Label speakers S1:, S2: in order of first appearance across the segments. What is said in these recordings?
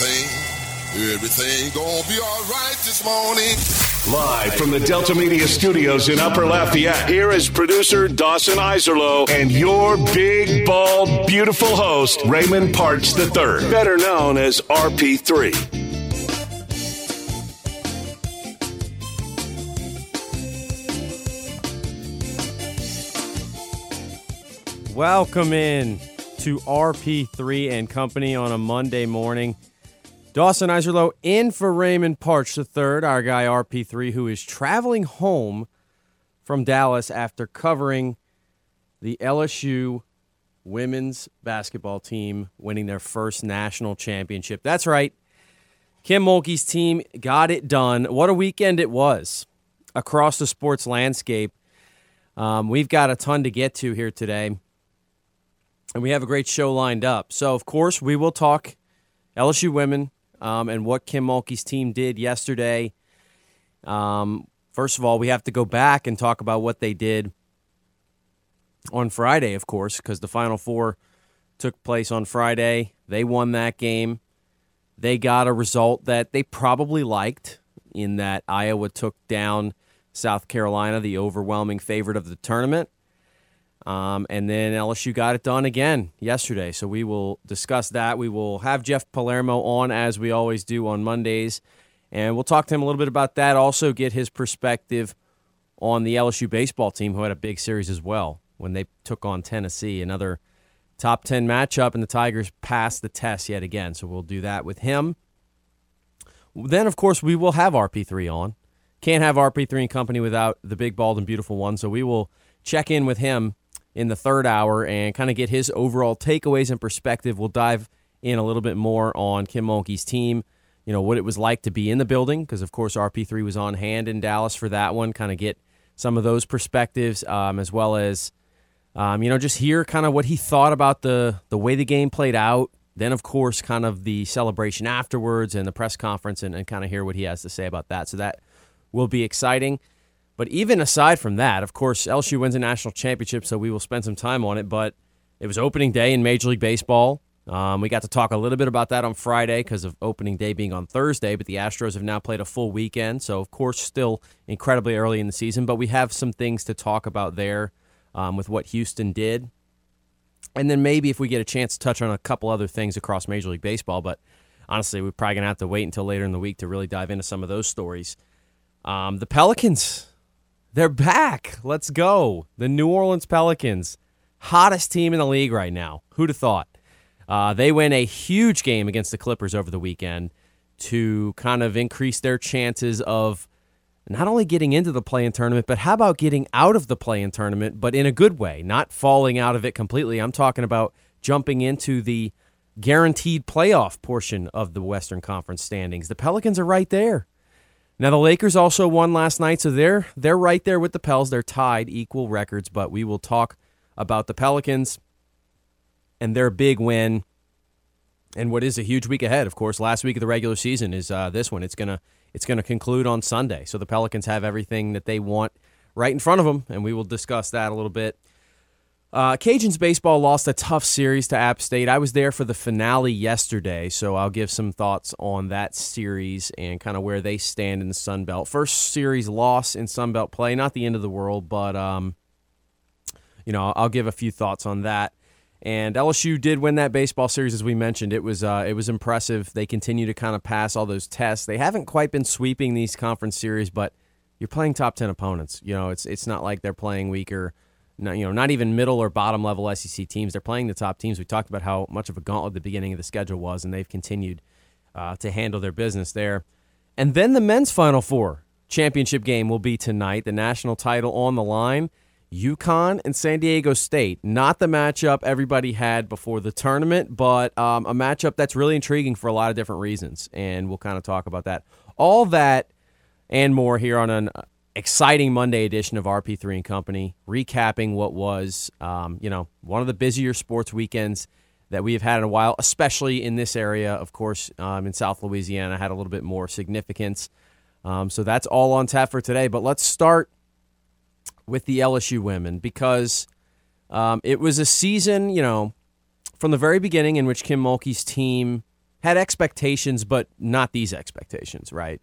S1: Everything, everything, everything gonna be alright this morning.
S2: Live from the Delta Media Studios in Upper Lafayette, here is producer Dawson Iserlo and your big, bald, beautiful host, Raymond Partsch III, better known as RP3.
S3: Welcome in to RP3 and Company on a Monday morning. Dawson Iserlo in for Raymond Partsch III, our guy RP3, who is traveling home from Dallas after covering the LSU women's basketball team winning their first national championship. That's right. Kim Mulkey's team got it done. What a weekend it was across the sports landscape. Um, we've got a ton to get to here today and we have a great show lined up. So, of course, we will talk LSU women um, and what Kim Mulkey's team did yesterday. Um, first of all, we have to go back and talk about what they did on Friday, of course, because the Final Four took place on Friday. They won that game. They got a result that they probably liked in that Iowa took down South Carolina, the overwhelming favorite of the tournament. Um, and then LSU got it done again yesterday. So we will discuss that. We will have Jeff Palermo on as we always do on Mondays. And we'll talk to him a little bit about that. Also, get his perspective on the LSU baseball team, who had a big series as well when they took on Tennessee. Another top 10 matchup, and the Tigers passed the test yet again. So we'll do that with him. Then, of course, we will have RP3 on. Can't have RP3 and company without the big, bald, and beautiful one. So we will check in with him in the third hour and kind of get his overall takeaways and perspective. We'll dive in a little bit more on Kim Mulkey's team, you know, what it was like to be in the building, because of course RP3 was on hand in Dallas for that one, kind of get some of those perspectives, um, as well as, um, you know, just hear kind of what he thought about the, the way the game played out. Then, of course, kind of the celebration afterwards and the press conference and, and kind of hear what he has to say about that. So that will be exciting. But even aside from that, of course, LSU wins a national championship, so we will spend some time on it. But it was opening day in Major League Baseball. Um, we got to talk a little bit about that on Friday because of opening day being on Thursday, but the Astros have now played a full weekend. So, of course, still incredibly early in the season, but we have some things to talk about there um, with what Houston did. And then maybe if we get a chance to touch on a couple other things across Major League Baseball, but honestly, we're probably going to have to wait until later in the week to really dive into some of those stories. Um, the Pelicans they're back. Let's go. The New Orleans Pelicans, hottest team in the league right now. Who'd have thought? Uh, they win a huge game against the Clippers over the weekend to kind of increase their chances of not only getting into the play in tournament, but how about getting out of the play in tournament, but in a good way, not falling out of it completely. I'm talking about jumping into the guaranteed playoff portion of the Western Conference standings. The Pelicans are right there. Now the Lakers also won last night, so they're they're right there with the Pels. They're tied, equal records. But we will talk about the Pelicans and their big win, and what is a huge week ahead. Of course, last week of the regular season is uh, this one. It's gonna it's gonna conclude on Sunday. So the Pelicans have everything that they want right in front of them, and we will discuss that a little bit. Uh, Cajuns baseball lost a tough series to App State. I was there for the finale yesterday, so I'll give some thoughts on that series and kind of where they stand in the Sun Belt. First series loss in Sun Belt play, not the end of the world, but um, you know I'll give a few thoughts on that. And LSU did win that baseball series, as we mentioned. It was uh, it was impressive. They continue to kind of pass all those tests. They haven't quite been sweeping these conference series, but you're playing top ten opponents. You know, it's it's not like they're playing weaker you know, not even middle or bottom level SEC teams. They're playing the top teams. We talked about how much of a gauntlet the beginning of the schedule was, and they've continued uh, to handle their business there. And then the men's Final Four championship game will be tonight. The national title on the line. UConn and San Diego State. Not the matchup everybody had before the tournament, but um, a matchup that's really intriguing for a lot of different reasons. And we'll kind of talk about that. All that and more here on an exciting Monday edition of RP3 and Company, recapping what was, um, you know, one of the busier sports weekends that we have had in a while, especially in this area. Of course, um, in South Louisiana, had a little bit more significance. Um, so that's all on tap for today. But let's start with the LSU women because um, it was a season, you know, from the very beginning in which Kim Mulkey's team had expectations, but not these expectations, right?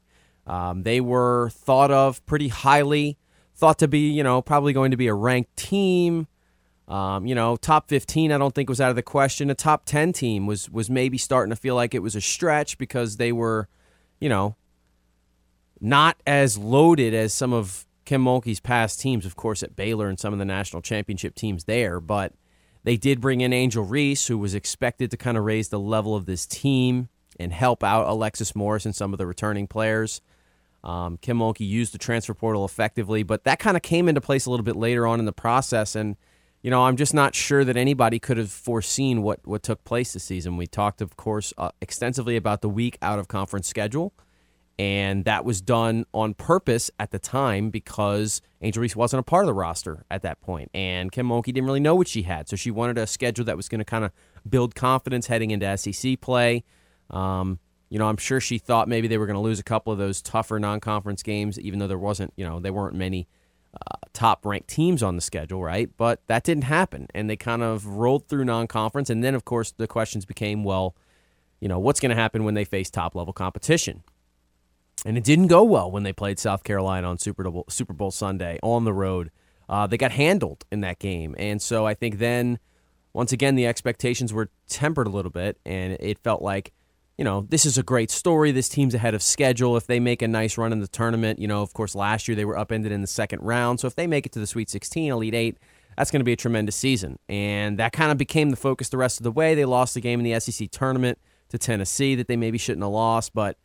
S3: Um, they were thought of pretty highly, thought to be, you know, probably going to be a ranked team. Um, you know, top 15, I don't think was out of the question. A top 10 team was was maybe starting to feel like it was a stretch because they were, you know, not as loaded as some of Kim Mulkey's past teams, of course, at Baylor and some of the national championship teams there. But they did bring in Angel Reese, who was expected to kind of raise the level of this team and help out Alexis Morris and some of the returning players. Um, Kim Mulkey used the transfer portal effectively, but that kind of came into place a little bit later on in the process. And, you know, I'm just not sure that anybody could have foreseen what, what took place this season. We talked, of course, uh, extensively about the week out of conference schedule. And that was done on purpose at the time because Angel Reese wasn't a part of the roster at that point. And Kim Mulkey didn't really know what she had. So she wanted a schedule that was going to kind of build confidence heading into SEC play. Um, you know, I'm sure she thought maybe they were going to lose a couple of those tougher non conference games, even though there wasn't, you know, there weren't many uh, top ranked teams on the schedule, right? But that didn't happen. And they kind of rolled through non conference. And then, of course, the questions became, well, you know, what's going to happen when they face top level competition? And it didn't go well when they played South Carolina on Super Bowl, Super Bowl Sunday on the road. Uh, they got handled in that game. And so I think then, once again, the expectations were tempered a little bit, and it felt like, you know, this is a great story. This team's ahead of schedule. If they make a nice run in the tournament, you know, of course, last year they were upended in the second round. So if they make it to the Sweet 16, Elite Eight, that's going to be a tremendous season. And that kind of became the focus the rest of the way. They lost the game in the SEC tournament to Tennessee that they maybe shouldn't have lost, but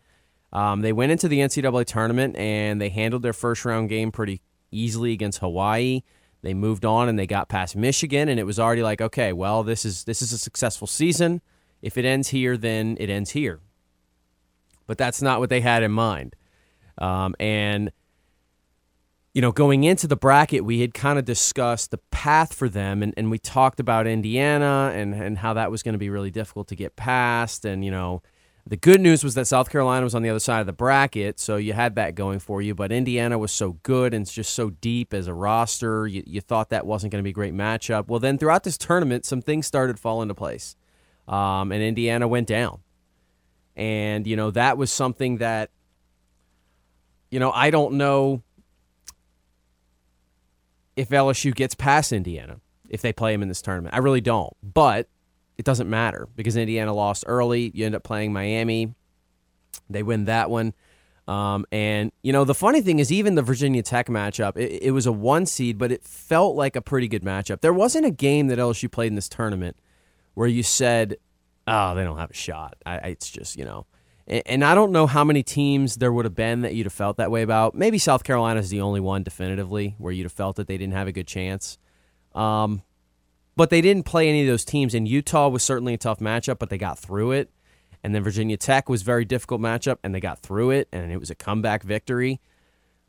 S3: um, they went into the NCAA tournament and they handled their first round game pretty easily against Hawaii. They moved on and they got past Michigan, and it was already like, okay, well, this is this is a successful season. If it ends here, then it ends here. But that's not what they had in mind. Um, and you know, going into the bracket, we had kind of discussed the path for them, and, and we talked about Indiana and, and how that was going to be really difficult to get past. And, you know, the good news was that South Carolina was on the other side of the bracket, so you had that going for you. But Indiana was so good and just so deep as a roster, you, you thought that wasn't going to be a great matchup. Well, then throughout this tournament, some things started falling into place, um, and Indiana went down. And, you know, that was something that, you know, I don't know if LSU gets past Indiana if they play them in this tournament. I really don't. But it doesn't matter because Indiana lost early. You end up playing Miami. They win that one. Um, and, you know, the funny thing is, even the Virginia Tech matchup, it, it, was a one seed, but it felt like a pretty good matchup. There wasn't a game that LSU played in this tournament where you said, oh, they don't have a shot. I, it's just, you know. And, and I don't know how many teams there would have been that you'd have felt that way about. Maybe South Carolina is the only one definitively where you'd have felt that they didn't have a good chance. Um, but they didn't play any of those teams. And Utah was certainly a tough matchup, but they got through it. And then Virginia Tech was very difficult matchup, and they got through it, and it was a comeback victory.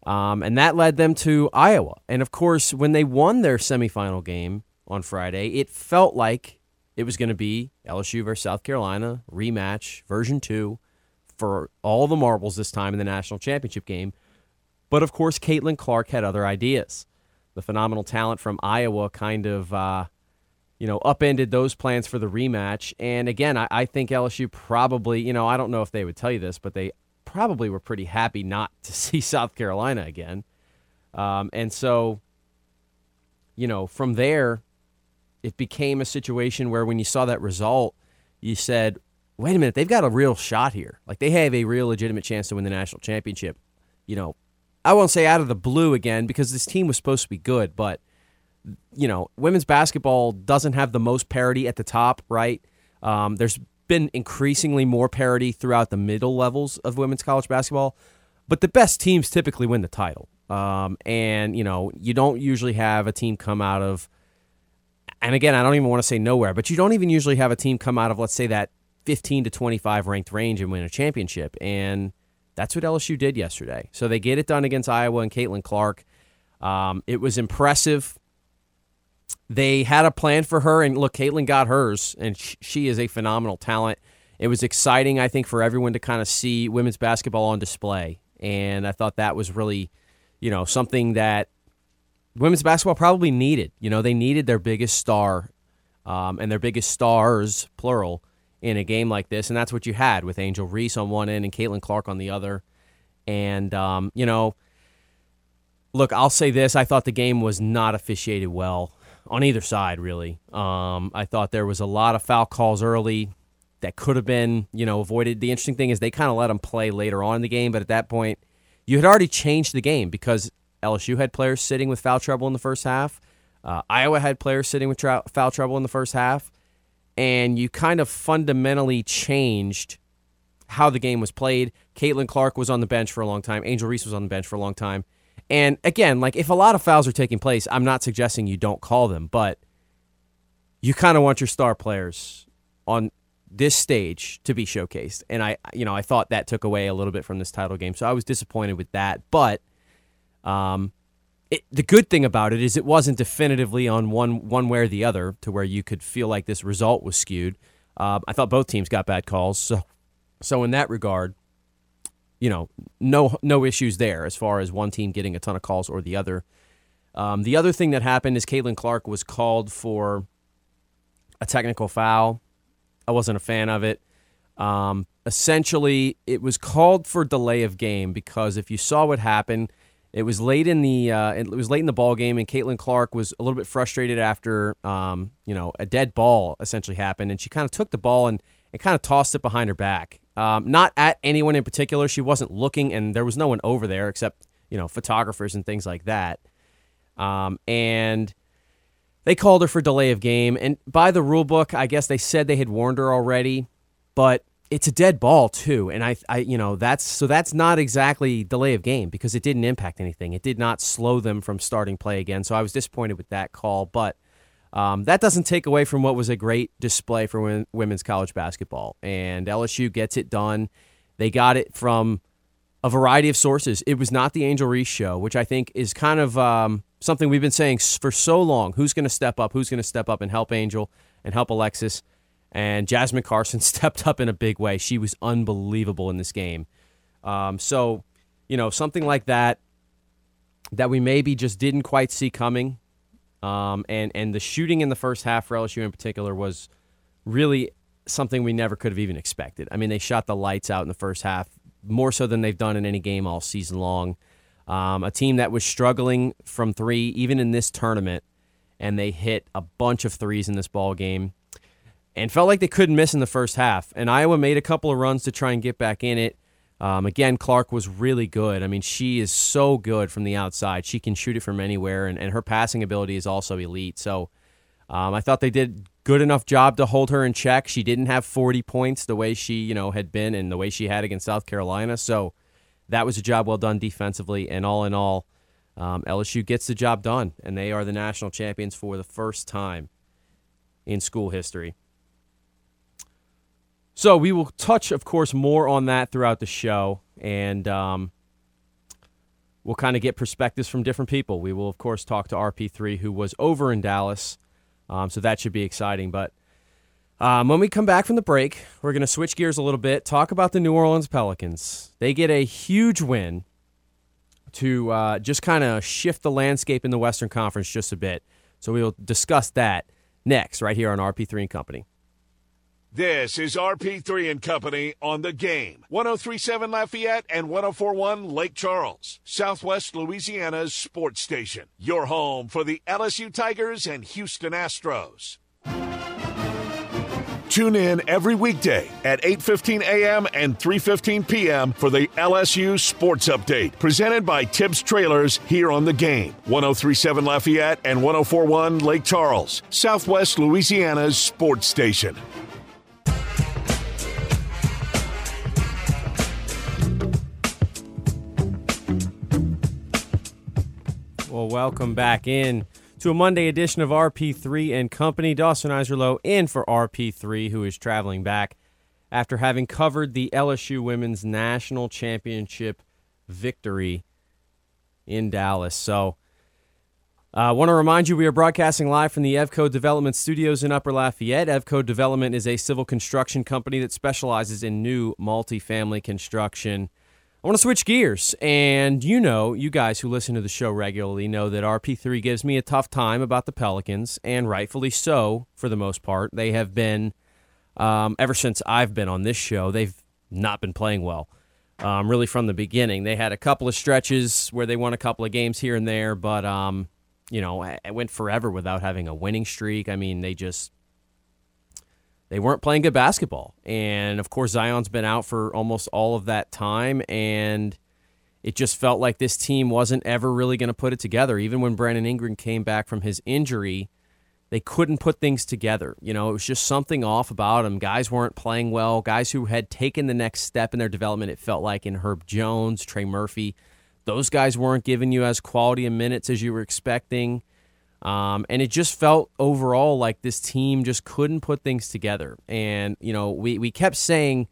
S3: Um, and that led them to Iowa. And of course, when they won their semifinal game on Friday, it felt like it was going to be LSU versus South Carolina rematch, version two, for all the marbles this time in the national championship game. But of course, Caitlin Clark had other ideas. The phenomenal talent from Iowa kind of uh, you know, upended those plans for the rematch. And again, I, I, think LSU probably, you know, I don't know if they would tell you this, but they probably were pretty happy not to see South Carolina again. Um, and so, you know, from there, it became a situation where when you saw that result, you said, wait a minute, they've got a real shot here. Like they have a real legitimate chance to win the national championship. You know, I won't say out of the blue again because this team was supposed to be good, but – you know, women's basketball doesn't have the most parity at the top, right? Um, there's been increasingly more parity throughout the middle levels of women's college basketball, but the best teams typically win the title. Um, and, you know, you don't usually have a team come out of, and again, I don't even want to say nowhere, but you don't even usually have a team come out of, let's say, that 15 to 25 ranked range and win a championship. And that's what LSU did yesterday. So they get it done against Iowa and Caitlin Clark. Um, it was impressive they had a plan for her, and look, Caitlin got hers, and she is a phenomenal talent. It was exciting, I think, for everyone to kind of see women's basketball on display, and I thought that was really, you know, something that women's basketball probably needed. You know, they needed their biggest star um, and their biggest stars, plural, in a game like this. And that's what you had with Angel Reese on one end and Caitlin Clark on the other. And, um, you know, look, I'll say this. I thought the game was not officiated well on either side, really. Um, I thought there was a lot of foul calls early that could have been, you know, avoided. The interesting thing is they kind of let them play later on in the game, but at that point, you had already changed the game because LSU had players sitting with foul trouble in the first half. Uh, Iowa had players sitting with foul trouble in the first half, and you kind of fundamentally changed how the game was played. Caitlin Clark was on the bench for a long time. Angel Reese was on the bench for a long time. And again, like if a lot of fouls are taking place, I'm not suggesting you don't call them, but you kind of want your star players on this stage to be showcased. And I, you know, I thought that took away a little bit from this title game, so I was disappointed with that. But um, it, the good thing about it is it wasn't definitively on one one way or the other to where you could feel like this result was skewed. Uh, I thought both teams got bad calls, so so in that regard, you know, no no issues there as far as one team getting a ton of calls or the other. Um, the other thing that happened is Caitlin Clark was called for a technical foul. I wasn't a fan of it. Um, essentially, it was called for delay of game because if you saw what happened it was late in the uh, it was late in the ball game, and Caitlin Clark was a little bit frustrated after um, you know a dead ball essentially happened, and she kind of took the ball and, and kind of tossed it behind her back, um, not at anyone in particular. She wasn't looking, and there was no one over there except you know photographers and things like that. Um, and they called her for delay of game, and by the rule book, I guess they said they had warned her already, but it's a dead ball too, and I, I, you know, that's so that's not exactly delay of game because it didn't impact anything. It did not slow them from starting play again. So I was disappointed with that call, but um, that doesn't take away from what was a great display for women's college basketball. And LSU gets it done. They got it from a variety of sources. It was not the Angel Reese show, which I think is kind of um, something we've been saying for so long. Who's going to step up? Who's going to step up and help Angel and help Alexis? And Jasmine Carson stepped up in a big way. She was unbelievable in this game. Um, so, you know, something like that that we maybe just didn't quite see coming. Um, and and the shooting in the first half for LSU in particular was really something we never could have even expected. I mean, they shot the lights out in the first half more so than they've done in any game all season long. Um, a team that was struggling from three, even in this tournament, and they hit a bunch of threes in this ball game and felt like they couldn't miss in the first half. And Iowa made a couple of runs to try and get back in it. Um, again, Clark was really good. I mean, she is so good from the outside. She can shoot it from anywhere, and, and her passing ability is also elite. So um, I thought they did good enough job to hold her in check. She didn't have 40 points the way she you know had been and the way she had against South Carolina. So that was a job well done defensively. And all in all, um, LSU gets the job done, and they are the national champions for the first time in school history. So we will touch, of course, more on that throughout the show, and um, we'll kind of get perspectives from different people. We will, of course, talk to RP3, who was over in Dallas, um, so that should be exciting. But um, when we come back from the break, we're going to switch gears a little bit, talk about the New Orleans Pelicans. They get a huge win to uh, just kind of shift the landscape in the Western Conference just a bit. So we'll discuss that next, right here on RP3 and Company.
S2: This is RP3 and Company on the game. 1037 Lafayette and 1041 Lake Charles, Southwest Louisiana's sports station. Your home for the LSU Tigers and Houston Astros. Tune in every weekday at 8:15 a.m. and 3:15 p.m. for the LSU Sports Update, presented by Tibbs Trailers here on the game. 1037 Lafayette and 1041 Lake Charles, Southwest Louisiana's sports station.
S3: Well, welcome back in to a Monday edition of RP3 and Company. Dawson Iserlow in for RP3, who is traveling back after having covered the LSU Women's National Championship victory in Dallas. So, I uh, want to remind you we are broadcasting live from the Evco Development Studios in Upper Lafayette. Evco Development is a civil construction company that specializes in new multifamily construction. I want to switch gears. And you know, you guys who listen to the show regularly know that RP3 gives me a tough time about the Pelicans, and rightfully so for the most part. They have been, um, ever since I've been on this show, they've not been playing well. Um, really, from the beginning, they had a couple of stretches where they won a couple of games here and there, but um, you know, it went forever without having a winning streak. I mean, they just they weren't playing good basketball. And of course, Zion's been out for almost all of that time. And it just felt like this team wasn't ever really going to put it together. Even when Brandon Ingram came back from his injury, they couldn't put things together. You know, it was just something off about them. Guys weren't playing well. Guys who had taken the next step in their development, it felt like in Herb Jones, Trey Murphy, those guys weren't giving you as quality of minutes as you were expecting. Um, and it just felt overall like this team just couldn't put things together. And, you know, we, we kept saying,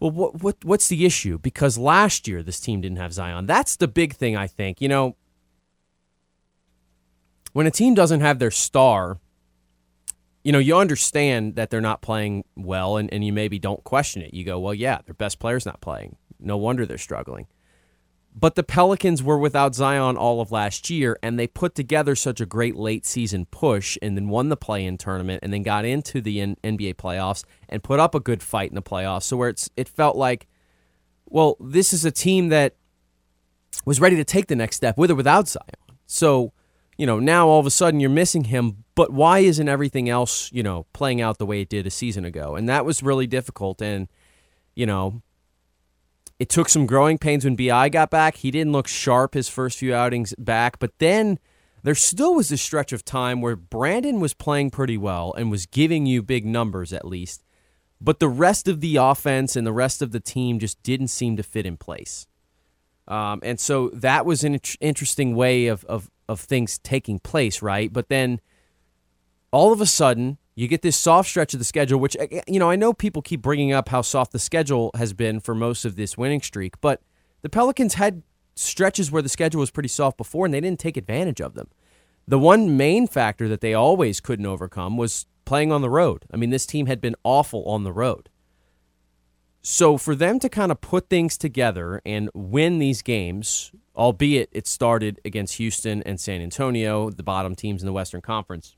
S3: well, what, what what's the issue? Because last year this team didn't have Zion. That's the big thing, I think. You know, when a team doesn't have their star, you know, you understand that they're not playing well and, and you maybe don't question it. You go, well, yeah, their best player's not playing. No wonder they're struggling. But the Pelicans were without Zion all of last year, and they put together such a great late season push and then won the play in tournament and then got into the NBA playoffs and put up a good fight in the playoffs. So, where it's, it felt like, well, this is a team that was ready to take the next step with or without Zion. So, you know, now all of a sudden you're missing him, but why isn't everything else, you know, playing out the way it did a season ago? And that was really difficult. And, you know, it took some growing pains when BI got back. He didn't look sharp his first few outings back, but then there still was a stretch of time where Brandon was playing pretty well and was giving you big numbers at least, but the rest of the offense and the rest of the team just didn't seem to fit in place. Um, and so that was an interesting way of, of, of things taking place, right? But then all of a sudden, you get this soft stretch of the schedule, which, eh, you know, I know people keep bringing up how soft the schedule has been for most of this winning streak, but the Pelicans had stretches where the schedule was pretty soft before and they didn't take advantage of them. The one main factor that they always couldn't overcome was playing on the road. I mean, this team had been awful on the road. So for them to kind of put things together and win these games, albeit it started against Houston and San Antonio, the bottom teams in the Western Conference,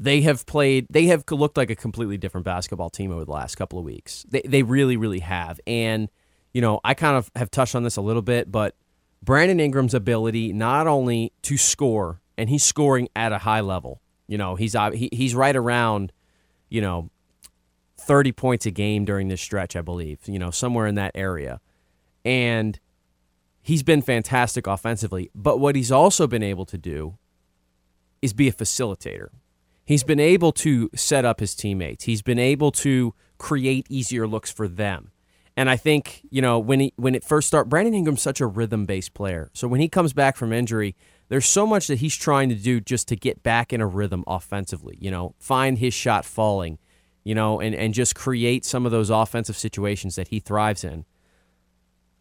S3: they have played they have looked like a completely different basketball team over the last couple of weeks. They, they really really have. And you know i kind of have touched on this a little bit but brandon ingram's ability not only to score and he's scoring at a high level you know he's uh, he, he's right around you know 30 points a game during this stretch i believe you know somewhere in that area. And he's been fantastic offensively but what he's also been able to do is be a facilitator He's been able to set up his teammates. He's been able to create easier looks for them. And I think, you know, when he when it first started, Brandon Ingram's such a rhythm based player. So when he comes back from injury, there's so much that he's trying to do just to get back in a rhythm offensively, you know, find his shot falling, you know, and, and just create some of those offensive situations that he thrives in.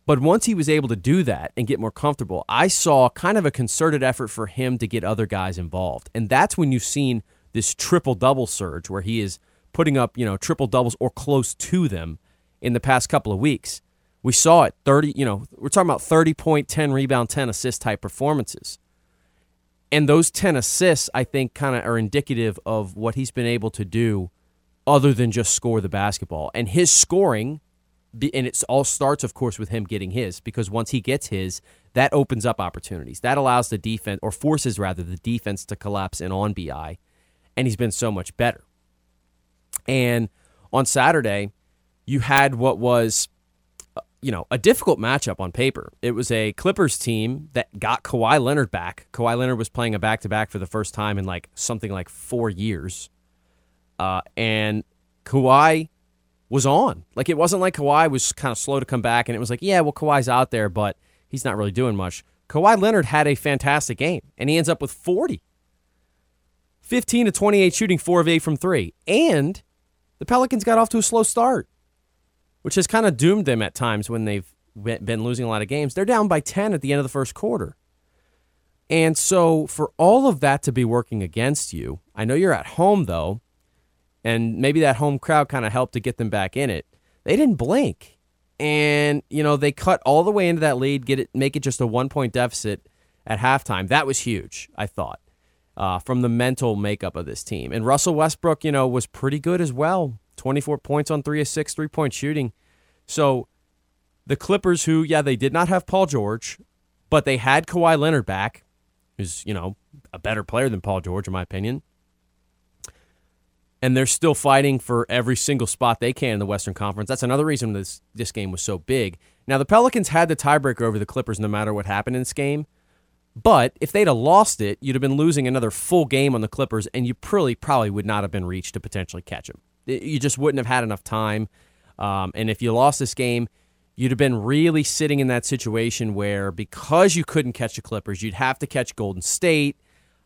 S3: But once he was able to do that and get more comfortable, I saw kind of a concerted effort for him to get other guys involved. And that's when you've seen this triple double surge where he is putting up, you know, triple doubles or close to them in the past couple of weeks. We saw it 30, you know, we're talking about 30 point, 10 rebound, 10 assist type performances. And those 10 assists, I think, kind of are indicative of what he's been able to do other than just score the basketball. And his scoring, and it all starts, of course, with him getting his, because once he gets his, that opens up opportunities. That allows the defense, or forces rather, the defense to collapse in on BI and he's been so much better. And on Saturday, you had what was, uh, you know, a difficult matchup on paper. It was a Clippers team that got Kawhi Leonard back. Kawhi Leonard was playing a back to back for the first time in like something like four years. Uh, and Kawhi was on. Like it wasn't like Kawhi was kind of slow to come back, and it was like, yeah, well, Kawhi's out there, but he's not really doing much. Kawhi Leonard had a fantastic game, and he ends up with 40. 15 to 28 shooting, 4 of 8 from 3. And the Pelicans got off to a slow start, which has kind of doomed them at times when they've been losing a lot of games. They're down by 10 at the end of the first quarter. And so, for all of that to be working against you, I know you're at home though, and maybe that home crowd kind of helped to get them back in it. They didn't blink. and you know they cut all the way into that lead, get it, make it just a one point deficit at halftime. That was huge, I thought, uh, from the mental makeup of this team. And Russell Westbrook, you know, was pretty good as well. Twenty four points on three of six three point shooting. So the Clippers, who yeah they did not have Paul George, but they had Kawhi Leonard back, who's you know a better player than Paul George in my opinion and they're still fighting for every single spot they can in the Western Conference. That's another reason this this game was so big. Now the Pelicans had the tiebreaker over the Clippers no matter what happened in this game. But if they'd have lost it, you'd have been losing another full game on the Clippers, and you probably probably would not have been reached to potentially catch them. You just wouldn't have had enough time. Um, and if you lost this game, you'd have been really sitting in that situation where because you couldn't catch the Clippers, you'd have to catch Golden State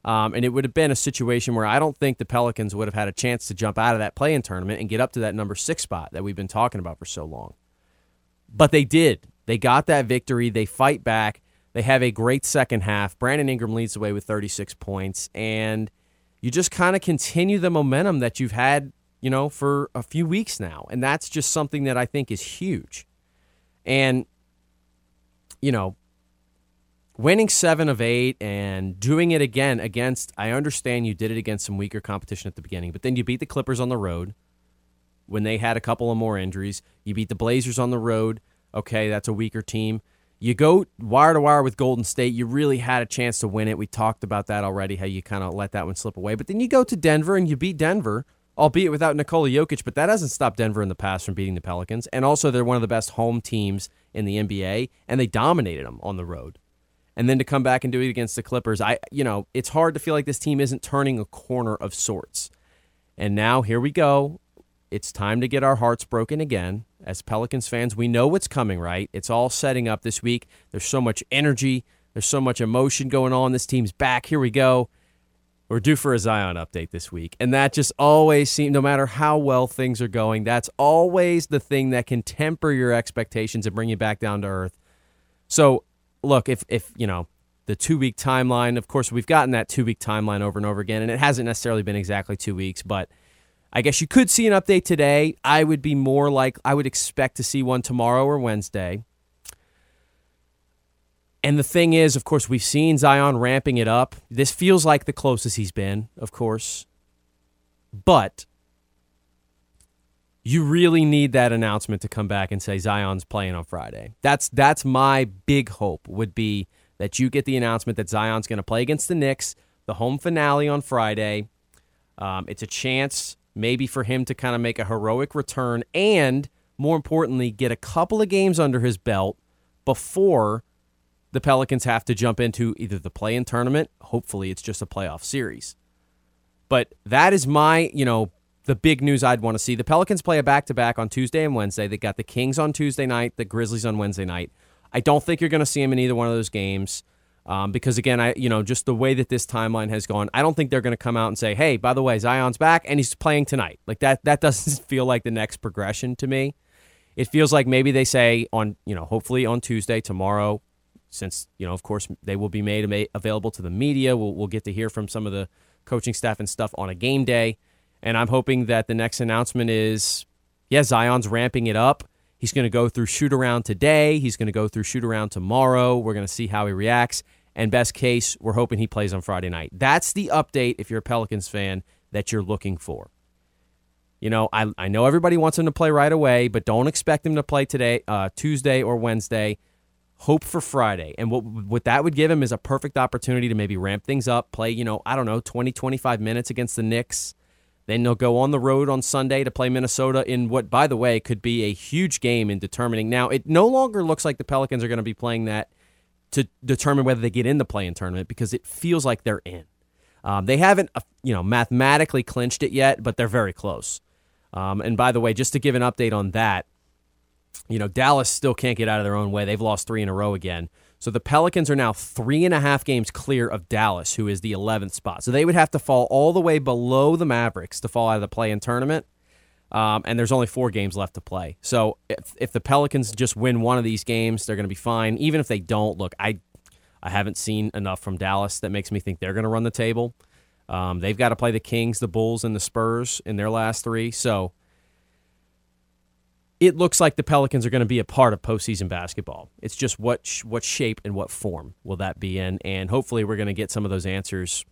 S3: um, and it would have been a situation where I don't think the Pelicans would have had a chance to jump out of that play in tournament and get up to that number six spot that we've been talking about for so long. But they did. They got that victory. They fight back. They have a great second half. Brandon Ingram leads the way with 36 points. And you just kind of continue the momentum that you've had, you know, for a few weeks now. And that's just something that I think is huge. And, you know, winning seven of eight and doing it again against i understand you did it against some weaker competition at the beginning but then you beat the clippers on the road when they had a couple of more injuries you beat the blazers on the road okay that's a weaker team you go wire to wire with golden state you really had a chance to win it we talked about that already how you kind of let that one slip away but then you go to denver and you beat denver albeit without Nikola Jokic, but that hasn't stopped Denver in the past from beating the Pelicans. And also, they're one of the best home teams in the NBA, and they dominated them on the road and then to come back and do it against the Clippers, I you know, it's hard to feel like this team isn't turning a corner of sorts. And now here we go. It's time to get our hearts broken again. As Pelicans fans, we know what's coming, right? It's all setting up this week. There's so much energy, there's so much emotion going on. This team's back. Here we go. We're due for a Zion update this week. And that just always seems, no matter how well things are going, that's always the thing that can temper your expectations and bring you back down to earth. So look, if if you know the two week timeline, of course, we've gotten that two week timeline over and over again, and it hasn't necessarily been exactly two weeks, but I guess you could see an update today. I would be more like I would expect to see one tomorrow or Wednesday. And the thing is, of course, we've seen Zion ramping it up. This feels like the closest he's been, of course. But you really need that announcement to come back and say Zion's playing on Friday. That's that's my big hope would be that you get the announcement that Zion's going to play against the Knicks, the home finale on Friday. Um, it's a chance maybe for him to kind of make a heroic return and more importantly get a couple of games under his belt before the Pelicans have to jump into either the play-in tournament, hopefully it's just a playoff series. But that is my, you know, the big news I'd want to see. The Pelicans play a back to back on Tuesday and Wednesday. They got the Kings on Tuesday night, the Grizzlies on Wednesday night. I don't think you're going to see them in either one of those games. Um, because again, I you know just the way that this timeline has gone, I don't think they're going to come out and say, "Hey, by the way, Zion's back and he's playing tonight." Like that. That doesn't feel like the next progression to me. It feels like maybe they say on you know hopefully on Tuesday tomorrow, since you know of course they will be made available to the media. We'll we'll get to hear from some of the coaching staff and stuff on a game day. And I'm hoping that the next announcement is yeah, Zion's ramping it up. He's going to go through shoot around today. He's going to go through shoot around tomorrow. We're going to see how he reacts. And best case, we're hoping he plays on Friday night. That's the update, if you're a Pelicans fan, that you're looking for. You know, I, I know everybody wants him to play right away, but don't expect him to play today, uh, Tuesday or Wednesday. Hope for Friday. And what, what that would give him is a perfect opportunity to maybe ramp things up, play, you know, I don't know, 20, 25 minutes against the Knicks then they'll go on the road on Sunday to play Minnesota in what, by the way, could be a huge game in determining. Now, it no longer looks like the Pelicans are going to be playing that to determine whether they get in the play-in tournament because it feels like they're in. Um, they haven't, uh, you know, mathematically clinched it yet, but they're very close. Um, and by the way, just to give an update on that, you know, Dallas still can't get out of their own way. They've lost three in a row again. So the Pelicans are now three and a half games clear of Dallas, who is the 11th spot. So they would have to fall all the way below the Mavericks to fall out of the play in tournament. Um, and there's only four games left to play. So if, if the Pelicans just win one of these games, they're going to be fine. Even if they don't, look, I I haven't seen enough from Dallas that makes me think they're going to run the table. Um, they've got to play the Kings, the Bulls, and the Spurs in their last three. So it looks like the Pelicans are going to be a part of postseason basketball. It's just what sh- what shape and what form will that be in, and hopefully we're going to get some of those answers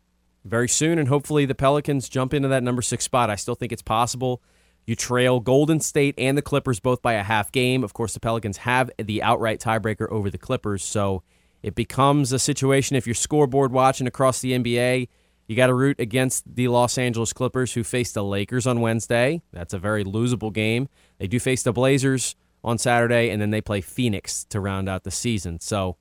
S3: very soon, and hopefully the Pelicans jump into that number six spot. I still think it's possible. You trail Golden State and the Clippers both by a half game. Of course, the Pelicans have the outright tiebreaker over the Clippers, so it becomes a situation if you're scoreboard watching across the NBA. You got to root against the Los Angeles Clippers, who face the Lakers on Wednesday. That's a very losable game. They do face the Blazers on Saturday, and then they play Phoenix to round out the season. So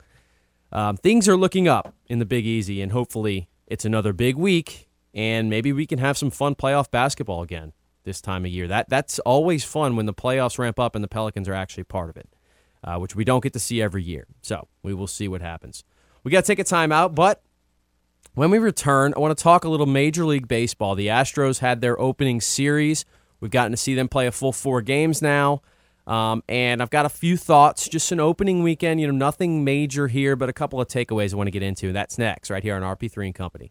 S3: um, things are looking up in the Big Easy, and hopefully it's another big week, and maybe we can have some fun playoff basketball again this time of year. That that's always fun when the playoffs ramp up and the Pelicans are actually part of it, uh, which we don't get to see every year. So we will see what happens. We got to take a timeout, but when we return, I want to talk a little Major League Baseball. The Astros had their opening series. We've gotten to see them play a full four games now. Um, and I've got a few thoughts, just an opening weekend, you know, nothing major here, but a couple of takeaways I want to get into. And That's next, right here on RP3 and Company.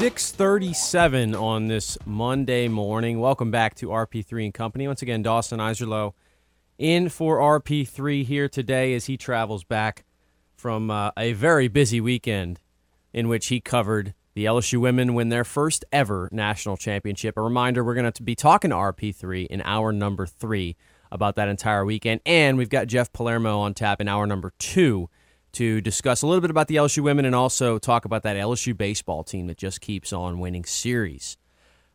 S3: 637 on this Monday morning. Welcome back to RP3 and Company. Once again, Dawson Iserlow in for RP3 here today as he travels back from uh, a very busy weekend in which he covered the LSU women win their first ever national championship. A reminder, we're going to be talking to RP3 in hour number three about that entire weekend. And we've got Jeff Palermo on tap in hour number two to discuss a little bit about the LSU women and also talk about that LSU baseball team that just keeps on winning series.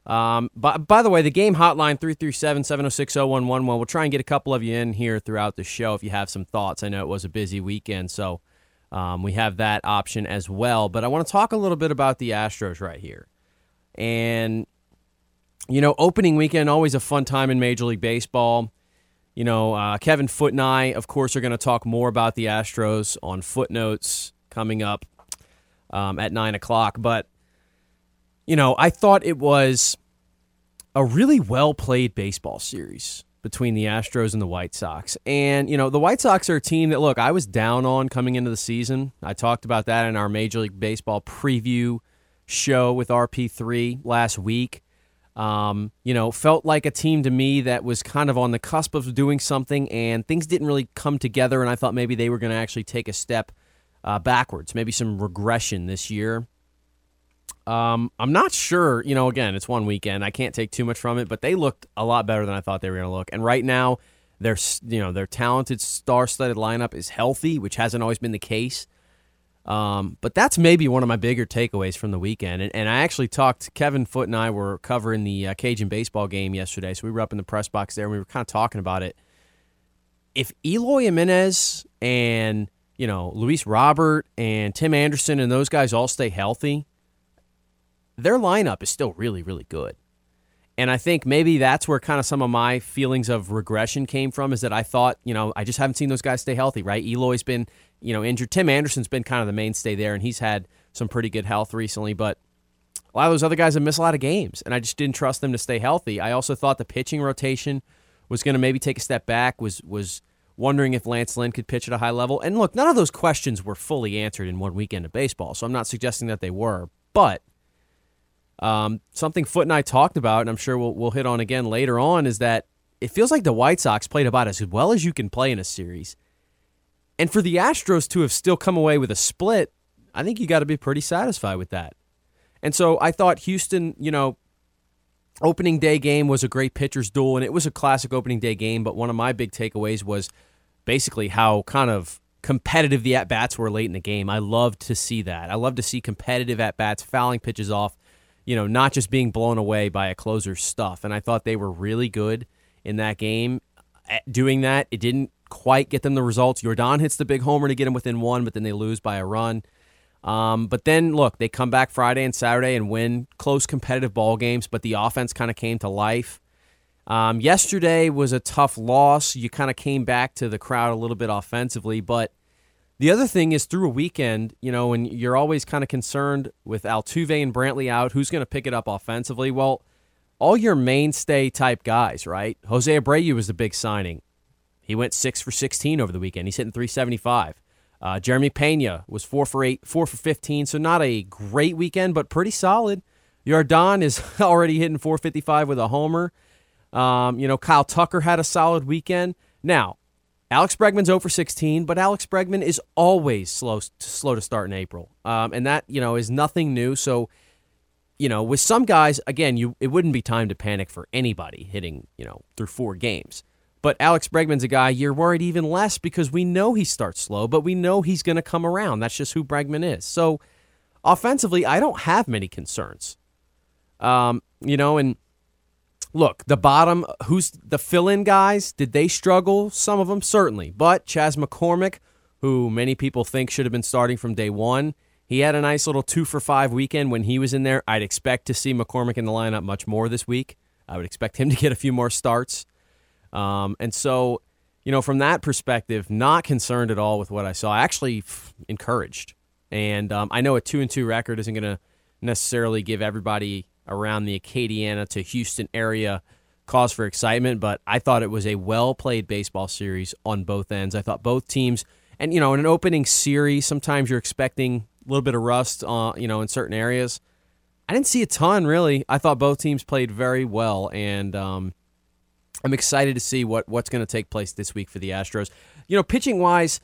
S3: Um, by, by the way, the game hotline 337 706 0111. We'll try and get a couple of you in here throughout the show if you have some thoughts. I know it was a busy weekend, so um, we have that option as well. But I want to talk a little bit about the Astros right here. And, you know, opening weekend, always a fun time in Major League Baseball. You know, uh, Kevin Foote and I, of course, are going to talk more about the Astros on footnotes coming up um, at 9 o'clock. But, you know, I thought it was a really well played baseball series between the Astros and the White Sox. And, you know, the White Sox are a team that, look, I was down on coming into the season. I talked about that in our Major League Baseball preview show with RP3 last week. Um, you know, felt like a team to me that was kind of on the cusp of doing something, and things didn't really come together. And I thought maybe they were going to actually take a step uh, backwards, maybe some regression this year. Um, I'm not sure. You know, again, it's one weekend. I can't take too much from it, but they looked a lot better than I thought they were going to look. And right now, their you know their talented star-studded lineup is healthy, which hasn't always been the case. Um, but that's maybe one of my bigger takeaways from the weekend. And, and I actually talked, Kevin Foote and I were covering the uh, Cajun baseball game yesterday. So we were up in the press box there and we were kind of talking about it. If Eloy Jimenez and, you know, Luis Robert and Tim Anderson and those guys all stay healthy, their lineup is still really, really good. And I think maybe that's where kind of some of my feelings of regression came from is that I thought, you know, I just haven't seen those guys stay healthy, right? Eloy's been you know, injured. Tim Anderson's been kind of the mainstay there, and he's had some pretty good health recently, but a lot of those other guys have missed a lot of games, and I just didn't trust them to stay healthy. I also thought the pitching rotation was going to maybe take a step back, was was wondering if Lance Lynn could pitch at a high level. And look, none of those questions were fully answered in one weekend of baseball, so I'm not suggesting that they were, but um, something Foote and I talked about, and I'm sure we'll, we'll hit on again later on, is that it feels like the White Sox played about as well as you can play in a series. And for the Astros to have still come away with a split, I think you got to be pretty satisfied with that. And so I thought Houston, you know, opening day game was a great pitcher's duel, and it was a classic opening day game. But one of my big takeaways was basically how kind of competitive the at bats were late in the game. I loved to see that. I love to see competitive at bats, fouling pitches off, you know, not just being blown away by a closer's stuff. And I thought they were really good in that game at doing that. It didn't quite get them the results. Yordan hits the big homer to get them within one, but then they lose by a run. Um, but then look, they come back Friday and Saturday and win close competitive ball games, but the offense kind of came to life. Um, yesterday was a tough loss. You kind of came back to the crowd a little bit offensively, but the other thing is through a weekend, you know, and you're always kind of concerned with Altuve and Brantley out, who's going to pick it up offensively? Well, all your mainstay type guys, right? Jose Abreu was the big signing. He went six for 16 over the weekend. He's hitting 375. Uh, Jeremy Pena was four for eight, four for 15. So not a great weekend, but pretty solid. Yordan is already hitting 455 with a homer. Um, you know, Kyle Tucker had a solid weekend. Now, Alex Bregman's 0 for 16, but Alex Bregman is always slow slow to start in April, um, and that you know is nothing new. So, you know, with some guys, again, you it wouldn't be time to panic for anybody hitting you know through four games. But Alex Bregman's a guy you're worried even less because we know he starts slow, but we know he's going to come around. That's just who Bregman is. So, offensively, I don't have many concerns. Um, you know, and look, the bottom, who's the fill in guys? Did they struggle? Some of them, certainly. But Chaz McCormick, who many people think should have been starting from day one, he had a nice little two for five weekend when he was in there. I'd expect to see McCormick in the lineup much more this week. I would expect him to get a few more starts. Um, and so, you know, from that perspective, not concerned at all with what I saw. Actually, encouraged. And um, I know a two and two record isn't going to necessarily give everybody around the Acadiana to Houston area cause for excitement, but I thought it was a well played baseball series on both ends. I thought both teams, and you know, in an opening series, sometimes you're expecting a little bit of rust, uh, you know, in certain areas. I didn't see a ton really. I thought both teams played very well, and um, I'm excited to see what what's going to take place this week for the Astros. You know, pitching wise,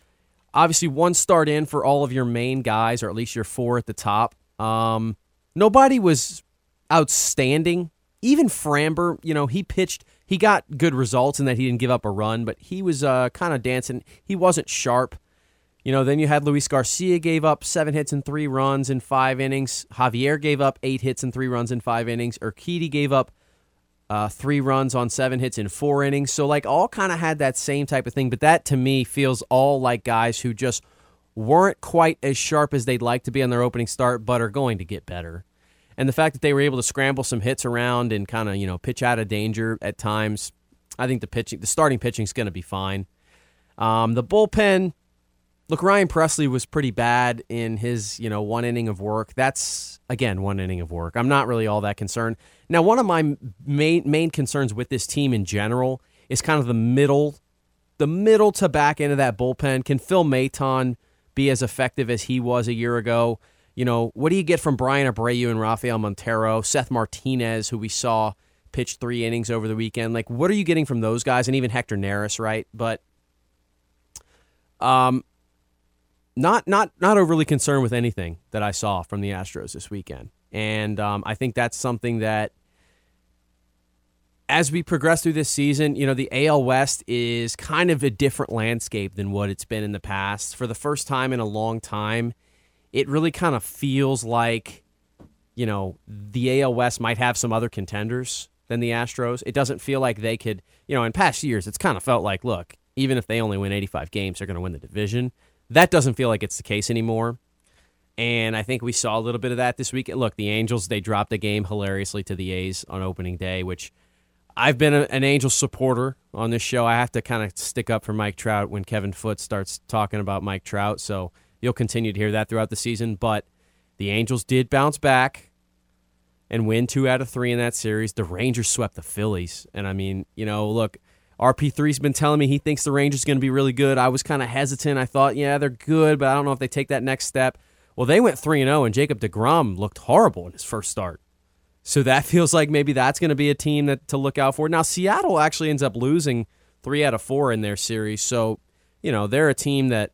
S3: obviously one start in for all of your main guys, or at least your four at the top. Um, nobody was outstanding. Even Framber, you know, he pitched, he got good results in that he didn't give up a run, but he was uh, kind of dancing. He wasn't sharp. You know, then you had Luis Garcia gave up seven hits and three runs in five innings. Javier gave up eight hits and three runs in five innings. Urquidy gave up uh, three runs on seven hits in four innings. So, like, all kind of had that same type of thing. But that to me feels all like guys who just weren't quite as sharp as they'd like to be on their opening start, but are going to get better and the fact that they were able to scramble some hits around and kind of you know pitch out of danger at times, I think the pitching, the starting pitching is going to be fine. Um, the bullpen, look, Ryan Pressly was pretty bad in his you know one inning of work. That's again one inning of work. I'm not really all that concerned. Now, one of my main main concerns with this team in general is kind of the middle, the middle to back end of that bullpen. Can Phil Maton be as effective as he was a year ago? You know, what do you get from Bryan Abreu and Rafael Montero, Seth Martinez, who we saw pitch three innings over the weekend? Like, what are you getting from those guys, and even Hector Neris, right? But, um, not not not overly concerned with anything that I saw from the Astros this weekend, and um, I think that's something that. As we progress through this season, you know, the AL West is kind of a different landscape than what it's been in the past. For the first time in a long time, it really kind of feels like, you know, the AL West might have some other contenders than the Astros. It doesn't feel like they could, you know, in past years, it's kind of felt like, look, even if they only win 85 games, they're going to win the division. That doesn't feel like it's the case anymore. And I think we saw a little bit of that this week. Look, the Angels, they dropped a game hilariously to the A's on opening day, which I've been a, an Angels supporter on this show. I have to kind of stick up for Mike Trout when Kevin Foote starts talking about Mike Trout. So You'll continue to hear that throughout the season. But the Angels did bounce back and win two out of three in that series. The Rangers swept the Phillies. And I mean, you know, look, RP3's been telling me he thinks the Rangers are going to be really good. I was kind of hesitant. I thought, yeah, they're good, but I don't know if they take that next step. Well, they went 3 0, and Jacob DeGrom looked horrible in his first start. So that feels like maybe that's going to be a team that to look out for. Now, Seattle actually ends up losing three out of four in their series. So, you know, they're a team that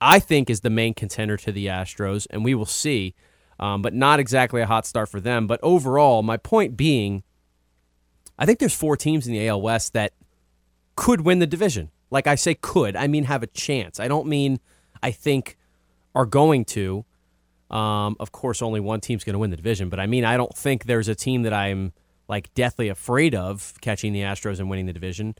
S3: I think is the main contender to the Astros, and we will see. Um, but not exactly a hot start for them. But overall, my point being, I think there's four teams in the AL West that could win the division. Like I say, could. I mean, have a chance. I don't mean I think are going to. Um, of course, only one team's going to win the division, but I mean, I don't think there's a team that I'm like deathly afraid of catching the Astros and winning the division.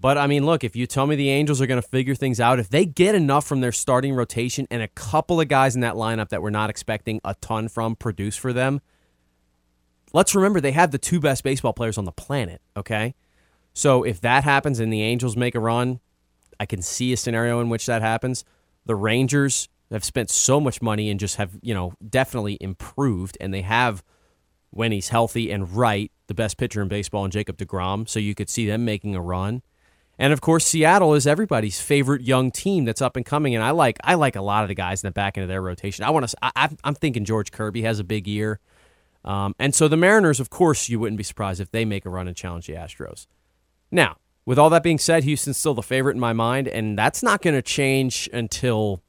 S3: But I mean, look, if you tell me the Angels are going to figure things out, if they get enough from their starting rotation and a couple of guys in that lineup that we're not expecting a ton from produce for them, let's remember they have the two best baseball players on the planet, okay? So if that happens and the Angels make a run, I can see a scenario in which that happens. The Rangers have spent so much money and just have, you know, definitely improved and they have when he's healthy and right, the best pitcher in baseball in Jacob DeGrom, so you could see them making a run. And of course, Seattle is everybody's favorite young team that's up and coming, and I like I like a lot of the guys in the back end of their rotation. I want to. I, am thinking George Kirby has a big year, um, and so the Mariners, of course, you wouldn't be surprised if they make a run and challenge the Astros. Now, with all that being said, Houston's still the favorite in my mind, and that's not going to change until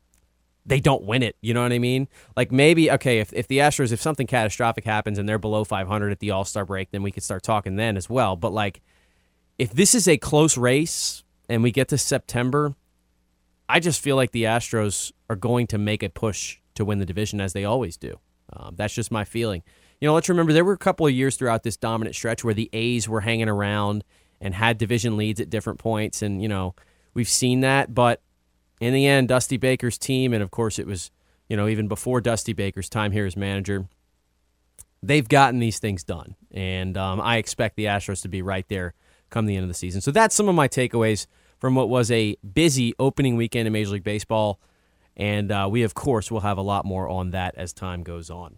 S3: they don't win it. You know what I mean? Like maybe okay, if if the Astros, if something catastrophic happens and they're below 500 at the All Star break, then we could start talking then as well. But like, if this is a close race and we get to September, I just feel like the Astros are going to make a push to win the division as they always do. Um, that's just my feeling. You know, let's remember there were a couple of years throughout this dominant stretch where the A's were hanging around and had division leads at different points, and you know we've seen that, but in the end, Dusty Baker's team, and of course it was, you know, even before Dusty Baker's time here as manager, they've gotten these things done. And um, I expect the Astros to be right there come the end of the season. So that's some of my takeaways from what was a busy opening weekend in Major League Baseball. And uh, we, of course, will have a lot more on that as time goes on.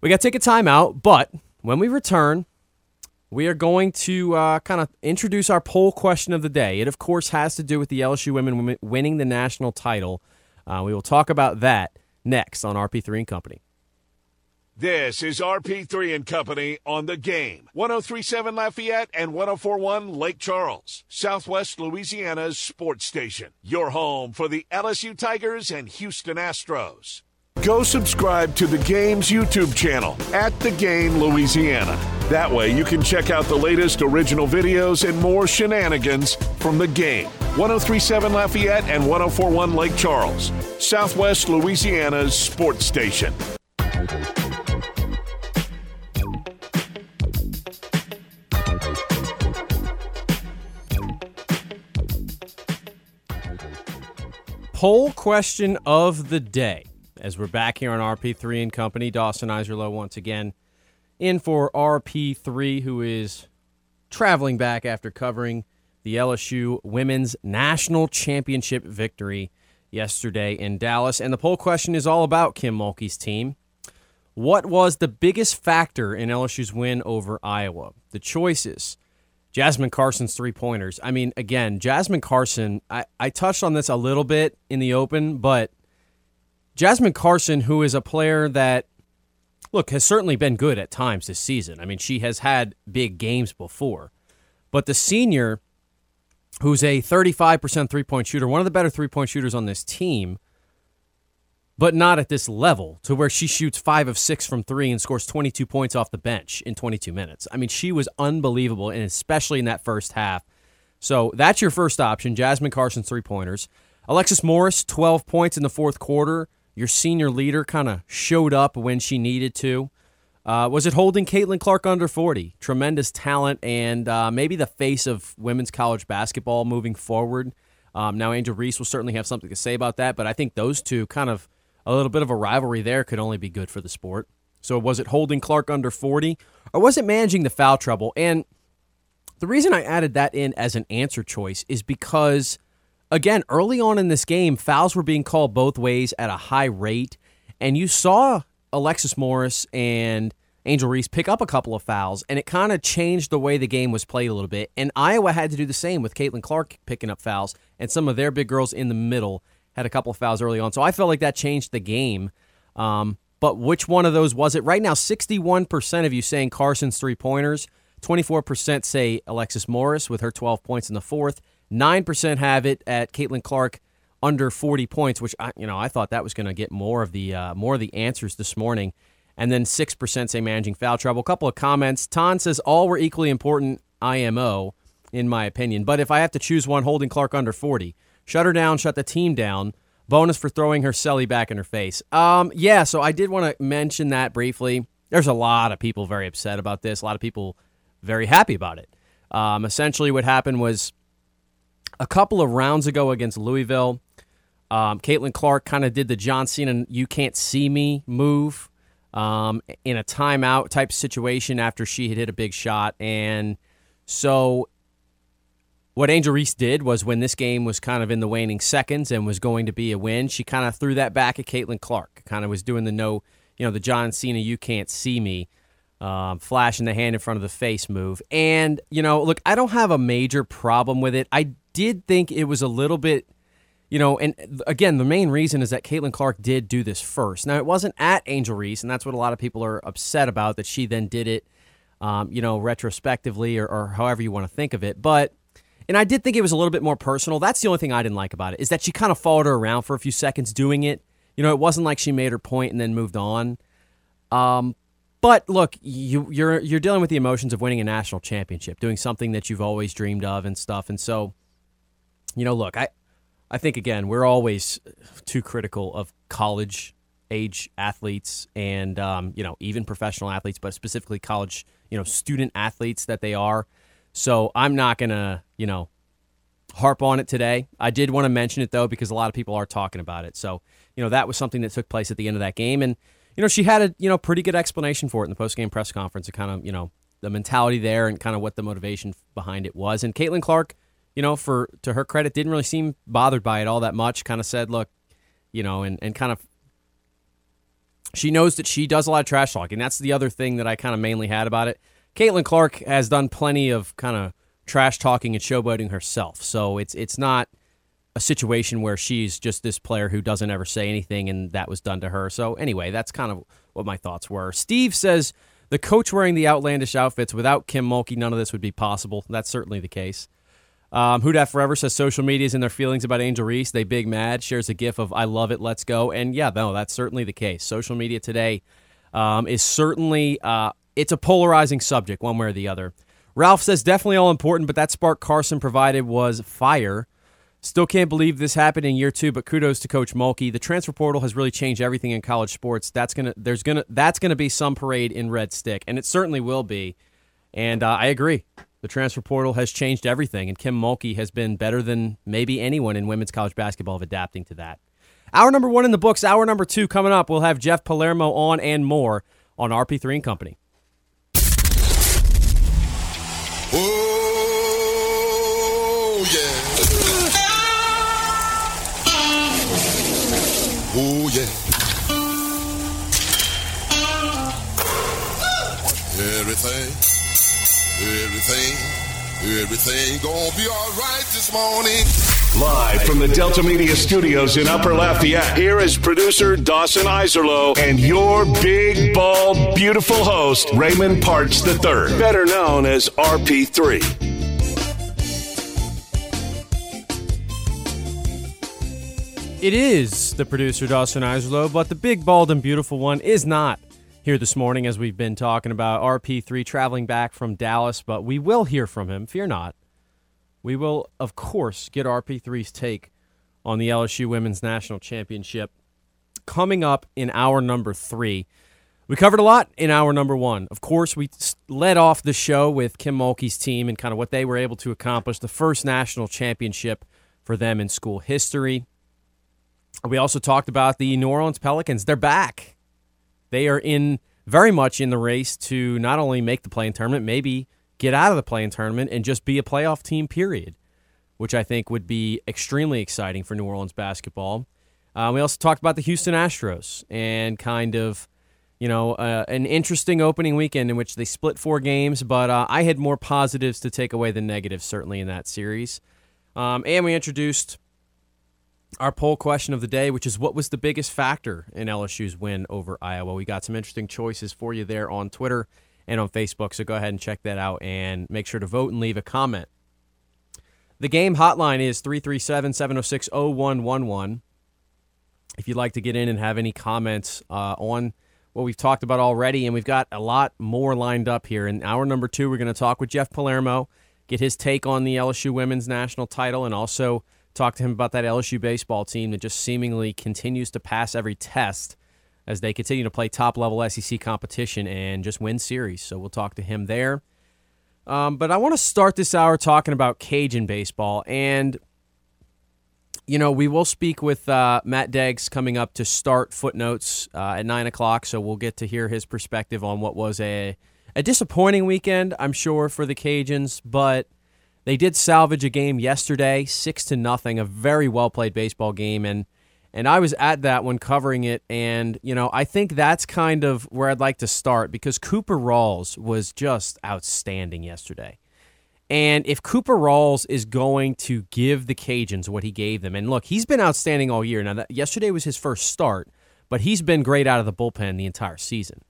S3: We got to take a timeout, but when we return, we are going to uh, kind of introduce our poll question of the day. It, of course, has to do with the LSU women winning the national title. Uh, we will talk about that next on RP3 and Company.
S2: This is RP3 and Company on the game. 1037 Lafayette and 1041 Lake Charles, Southwest Louisiana's sports station. Your home for the LSU Tigers and Houston Astros. Go subscribe to the game's YouTube channel at The Game Louisiana. That way you can check out the latest original videos and more shenanigans from the game. 1037 Lafayette and 1041 Lake Charles, Southwest Louisiana's sports station.
S3: Poll question of the day as we're back here on RP3 and Company. Dawson Iserlow once again in for RP3, who is traveling back after covering the LSU Women's National Championship victory yesterday in Dallas. And the poll question is all about Kim Mulkey's team. What was the biggest factor in LSU's win over Iowa? The choices. Jasmine Carson's three pointers. I mean, again, Jasmine Carson, I, I touched on this a little bit in the open, but Jasmine Carson, who is a player that, look, has certainly been good at times this season. I mean, she has had big games before. But the senior, who's a 35% three point shooter, one of the better three point shooters on this team, but not at this level to where she shoots five of six from three and scores 22 points off the bench in 22 minutes. I mean, she was unbelievable, and especially in that first half. So that's your first option Jasmine Carson's three pointers. Alexis Morris, 12 points in the fourth quarter your senior leader kind of showed up when she needed to. Uh, was it holding Caitlin Clark under 40? Tremendous talent and uh, maybe the face of women's college basketball moving forward. Um, now, Angel Reese will certainly have something to say about that, but I think those two kind of a little bit of a rivalry there could only be good for the sport. So, was it holding Clark under 40 or was it managing the foul trouble? And the reason I added that in as an answer choice is because again, early on in this game, fouls were being called both ways at a high rate, and you saw Alexis Morris and Angel Reese pick up a couple of fouls, and it kind of changed the way the game was played a little bit. And Iowa had to do the same with Caitlin Clark picking up fouls, and some of their big girls in the middle had a couple of fouls early on. So I felt like that changed the game. Um, but which one of those was it? Right now, 61% of you saying Carson's three pointers, 24% say Alexis Morris with her 12 points in the fourth, Nine percent have it at Caitlin Clark under 40 points, which I, you know I thought that was going to get more of the uh, more of the answers this morning. And then six percent say managing foul trouble. A couple of comments. Ton says all were equally important. IMO, in my opinion. But if I have to choose one, holding Clark under 40, shut her down, shut the team down. Bonus for throwing her celly back in her face. Um, yeah. So I did want to mention that briefly. There's a lot of people very upset about this. A lot of people very happy about it. Um, essentially, what happened was a couple of rounds ago against Louisville, um, Caitlin Clark kind of did the John Cena "You can't see me" move um, in a timeout type situation after she had hit a big shot, and so what Angel Reese did was when this game was kind of in the waning seconds and was going to be a win, she kind of threw that back at Caitlin Clark. Kind of was doing the no, you know, the John Cena "You can't see me." Um, flashing the hand in front of the face move. And, you know, look, I don't have a major problem with it. I did think it was a little bit you know, and again, the main reason is that Caitlin Clark did do this first. Now, it wasn't at Angel Reese, and that's what a lot of people are upset about that she then did it, um, you know, retrospectively or, or however you want to think of it. But, and I did think it was a little bit more personal. That's the only thing I didn't like about it is that she kind of followed her around for a few seconds doing it. You know, it wasn't like she made her point and then moved on. Um, but look, you, you're you're dealing with the emotions of winning a national championship, doing something that you've always dreamed of and stuff, and so, you know, look, I I think again we're always too critical of college age athletes and um, you know even professional athletes, but specifically college you know student athletes that they are. So I'm not gonna you know harp on it today. I did want to mention it though because a lot of people are talking about it. So you know that was something that took place at the end of that game, and you know she had a you know pretty good explanation for it in the post game press conference. It kind of you know the mentality there and kind of what the motivation behind it was. And Caitlin Clark you know, for to her credit, didn't really seem bothered by it all that much. Kind of said, look, you know, and, and kind of she knows that she does a lot of trash talking. That's the other thing that I kind of mainly had about it. Caitlin Clark has done plenty of kind of trash talking and showboating herself. So it's it's not a situation where she's just this player who doesn't ever say anything and that was done to her. So anyway, that's kind of what my thoughts were. Steve says the coach wearing the outlandish outfits without Kim Mulkey, none of this would be possible. That's certainly the case. Um, Forever says social media is in their feelings about Angel Reese. They big mad. Shares a gif of I love it, let's go. And yeah, no, that's certainly the case. Social media today um, is certainly uh, it's a polarizing subject, one way or the other. Ralph says definitely all important, but that spark Carson provided was fire. Still can't believe this happened in year two, but kudos to Coach Mulkey. The transfer portal has really changed everything in college sports. That's gonna there's gonna that's gonna be some parade in red stick, and it certainly will be. And uh, I agree. The transfer portal has changed everything, and Kim Mulkey has been better than maybe anyone in women's college basketball of adapting to that. Hour number one in the books. Hour number two coming up. We'll have Jeff Palermo on and more on RP3 and Company.
S1: Everything Everything, everything gonna be alright this morning.
S2: Live from the Delta Media Studios in Upper Lafayette, here is producer Dawson Iserlo and your big, bald, beautiful host, Raymond Partsch III, better known as RP3.
S3: It is the producer Dawson Iserlo, but the big, bald, and beautiful one is not here this morning as we've been talking about RP3 traveling back from Dallas, but we will hear from him. Fear not. We will, of course, get RP3's take on the LSU Women's National Championship coming up in hour number three. We covered a lot in hour number one. Of course, we led off the show with Kim Mulkey's team and kind of what they were able to accomplish, the first national championship for them in school history. We also talked about the New Orleans Pelicans. They're back. They are in very much in the race to not only make the play-in tournament, maybe get out of the play-in tournament and just be a playoff team. Period, which I think would be extremely exciting for New Orleans basketball. Uh, we also talked about the Houston Astros and kind of, you know, uh, an interesting opening weekend in which they split four games, but uh, I had more positives to take away than negatives, certainly, in that series. Um, and we introduced our poll question of the day, which is what was the biggest factor in LSU's win over Iowa? We got some interesting choices for you there on Twitter and on Facebook, so go ahead and check that out and make sure to vote and leave a comment. The game hotline is 337 706 0111. If you'd like to get in and have any comments uh, on what we've talked about already, and we've got a lot more lined up here. In hour number two, we're going to talk with Jeff Palermo, get his take on the LSU women's national title, and also Talk to him about that LSU baseball team that just seemingly continues to pass every test as they continue to play top level SEC competition and just win series. So we'll talk to him there. Um, but I want to start this hour talking about Cajun baseball. And, you know, we will speak with uh, Matt Deggs coming up to start footnotes uh, at 9 o'clock. So we'll get to hear his perspective on what was a, a disappointing weekend, I'm sure, for the Cajuns. But they did salvage a game yesterday, 6 to nothing, a very well played baseball game. And, and I was at that one covering it. And, you know, I think that's kind of where I'd like to start because Cooper Rawls was just outstanding yesterday. And if Cooper Rawls is going to give the Cajuns what he gave them, and look, he's been outstanding all year. Now, that, yesterday was his first start, but he's been great out of the bullpen the entire season.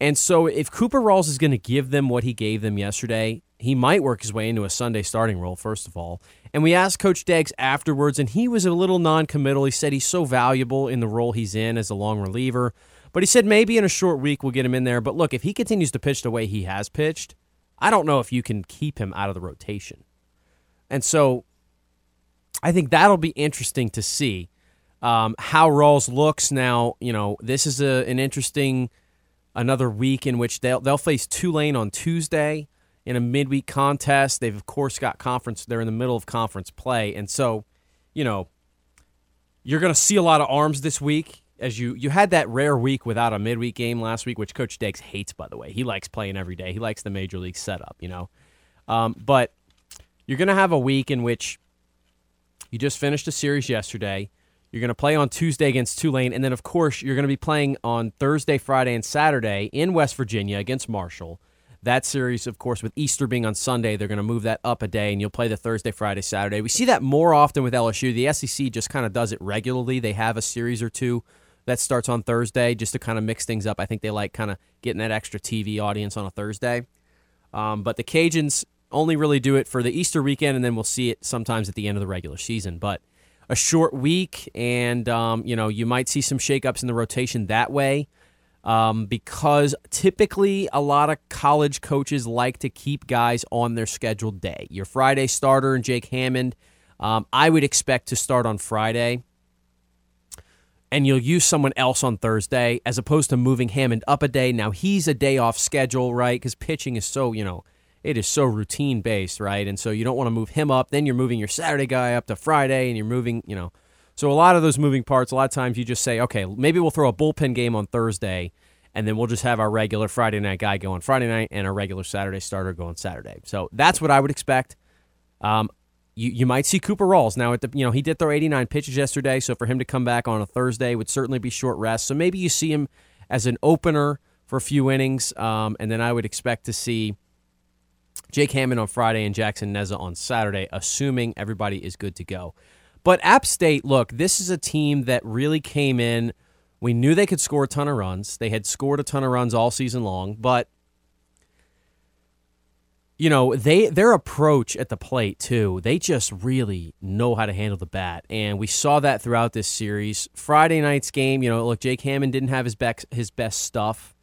S3: And so, if Cooper Rawls is going to give them what he gave them yesterday, he might work his way into a Sunday starting role, first of all. And we asked Coach Deggs afterwards, and he was a little non committal. He said he's so valuable in the role he's in as a long reliever. But he said maybe in a short week we'll get him in there. But look, if he continues to pitch the way he has pitched, I don't know if you can keep him out of the rotation. And so I think that'll be interesting to see um, how Rawls looks now. You know, this is a, an interesting another week in which they'll they'll face Tulane on Tuesday in a midweek contest. They've of course got conference. They're in the middle of conference play, and so you know you're going to see a lot of arms this week. As you you had that rare week without a midweek game last week, which Coach Deggs hates, by the way. He likes playing every day. He likes the major league setup, you know. Um, but you're going to have a week in which you just finished a series yesterday. You're going to play on Tuesday against Tulane, and then of course you're going to be playing on Thursday, Friday, and Saturday in West Virginia against Marshall. That series, of course, with Easter being on Sunday, they're going to move that up a day, and you'll play the Thursday, Friday, Saturday. We see that more often with LSU. The SEC just kind of does it regularly. They have a series or two that starts on Thursday just to kind of mix things up. I think they like kind of getting that extra TV audience on a Thursday. Um, but the Cajuns only really do it for the Easter weekend, and then we'll see it sometimes at the end of the regular season. But a short week, and um, you know you might see some shakeups in the rotation that way um, because typically a lot of college coaches like to keep guys on their scheduled day. Your Friday starter and Jake Hammond, um, I would expect to start on Friday. And you'll use someone else on Thursday as opposed to moving Hammond up a day. Now he's a day off schedule, right? Because pitching is so, you know, it is so routine based, right? And so you don't want to move him up. Then you're moving your Saturday guy up to Friday and you're moving, you know, so a lot of those moving parts, a lot of times you just say, okay, maybe we'll throw a bullpen game on Thursday, and then we'll just have our regular Friday night guy go on Friday night and our regular Saturday starter go on Saturday. So that's what I would expect. Um, you, you might see Cooper Rawls now at the you know he did throw 89 pitches yesterday, so for him to come back on a Thursday would certainly be short rest. So maybe you see him as an opener for a few innings, um, and then I would expect to see Jake Hammond on Friday and Jackson Nezuh on Saturday, assuming everybody is good to go. But App State, look, this is a team that really came in. We knew they could score a ton of runs. They had scored a ton of runs all season long, but you know, they their approach at the plate too. They just really know how to handle the bat, and we saw that throughout this series. Friday night's game, you know, look, Jake Hammond didn't have his best his best stuff.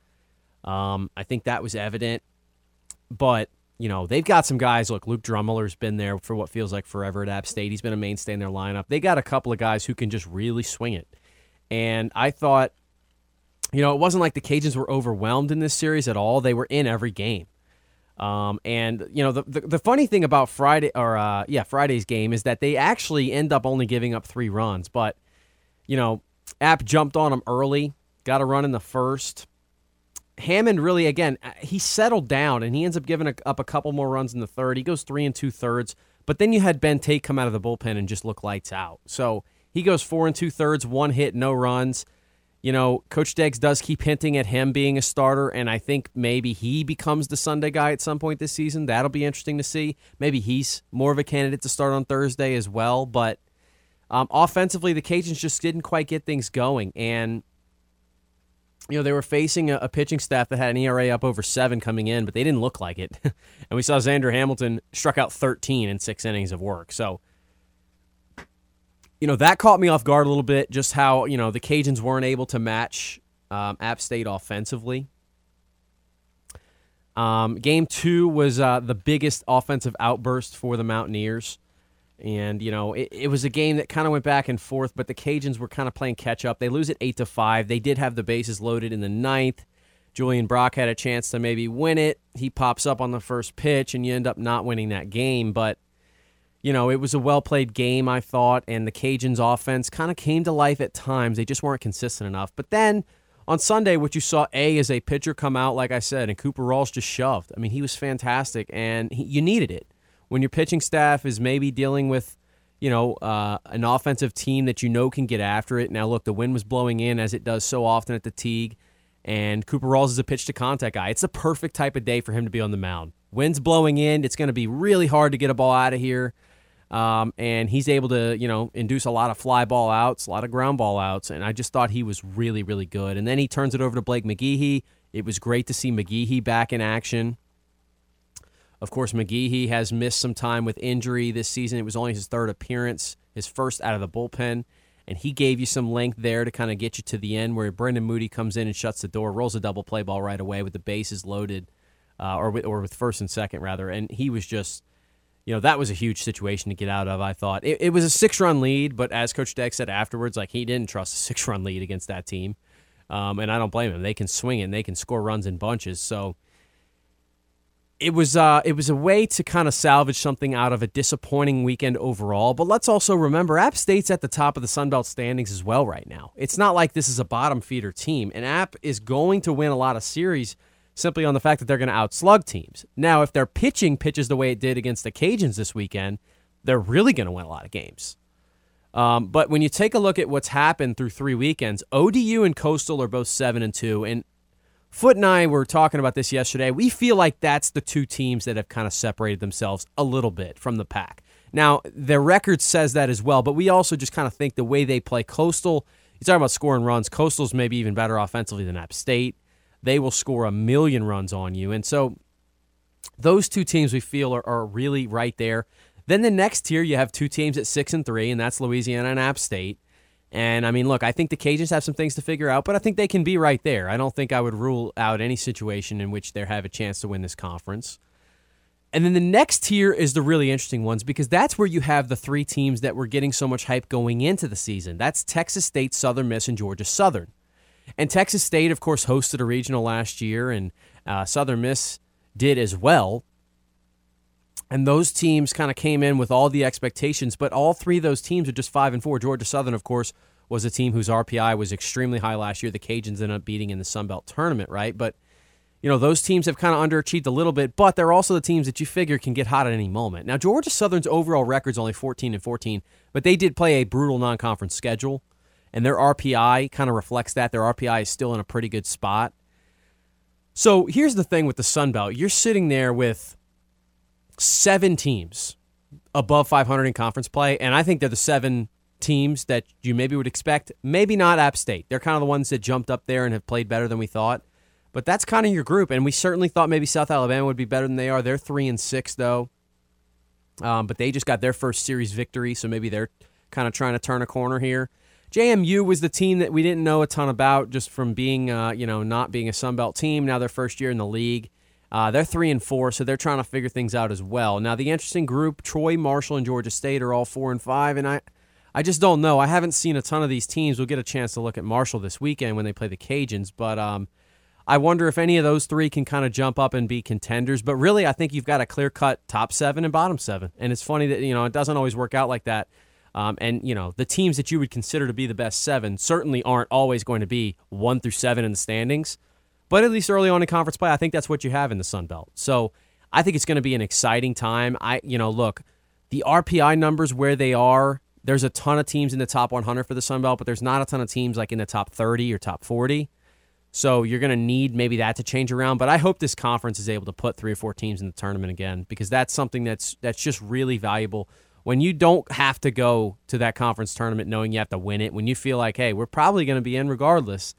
S3: Um, I think that was evident, but you know, they've got some guys. Look, Luke Drumheller's been there for what feels like forever at App State. He's been a mainstay in their lineup. They got a couple of guys who can just really swing it. And I thought, you know, it wasn't like the Cajuns were overwhelmed in this series at all. They were in every game. Um, and you know the, the, the funny thing about Friday or uh, yeah Friday's game is that they actually end up only giving up three runs, but you know App jumped on them early, got a run in the first, Hammond really, again, uh, he settled down and he ends up giving a, up a couple more runs in the third. He goes three and two thirds, but then you had Ben Tate come out of the bullpen and just look lights out. So he goes four and two thirds, one hit, no runs. You know, Coach Deggs does keep hinting at him being a starter, and I think maybe he becomes the Sunday guy at some point this season. That'll be interesting to see. Maybe he's more of a candidate to start on Thursday as well. But um, offensively, the Cajuns just didn't quite get things going, and you know, they were facing a, a, pitching staff that had an ERA up over seven coming in, but they didn't look like it. and we saw Xander Hamilton struck out 13 in six innings of work. So, you know, that caught me off guard a little bit, just how, you know, the Cajuns weren't able to match um, App State offensively. Um, game two was uh, the biggest offensive outburst for the Mountaineers. And you know, it, it was a game that kind of went back and forth, but the Cajuns were kind of playing catch up. They lose it eight to five. They did have the bases loaded in the ninth. Julian Brock had a chance to maybe win it. He pops up on the first pitch, and you end up not winning that game. But, you know, it was a well played game, I thought, and the Cajuns' offense kind of came to life at times. They just weren't consistent enough. But then on Sunday, what you saw, A, is a pitcher come out, like I said, and Cooper Rawls just shoved. I mean, he was fantastic, and he, you needed it. When your pitching staff is maybe dealing with you know, uh, an offensive team that you know can get after it. Now, look, the wind was blowing in as it does so often at the Tigue. And Cooper Rawls is a pitch to contact guy. It's the perfect type of day for him to be on the mound. Wind's blowing in. It's going to be really hard to get a ball out of here. Um, and he's able to, you know, induce a lot of fly ball outs, a lot of ground ball outs. And I just thought he was really, really good. And then he turns it over to Blake McGehee. It was great to see McGehee back in action. Of course, McGehee has missed some time with injury this season. It was only his third appearance, his first out of the bullpen and he gave you some length there to kind of get you to the end where Brandon Moody comes in and shuts the door, rolls a double play ball right away with the bases loaded, uh, or with, or with first and second rather, and he was just. You know, that was a huge situation to get out of, I thought. It, it was a six run lead, but as Coach Deggs said afterwards, like he didn't trust a six run lead against that team. Um, and I don't blame him. They can swing it and they can score runs in bunches. So it was uh, it was a way to kind of salvage something out of a disappointing weekend overall. But let's also remember App State's at the top of the Sun Belt standings as well right now. It's not like this is a bottom feeder team. And App is going to win a lot of series simply on the fact that they're going to outslug teams. Now, if their pitching pitches the way it did against the Cajuns this weekend, they're really going to win a lot of games. Um, but when you take a look at what's happened through three weekends, ODU and Coastal are both seven and two, and Foote and I were talking about this yesterday. We feel like that's the two teams that have kind of separated themselves a little bit from the pack. Now, their record says that as well, but we also just kind of think the way they play Coastal, you talk about scoring runs, Coastal's maybe even better offensively than App State. They will score a million runs on you. And so those two teams we feel are, are really right there. Then the next tier, you have two teams at six and three, and that's Louisiana and App State. And I mean, look, I think the Cajuns have some things to figure out, but I think they can be right there. I don't think I would rule out any situation in which they have a chance to win this conference. And then the next tier is the really interesting ones because that's where you have the three teams that were getting so much hype going into the season. That's Texas State, Southern Miss, and Georgia Southern. And Texas State, of course, hosted a regional last year, and uh, Southern Miss did as well. And those teams kind of came in with all the expectations, but all three of those teams are just five and four. Georgia Southern, of course, was a team whose RPI was extremely high last year. The Cajuns ended up beating in the Sun Belt tournament, right? But you know those teams have kind of underachieved a little bit, but they're also the teams that you figure can get hot at any moment. Now Georgia Southern's overall record is only 14 and 14, but they did play a brutal non-conference schedule, and their RPI kind of reflects that. Their RPI is still in a pretty good spot. So here's the thing with the Sun Belt: you're sitting there with seven teams above 500 in conference play, and I think they're the seven teams that you maybe would expect. Maybe not App State. They're kind of the ones that jumped up there and have played better than we thought. But that's kind of your group, and we certainly thought maybe South Alabama would be better than they are. They're three and six though, um, but they just got their first series victory, so maybe they're kind of trying to turn a corner here. JMU was the team that we didn't know a ton about just from being, uh, you know, not being a Sun Belt team. Now their first year in the league. Uh, they're three and four, so they're trying to figure things out as well. Now, the interesting group: Troy, Marshall, and Georgia State are all four and five, and I, I just don't know. I haven't seen a ton of these teams. We'll get a chance to look at Marshall this weekend when they play the Cajuns, but um, I wonder if any of those three can kind of jump up and be contenders. But really, I think you've got a clear-cut top seven and bottom seven, and it's funny that you know it doesn't always work out like that. Um, and you know the teams that you would consider to be the best seven certainly aren't always going to be one through seven in the standings. But at least early on in conference play, I think that's what you have in the Sun Belt. So I think it's going to be an exciting time. I, you know, look, the RPI numbers where they are, there's a ton of teams in the top 100 for the Sun Belt, but there's not a ton of teams like in the top 30 or top 40. So you're going to need maybe that to change around. But I hope this conference is able to put three or four teams in the tournament again because that's something that's that's just really valuable. When you don't have to go to that conference tournament knowing you have to win it, when you feel like, hey, we're probably going to be in regardless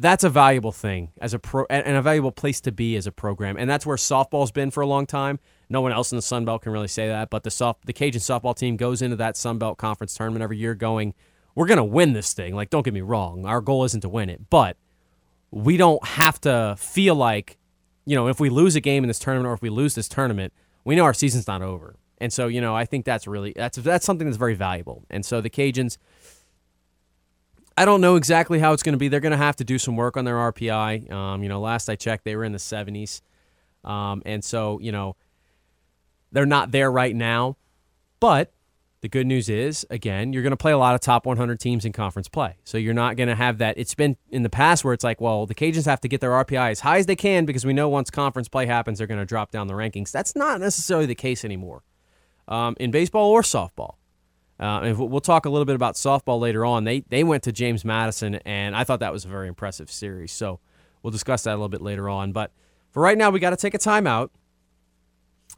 S3: that's a valuable thing as a pro and a valuable place to be as a program. And that's where softball's been for a long time. No one else in the Sun Belt can really say that, but the soft the Cajun softball team goes into that Sun Belt conference tournament every year going, we're going to win this thing. Like don't get me wrong, our goal isn't to win it, but we don't have to feel like, you know, if we lose a game in this tournament or if we lose this tournament, we know our season's not over. And so, you know, I think that's really that's that's something that's very valuable. And so the Cajuns I don't know exactly how it's going to be. They're going to have to do some work on their RPI. Um, you know, last I checked, they were in the 70s. Um, and so, you know, they're not there right now. But the good news is, again, you're going to play a lot of top 100 teams in conference play. So you're not going to have that. It's been in the past where it's like, well, the Cajuns have to get their RPI as high as they can because we know once conference play happens, they're going to drop down the rankings. That's not necessarily the case anymore um, in baseball or softball. Uh, and we'll talk a little bit about softball later on. They they went to James Madison, and I thought that was a very impressive series. So we'll discuss that a little bit later on. But for right now, we got to take a timeout.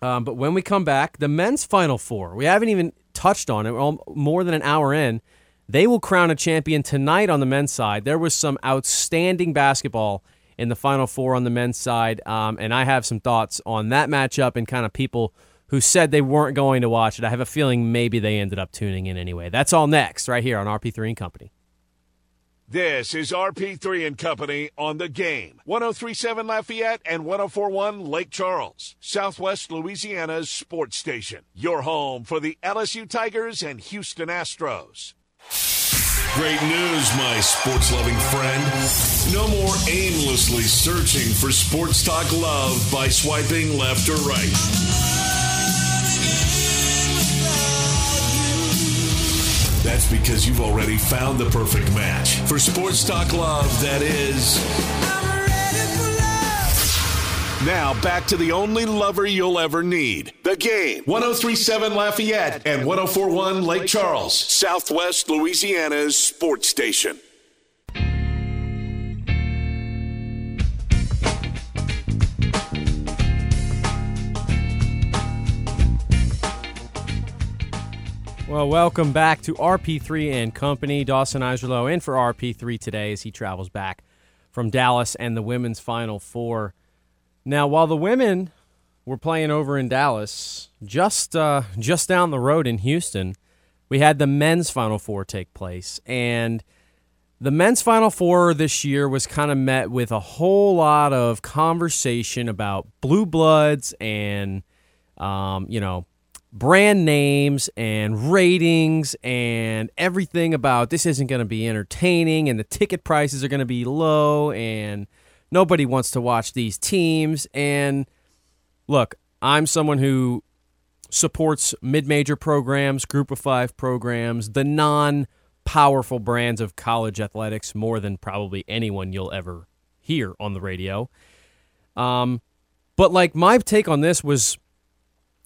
S3: Um, but when we come back, the men's Final Four, we haven't even touched on it. We're more than an hour in. They will crown a champion tonight on the men's side. There was some outstanding basketball in the Final Four on the men's side, um, and I have some thoughts on that matchup and kind of people who said they weren't going to watch it. I have a feeling maybe they ended up tuning in anyway. That's all next, right here on RP3 and Company.
S2: This is RP3 and Company on the game. 1037 Lafayette and 1041 Lake Charles, Southwest Louisiana's sports station. Your home for the LSU Tigers and Houston Astros. Great news, my sports loving friend. No more aimlessly searching for sports talk love by swiping left or right. Because you've already found the perfect match for sports talk love that is. Now back to the only lover you'll ever need. The game. 1037 Lafayette and 1041 Lake Charles, Southwest Louisiana's sports station.
S3: Well, welcome back to RP3 and Company. Dawson Iserlo in for RP3 today as he travels back from Dallas and the women's Final Four. Now, while the women were playing over in Dallas, just uh, just down the road in Houston, we had the men's Final Four take place, and the men's Final Four this year was kind of met with a whole lot of conversation about blue bloods and um, you know brand names and ratings and everything about this isn't going to be entertaining and the ticket prices are going to be low and nobody wants to watch these teams. And look i'm someone who supports mid-major programs group of five programs the non-powerful brands of college athletics more than probably anyone you'll ever hear on the radio. Um, but like my take on this was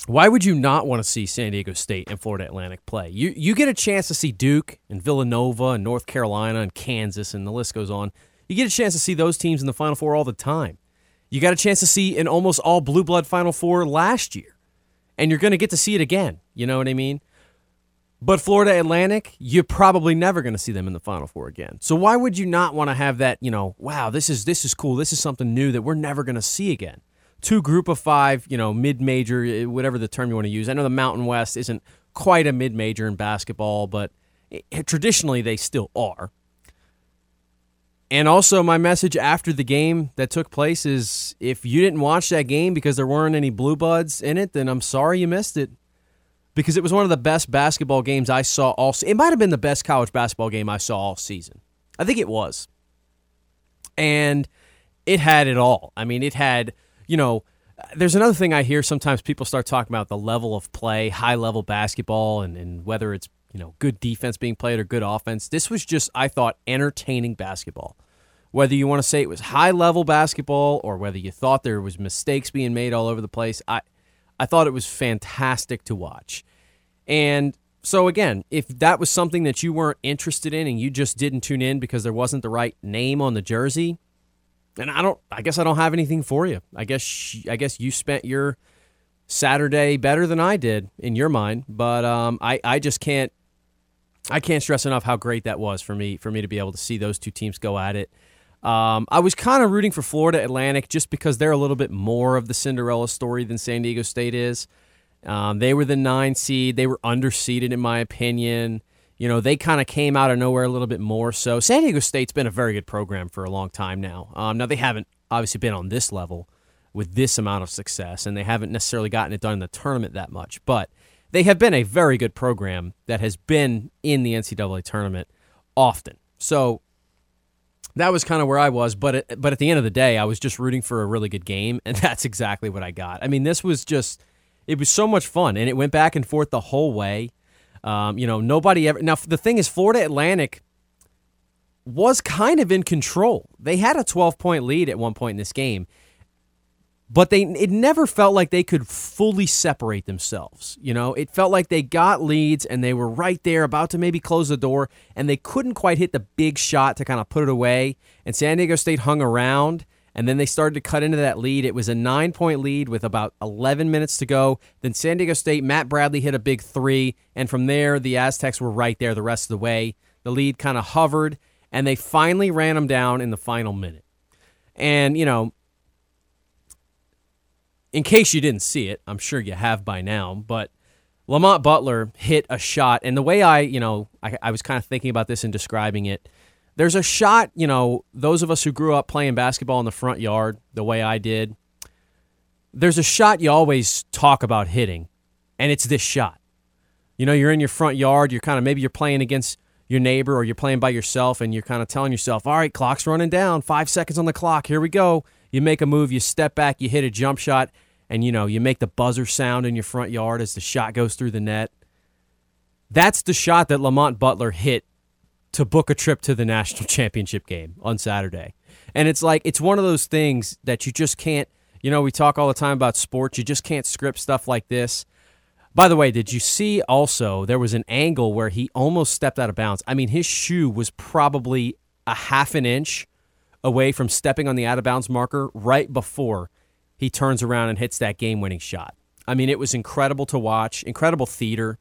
S3: why would you not want to see San Diego State and Florida Atlantic play? You you get a chance to see Duke and Villanova and North Carolina and Kansas and the list goes on. You get a chance to see those teams in the Final Four all the time. You got a chance to see an almost all blue blood Final Four last year, and you're going to get to see it again. You know what I mean? But Florida Atlantic, you're probably never going to see them in the Final Four again. So why would you not want to have that? You know, wow, this is this is cool. This is something new that we're never going to see again two group of five, you know, mid major, eh, whatever the term you want to use. I know the Mountain West isn't quite a mid major in basketball, but it, traditionally they still are. And also, my message after the game that took place is if you didn't watch that game because there weren't any Blue Bloods in it, then I'm sorry you missed it. Because it was one of the best basketball games I saw all. It might have been the best college basketball game I saw all season. I think it was. And it had it all. I mean, it had you know, there's another thing I hear sometimes people start talking about the level of play, high level basketball, and, and whether it's, you know, good defense being played or good offense. This was just, I thought, entertaining basketball. Whether you want to say it was high level basketball or whether you thought there was mistakes being made all over the place, I, I thought it was fantastic to watch. And so again, if that was something that you weren't interested in and you just didn't tune in because there wasn't the right name on the jersey, and I don't. I guess I don't have anything for you. I guess I guess you spent your Saturday better than I did in your mind, but um, I I just can't. I can't stress enough how great that was for me for me to be able to see those two teams go at it. Um, I was kind of rooting for Florida Atlantic just because they're a little bit more of the Cinderella story than San Diego State is. Um, they were the nine seed. They were underseeded, in my opinion you know, they kind of came out of nowhere a little bit more. So San Diego State's been a very good program for a long time now. Um, now they haven't obviously been on this level with this amount of success, and they haven't necessarily gotten it done in the tournament that much, but they have been a very good program that has been in the NCAA tournament often. So that was kind of where I was. But but at the end of the day, I was just rooting for a really good game, and that's exactly what I got. I mean, this was just it was so much fun, and it went back and forth the whole way. Um, you know, nobody ever. Now the thing is, Florida Atlantic was kind of in control. They had a 12 point lead at one point in this game, but they it never felt like they could fully separate themselves. You know, it felt like they got leads and they were right there about to maybe close the door and they couldn't quite hit the big shot to kind of put it away. And San Diego State hung around and then they started to cut into that lead. It was a 9-point lead with about 11 minutes to go. Then San Diego State Matt Bradley hit a big 3 and from there the Aztecs were right there the rest of the way. The lead kind of hovered and they finally ran them down in the final minute. And, you know, in case you didn't see it, I'm sure you have by now, but Lamont Butler hit a shot. And the way I, you know, I, I was kind of thinking about this and describing it. There's a shot, you know, those of us who grew up playing basketball in the front yard the way I did, there's a shot you always talk about hitting, and it's this shot. You know, you're in your front yard, you're kind of maybe you're playing against your neighbor or you're playing by yourself and you're kind of telling yourself, all right, clock's running down, five seconds on the clock, here we go. You make a move, you step back, you hit a jump shot, and you know, you make the buzzer sound in your front yard as the shot goes through the net. That's the shot that Lamont Butler hit to book a trip to the national championship game on Saturday. And it's like it's one of those things that you just can't, you know, we talk all the time about sports, you just can't script stuff like this. By the way, did you see also there was an angle where he almost stepped out of bounds? I mean, his shoe was probably a half an inch away from stepping on the out of bounds marker right before he turns around and hits that game winning shot. I mean, it was incredible to watch, incredible theater,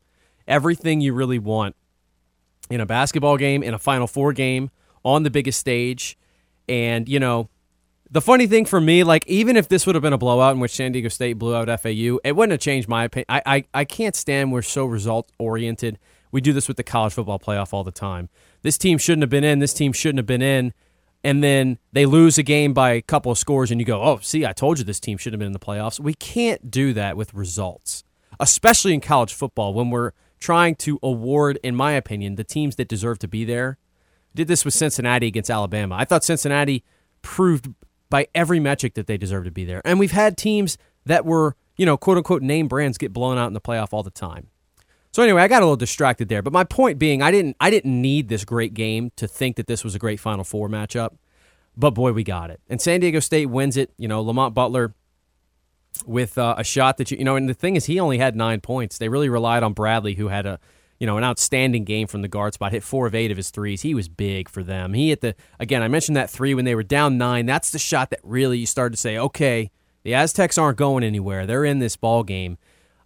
S3: everything you really want in a basketball game, in a Final Four game, on the biggest stage. And, you know, the funny thing for me, like, even if this would have been a blowout in which San Diego State blew out FAU, it wouldn't have changed my opinion. I, I, I can't stand we're so result oriented. We do this with the college football playoff all the time. This team shouldn't have been in. This team shouldn't have been in and then they lose a game by a couple of scores, and you go, oh, see, I told you this team should have been in the playoffs. We can't do that with results, especially in college football when we're trying to award, in my opinion, the teams that deserve to be there. Did this with Cincinnati against Alabama. I thought Cincinnati proved by every metric that they deserve to be there. And we've had teams that were, you know, quote unquote name brands get blown out in the playoff all the time. So anyway, I got a little distracted there, but my point being, I didn't I didn't need this great game to think that this was a great Final Four matchup. But boy, we got it. And San Diego State wins it. You know, Lamont Butler with uh, a shot that you you know, and the thing is, he only had nine points. They really relied on Bradley, who had a you know an outstanding game from the guard spot. Hit four of eight of his threes. He was big for them. He hit the again. I mentioned that three when they were down nine. That's the shot that really you started to say, okay, the Aztecs aren't going anywhere. They're in this ball game,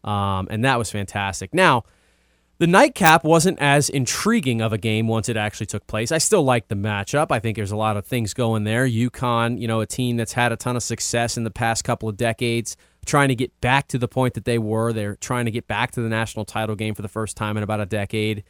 S3: um, and that was fantastic. Now the nightcap wasn't as intriguing of a game once it actually took place. I still like the matchup. I think there's a lot of things going there. UConn, you know, a team that's had a ton of success in the past couple of decades, trying to get back to the point that they were. They're trying to get back to the national title game for the first time in about a decade.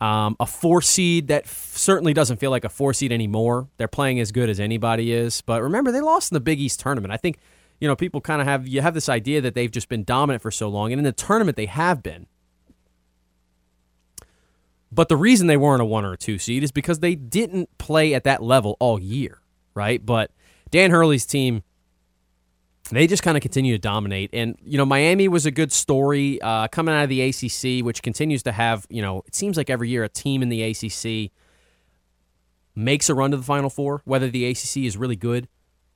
S3: Um, a four seed that f- certainly doesn't feel like a four seed anymore. They're playing as good as anybody is. But remember, they lost in the Big East tournament. I think, you know, people kind of have you have this idea that they've just been dominant for so long, and in the tournament they have been. But the reason they weren't a one or a two seed is because they didn't play at that level all year, right? But Dan Hurley's team, they just kind of continue to dominate. And, you know, Miami was a good story uh, coming out of the ACC, which continues to have, you know, it seems like every year a team in the ACC makes a run to the Final Four, whether the ACC is really good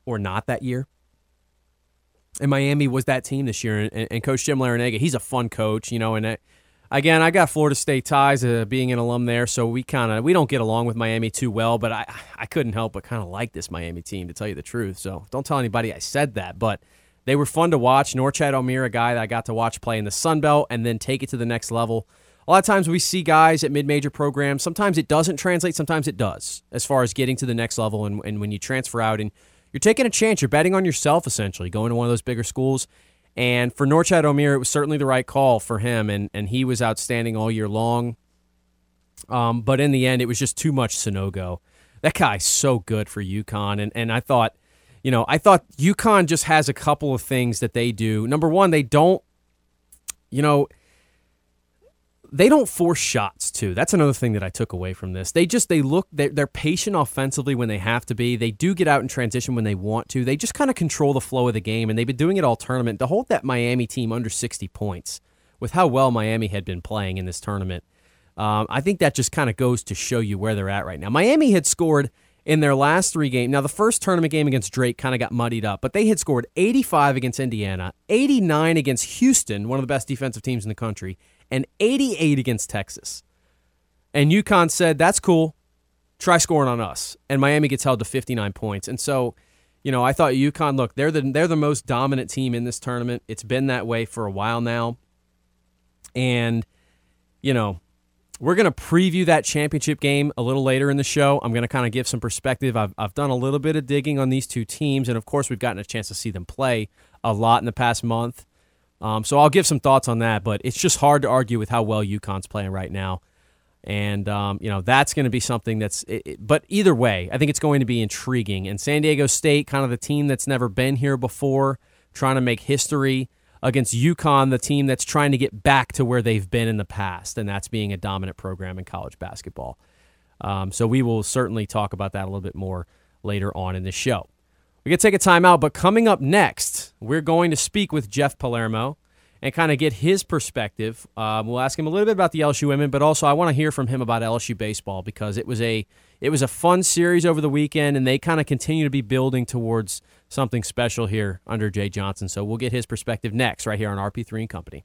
S3: or not that year. And Miami was that team this year. And, and Coach Jim Larrañaga, he's a fun coach, you know, and again, I got Florida State ties, uh, being an alum there, so we kind of we don't get along with Miami too well. But I I couldn't help but kind of like this Miami team to tell you the truth. So don't tell anybody I said that, but they were fun to watch. Norchad Omier, a guy that I got to watch play in the Sun Belt and then take it to the next level. A lot of times we see guys at mid-major programs. Sometimes it doesn't translate. Sometimes it does, as far as getting to the next level. And, and when you transfer out and you're taking a chance, you're betting on yourself essentially, going to one of those bigger schools and for Norchad Omier, it was certainly the right call for him, and, and he was outstanding all year long. Um, but in the end, it was just too much Sanogo. That guy's so good for UConn, and, and I thought, you know, I thought UConn just has a couple of things that they do. Number one, they don't, you know, they don't force shots too. That's another thing that I took away from this. They just they look they're, they're patient offensively when they have to be. They do get out in transition when they want to. They just kind of control the flow of the game, and they've been doing it all tournament. To hold that Miami team under sixty points with how well Miami had been playing in this tournament, um, I think that just kind of goes to show you where they're at right now. Miami had scored in their last three games. Now, the first tournament game against Drake kind of got muddied up, but they had scored 85 against Indiana, 89 against Houston, one of the best defensive teams in the country, and 88 against Texas. And UConn said, that's cool. Try scoring on us. And Miami gets held to 59 points. And so, you know, I thought UConn, look, they're the, they're the most dominant team in this tournament. It's been that way for a while now. And, you know, we're going to preview that championship game a little later in the show. I'm going to kind of give some perspective. I've, I've done a little bit of digging on these two teams. And of course, we've gotten a chance to see them play a lot in the past month. Um, so I'll give some thoughts on that, but it's just hard to argue with how well UConn's playing right now. And, um, you know, that's going to be something that's, it, it, but either way, I think it's going to be intriguing. And San Diego State, kind of the team that's never been here before, trying to make history against UConn, the team that's trying to get back to where they've been in the past, and that's being a dominant program in college basketball. Um, so we will certainly talk about that a little bit more later on in the show. We could take a timeout, but coming up next, we're going to speak with Jeff Palermo and kind of get his perspective. Um, we'll ask him a little bit about the LSU women, but also I want to hear from him about LSU baseball because it was a it was a fun series over the weekend, and they kind of continue to be building towards something special here under Jay Johnson. So we'll get his perspective next, right here on RP3 and Company.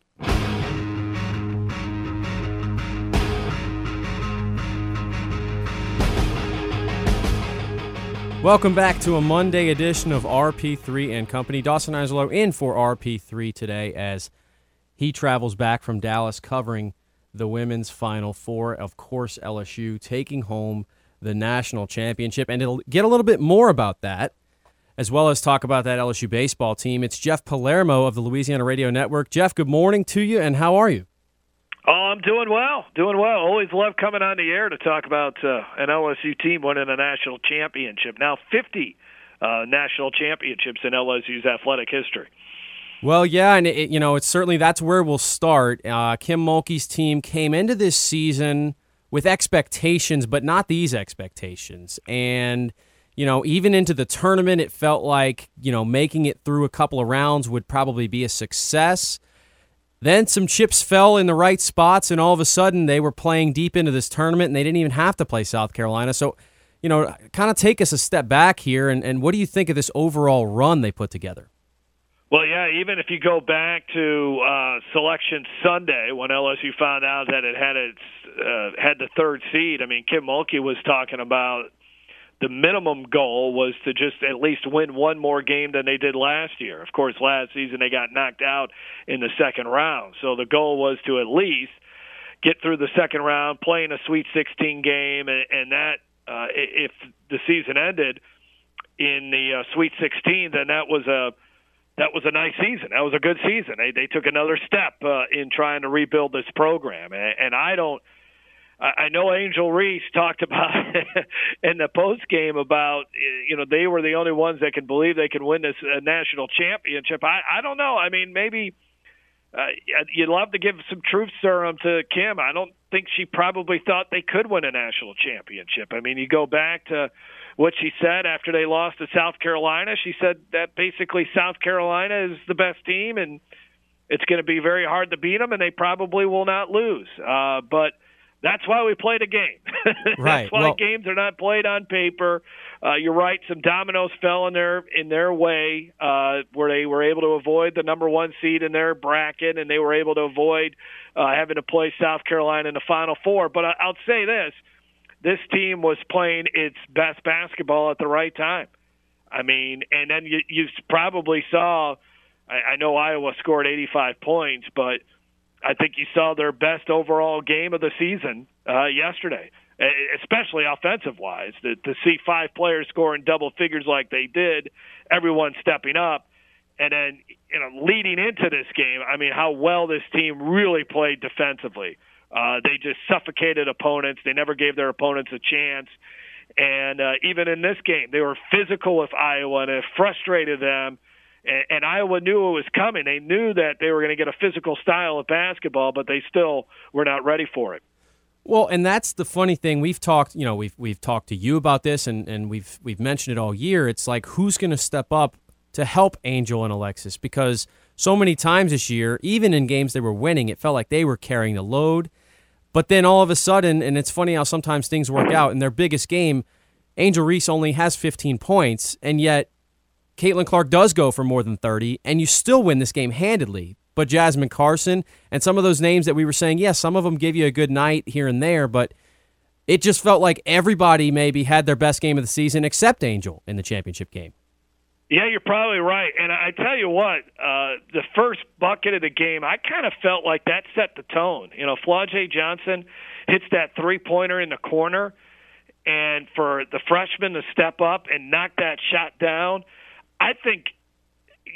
S3: Welcome back to a Monday edition of RP3 and Company. Dawson Isolo in for RP3 today as he travels back from Dallas covering the women's Final Four. Of course, LSU taking home the national championship. And it'll get a little bit more about that, as well as talk about that LSU baseball team. It's Jeff Palermo of the Louisiana Radio Network. Jeff, good morning to you, and how are you?
S4: Oh, I'm doing well, doing well. Always love coming on the air to talk about uh, an LSU team winning a national championship. Now 50 uh, national championships in LSU's athletic history.
S3: Well, yeah, and it, you know, it's certainly that's where we'll start. Uh, Kim Mulkey's team came into this season with expectations, but not these expectations, and you know, even into the tournament, it felt like you know making it through a couple of rounds would probably be a success. Then some chips fell in the right spots, and all of a sudden they were playing deep into this tournament, and they didn't even have to play South Carolina. So, you know, kind of take us a step back here, and, and what do you think of this overall run they put together?
S4: Well, yeah, even if you go back to uh, Selection Sunday when LSU found out that it had its uh, had the third seed, I mean, Kim Mulkey was talking about the minimum goal was to just at least win one more game than they did last year. Of course, last season they got knocked out in the second round. So the goal was to at least get through the second round, play in a Sweet 16 game, and, and that uh, if the season ended in the uh, Sweet 16, then that was a that was a nice season. That was a good season. They they took another step uh, in trying to rebuild this program, and, and I don't I know Angel Reese talked about in the post game about you know they were the only ones that can believe they can win this uh, national championship. I I don't know. I mean maybe uh, you'd love to give some truth serum to Kim. I don't think she probably thought they could win a national championship. I mean you go back to what she said after they lost to South Carolina. She said that basically South Carolina is the best team and it's going to be very hard to beat them and they probably will not lose. Uh, but that's why we played a game.
S3: right.
S4: That's why well, games are not played on paper. Uh, you're right. Some dominoes fell in their in their way, uh, where they were able to avoid the number one seed in their bracket, and they were able to avoid uh, having to play South Carolina in the Final Four. But I, I'll say this: this team was playing its best basketball at the right time. I mean, and then you, you probably saw. I, I know Iowa scored 85 points, but I think you saw their best overall game of the season uh, yesterday. especially offensive wise. To, to see five players scoring double figures like they did, everyone stepping up, and then you know leading into this game, I mean how well this team really played defensively. Uh, they just suffocated opponents. They never gave their opponents a chance. And uh, even in this game, they were physical with Iowa, and it frustrated them. And, and Iowa knew it was coming. They knew that they were going to get a physical style of basketball, but they still were not ready for it.
S3: Well, and that's the funny thing. We've talked, you know, we've we've talked to you about this, and, and we've we've mentioned it all year. It's like who's going to step up to help Angel and Alexis because so many times this year, even in games they were winning, it felt like they were carrying the load. But then all of a sudden, and it's funny how sometimes things work out. In their biggest game, Angel Reese only has 15 points, and yet Caitlin Clark does go for more than 30, and you still win this game handedly. But Jasmine Carson and some of those names that we were saying, yes, yeah, some of them give you a good night here and there, but it just felt like everybody maybe had their best game of the season except Angel in the championship game.
S4: Yeah, you're probably right. And I tell you what, uh, the first bucket of the game, I kind of felt like that set the tone. You know, Flau'jae Johnson hits that three pointer in the corner, and for the freshman to step up and knock that shot down, I think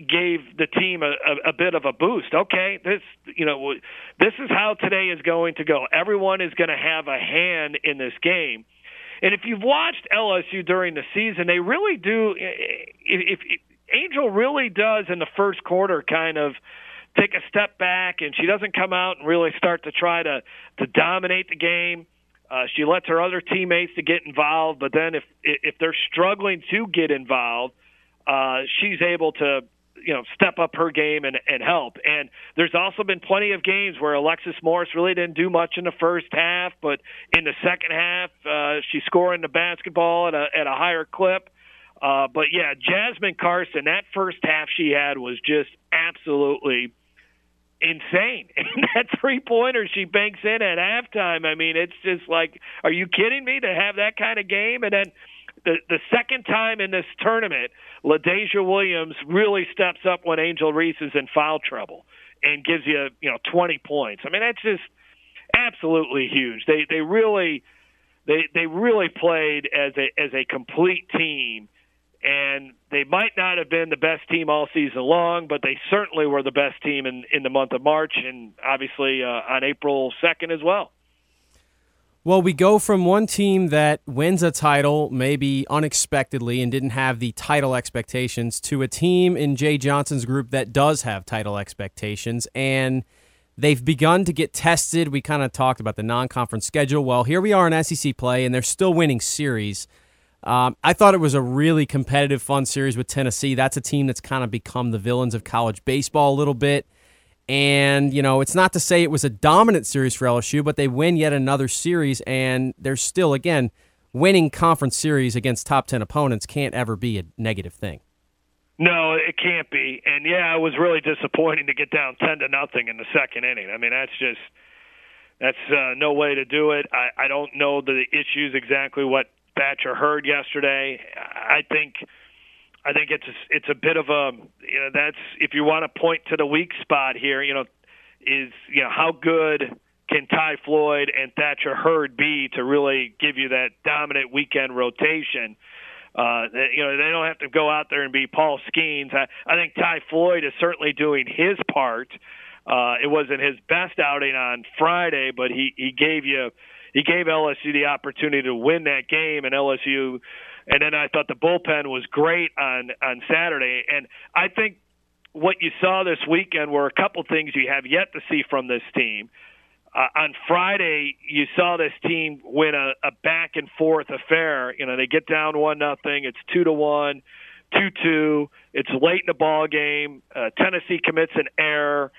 S4: gave the team a, a, a bit of a boost. Okay, this you know this is how today is going to go. Everyone is going to have a hand in this game and if you've watched LSU during the season, they really do. If, if Angel really does in the first quarter, kind of take a step back, and she doesn't come out and really start to try to to dominate the game. Uh, she lets her other teammates to get involved, but then if if they're struggling to get involved, uh, she's able to you know step up her game and, and help. And there's also been plenty of games where Alexis Morris really didn't do much in the first half, but in the second half uh, she's scoring the basketball at a at a higher clip. Uh, but yeah, Jasmine Carson, that first half she had was just absolutely insane. And that three pointer she banks in at halftime, I mean, it's just like, are you kidding me to have that kind of game? And then the the second time in this tournament, LaDazhia Williams really steps up when Angel Reese is in foul trouble and gives you you know 20 points. I mean that's just absolutely huge. They they really they they really played as a as a complete team and they might not have been the best team all season long, but they certainly were the best team in in the month of March and obviously uh, on April 2nd as well.
S3: Well, we go from one team that wins a title maybe unexpectedly and didn't have the title expectations to a team in Jay Johnson's group that does have title expectations. And they've begun to get tested. We kind of talked about the non conference schedule. Well, here we are in SEC play, and they're still winning series. Um, I thought it was a really competitive, fun series with Tennessee. That's a team that's kind of become the villains of college baseball a little bit. And, you know, it's not to say it was a dominant series for LSU, but they win yet another series, and they're still, again, winning conference series against top 10 opponents can't ever be a negative thing.
S4: No, it can't be. And yeah, it was really disappointing to get down 10 to nothing in the second inning. I mean, that's just that's uh, no way to do it. I, I don't know the issues exactly what Thatcher Hurd yesterday. I think I think it's a, it's a bit of a you know that's if you want to point to the weak spot here, you know, is you know how good can Ty Floyd and Thatcher Hurd be to really give you that dominant weekend rotation? Uh, you know, they don't have to go out there and be Paul Skenes. I, I think Ty Floyd is certainly doing his part. Uh, it wasn't his best outing on Friday, but he he gave you he gave LSU the opportunity to win that game, and LSU and then I thought the bullpen was great on on Saturday. And I think what you saw this weekend were a couple things you have yet to see from this team. Uh, on Friday, you saw this team win a, a back and forth affair. You know, they get down one nothing. It's two to one, two two. It's late in the ball game. Uh, Tennessee commits an error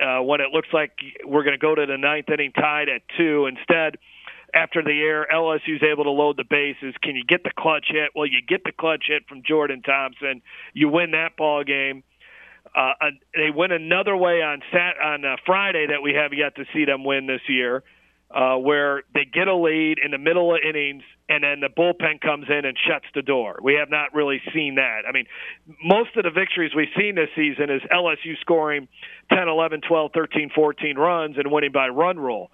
S4: uh, when it looks like we're going to go to the ninth inning tied at two. Instead, after the air, LSU's able to load the bases. Can you get the clutch hit? Well, you get the clutch hit from Jordan Thompson. You win that ball game. Uh, they win another way on sat on uh, Friday that we have yet to see them win this year, uh, where they get a lead in the middle of innings and then the bullpen comes in and shuts the door. We have not really seen that. I mean, most of the victories we've seen this season is LSU scoring 10, 11, 12, 13, 14 runs and winning by run rule.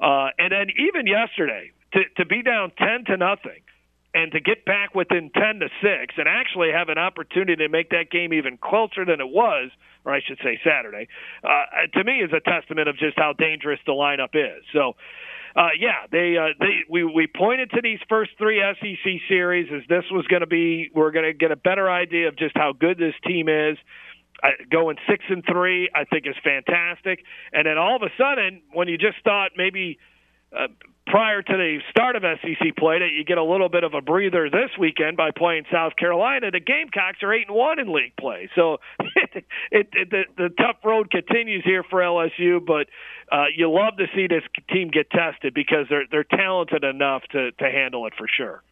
S4: Uh, and then even yesterday, to to be down ten to nothing and to get back within 10 to 6 and actually have an opportunity to make that game even closer than it was, or I should say Saturday, uh, to me is a testament of just how dangerous the lineup is. So, uh, yeah, they uh, they we we pointed to these first three SEC series as this was going to be we're going to get a better idea of just how good this team is. Going six and three, I think is fantastic. And then all of a sudden, when you just thought maybe uh, prior to the start of SEC play that you get a little bit of a breather this weekend by playing South Carolina. The Gamecocks are eight and one in league play, so it, it, the, the tough road continues here for LSU. But uh, you love to see this team get tested because they're they're talented enough to to handle it for sure.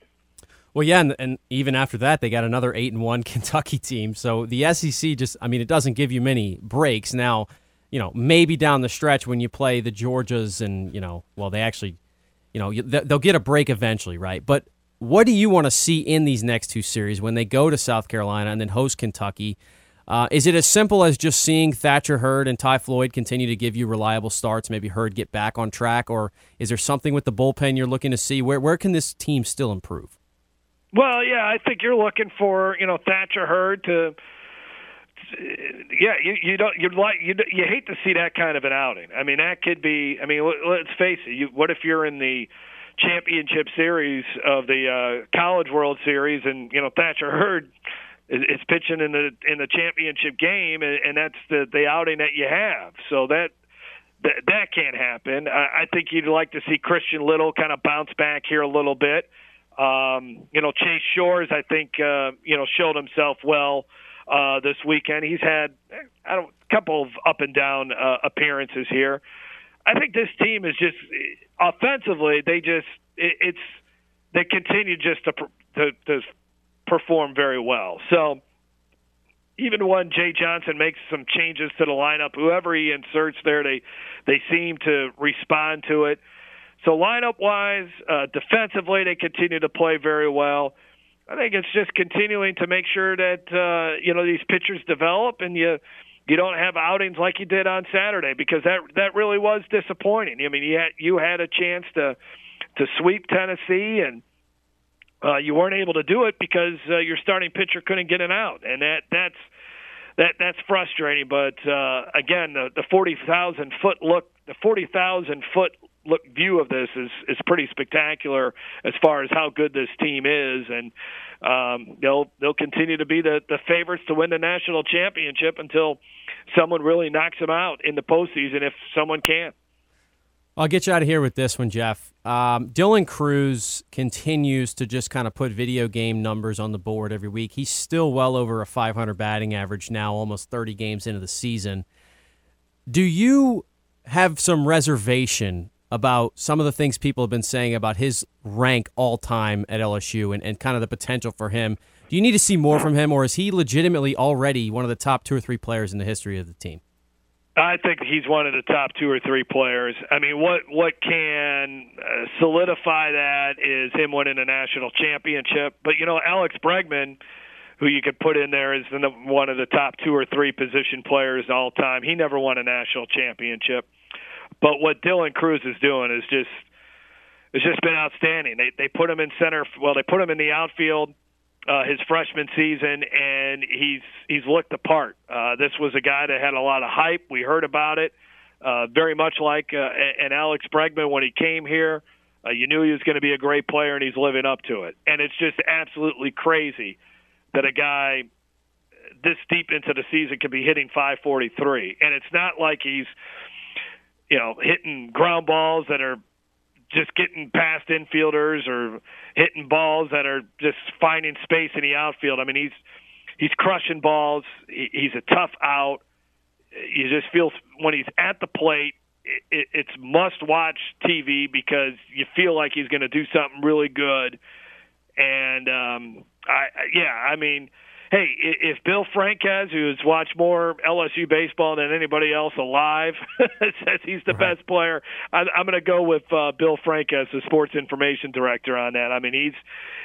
S3: Well, yeah, and, and even after that, they got another eight and one Kentucky team. So the SEC just, I mean, it doesn't give you many breaks now you know, maybe down the stretch when you play the Georgias and, you know, well, they actually you know, they'll get a break eventually, right? But what do you want to see in these next two series when they go to South Carolina and then host Kentucky? Uh, is it as simple as just seeing Thatcher Hurd and Ty Floyd continue to give you reliable starts, maybe Hurd get back on track, or is there something with the bullpen you're looking to see? Where where can this team still improve?
S4: Well, yeah, I think you're looking for you know Thatcher Hurd to yeah, you, you don't you like you you hate to see that kind of an outing. I mean, that could be. I mean, let's face it. You, what if you're in the championship series of the uh, College World Series, and you know Thatcher Hurd is, is pitching in the in the championship game, and, and that's the the outing that you have. So that that, that can't happen. I, I think you'd like to see Christian Little kind of bounce back here a little bit. Um, you know, Chase Shores, I think, uh, you know, showed himself well uh, this weekend. He's had I don't, a couple of up and down uh, appearances here. I think this team is just offensively. They just it, it's they continue just to, to to perform very well. So even when Jay Johnson makes some changes to the lineup, whoever he inserts there, they they seem to respond to it. So lineup wise, uh, defensively, they continue to play very well. I think it's just continuing to make sure that uh, you know these pitchers develop and you you don't have outings like you did on Saturday because that that really was disappointing. I mean, you had you had a chance to to sweep Tennessee and uh, you weren't able to do it because uh, your starting pitcher couldn't get an out, and that that's that that's frustrating. But uh, again, the, the forty thousand foot look, the forty thousand foot look view of this is is pretty spectacular as far as how good this team is, and um, they'll they'll continue to be the the favorites to win the national championship until someone really knocks them out in the postseason if someone can.
S3: I'll get you out of here with this one, Jeff. Um, Dylan Crews continues to just kind of put video game numbers on the board every week. He's still well over a 500 batting average now, almost 30 games into the season. Do you have some reservation about some of the things people have been saying about his rank all time at LSU and, and kind of the potential for him. Do you need to see more from him, or is he legitimately already one of the top two or three players in the history of the team?
S4: I think he's one of the top two or three players. I mean, what what can uh, solidify that is him winning a national championship. But you know, Alex Bregman, who you could put in there as one of the top two or three position players all time, he never won a national championship. But what Dylan Crews is doing is just it's just been outstanding. They they put him in center. Well, they put him in the outfield uh, his freshman season, and he's he's looked the part. Uh, this was a guy that had a lot of hype. We heard about it, uh, very much like uh, an Alex Bregman when he came here. Uh, you knew he was going to be a great player, and he's living up to it. And it's just absolutely crazy that a guy this deep into the season can be hitting 543, and it's not like he's you know, hitting ground balls that are just getting past infielders or hitting balls that are just finding space in the outfield. I mean, he's he's crushing balls. He's a tough out. You just feel when he's at the plate, it's must-watch TV because you feel like he's going to do something really good. And um, I, yeah, I mean hey, if Bill Franques, who's watched more LSU baseball than anybody else alive, says he's the right. best player, I'm, I'm going to go with uh, Bill Franques, the sports information director, on that. I mean, he's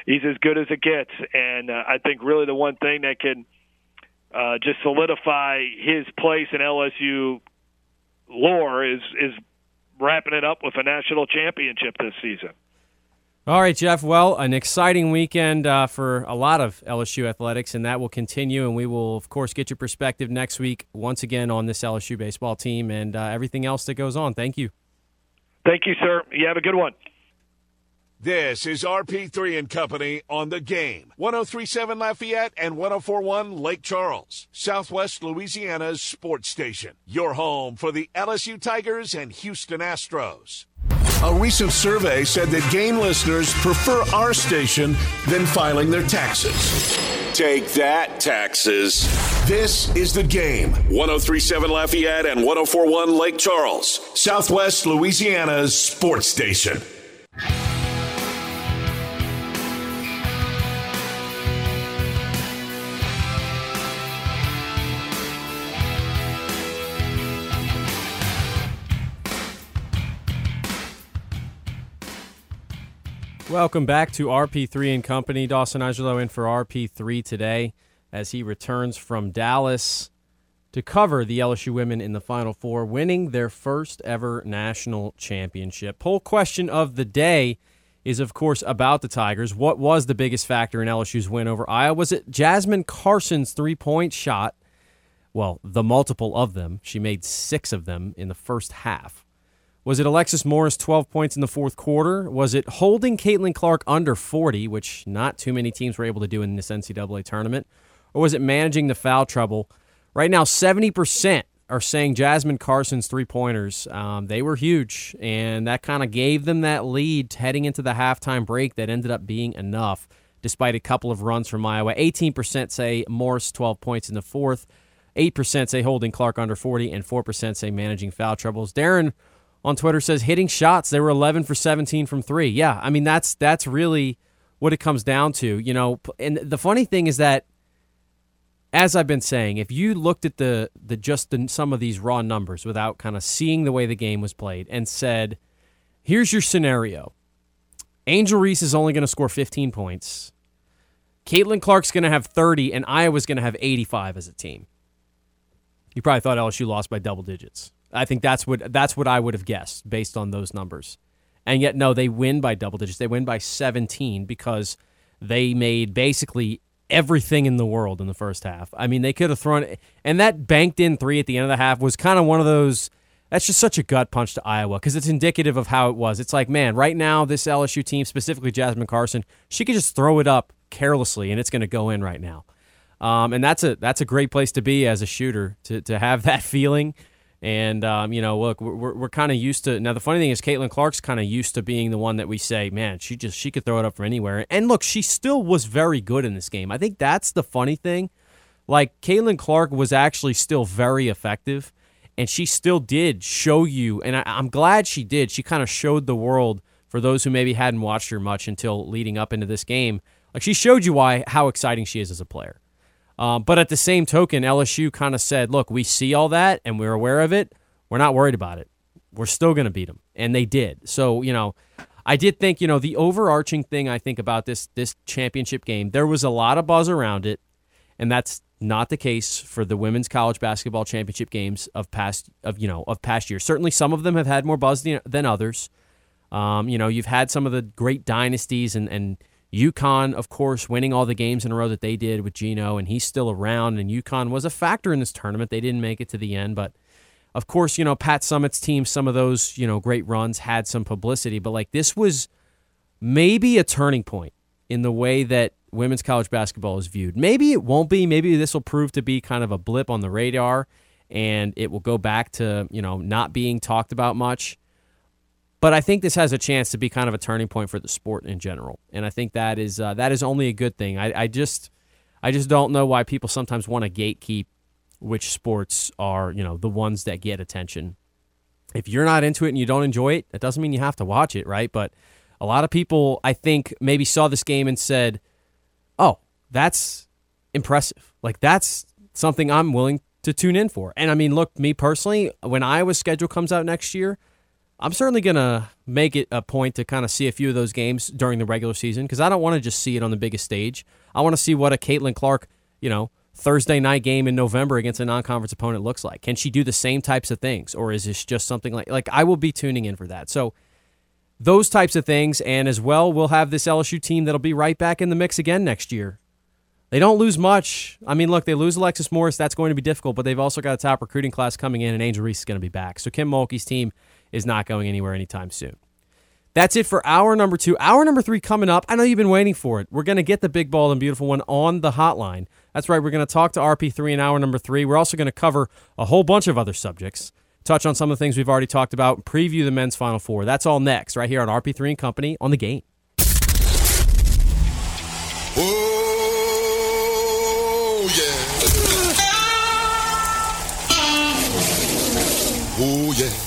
S4: he's as good as it gets, and uh, I think really the one thing that can uh, just solidify his place in LSU lore is is wrapping it up with a national championship this season.
S3: All right, Jeff. Well, an exciting weekend uh, for a lot of LSU athletics, and that will continue. And we will, of course, get your perspective next week once again on this LSU baseball team and uh, everything else that goes on. Thank you.
S4: Thank you, sir. You have a good one.
S2: This is RP3 and Company on the game. 1037 Lafayette and 1041 Lake Charles, Southwest Louisiana's sports station. Your home for the LSU Tigers and Houston Astros. A recent survey said that game listeners prefer our station than filing their taxes. Take that, taxes. This is the game. 1037 Lafayette and 1041 Lake Charles, Southwest Louisiana's sports station.
S3: Welcome back to RP3 and Company. Dawson Angelo in for RP3 today as he returns from Dallas to cover the LSU women in the Final Four, winning their first ever national championship. Poll question of the day is, of course, about the Tigers. What was the biggest factor in LSU's win over Iowa? Was it Jasmine Carson's three point shot? Well, the multiple of them. She made six of them in the first half. Was it Alexis Morris 12 points in the fourth quarter? Was it holding Caitlin Clark under 40, which not too many teams were able to do in this NCAA tournament? Or was it managing the foul trouble? Right now, 70% are saying Jasmine Carson's three pointers. Um, they were huge, and that kind of gave them that lead heading into the halftime break that ended up being enough, despite a couple of runs from Iowa. 18% say Morris 12 points in the fourth, 8% say holding Clark under 40, and 4% say managing foul troubles. Darren on Twitter says hitting shots. They were 11 for 17 from three. Yeah, I mean that's that's really what it comes down to. You know, and the funny thing is that, as I've been saying, if you looked at the the just the, some of these raw numbers without kind of seeing the way the game was played and said, "Here's your scenario: Angel Reese is only going to score 15 points." Caitlin Clark's going to have 30, and Iowa's going to have 85 as a team. You probably thought LSU lost by double digits. I think that's what that's what I would have guessed based on those numbers. And yet no, they win by double digits. They win by 17 because they made basically everything in the world in the first half. I mean, they could have thrown and that banked in 3 at the end of the half was kind of one of those that's just such a gut punch to Iowa because it's indicative of how it was. It's like, man, right now this LSU team, specifically Jasmine Carson, she could just throw it up carelessly and it's going to go in right now. Um, and that's a that's a great place to be as a shooter to to have that feeling. And um, you know, look, we're we're kind of used to now. The funny thing is, Caitlin Clark's kind of used to being the one that we say, man, she just she could throw it up from anywhere. And look, she still was very good in this game. I think that's the funny thing. Like Caitlin Clark was actually still very effective, and she still did show you. And I, I'm glad she did. She kind of showed the world for those who maybe hadn't watched her much until leading up into this game. Like she showed you why how exciting she is as a player. Um, but at the same token, LSU kind of said, look, we see all that and we're aware of it. We're not worried about it. We're still going to beat them. And they did. So, you know, I did think, you know, the overarching thing I think about this this championship game, there was a lot of buzz around it, and that's not the case for the women's college basketball championship games of past of you know of past years. Certainly, some of them have had more buzz than, others. Um, you know, you've had some of the great dynasties and and UConn, of course, winning all the games in a row that they did with Gino, and he's still around. And UConn was a factor in this tournament. They didn't make it to the end, but of course, you know, Pat Summitt's team, some of those, you know, great runs had some publicity, but like this was maybe a turning point in the way that women's college basketball is viewed. Maybe it won't be. Maybe this will prove to be kind of a blip on the radar and it will go back to, you know, not being talked about much. But I think this has a chance to be kind of a turning point for the sport in general, and I think that is uh, that is only a good thing. I, I just I just don't know why people sometimes want to gatekeep which sports are you know the ones that get attention. If you're not into it and you don't enjoy it, that doesn't mean you have to watch it, right? But a lot of people, I think, maybe saw this game and said, "Oh, that's impressive. Like that's something I'm willing to tune in for." And I mean, look, me personally, when Iowa's schedule comes out next year I'm certainly going to make it a point to kind of see a few of those games during the regular season because I don't want to just see it on the biggest stage. I want to see what a Caitlin Clark, you know, Thursday night game in November against a non-conference opponent looks like. Can she do the same types of things, or is this just something like like I will be tuning in for that? So those types of things. And as well, we'll have this LSU team that'll be right back in the mix again next year. They don't lose much. I mean, look, they lose Alexis Morris. That's going to be difficult, but they've also got a top recruiting class coming in, and Angel Reese is going to be back. So Kim Mulkey's team is not going anywhere anytime soon. That's it for hour number two. Hour number three coming up. I know you've been waiting for it. We're going to get the big ball and beautiful one on the hotline. That's right. We're going to talk to RP3 in hour number three. We're also going to cover a whole bunch of other subjects, touch on some of the things we've already talked about, preview the men's Final Four. That's all next, right here on RP3 and Company on the game.
S1: Oh, yeah. Oh, yeah.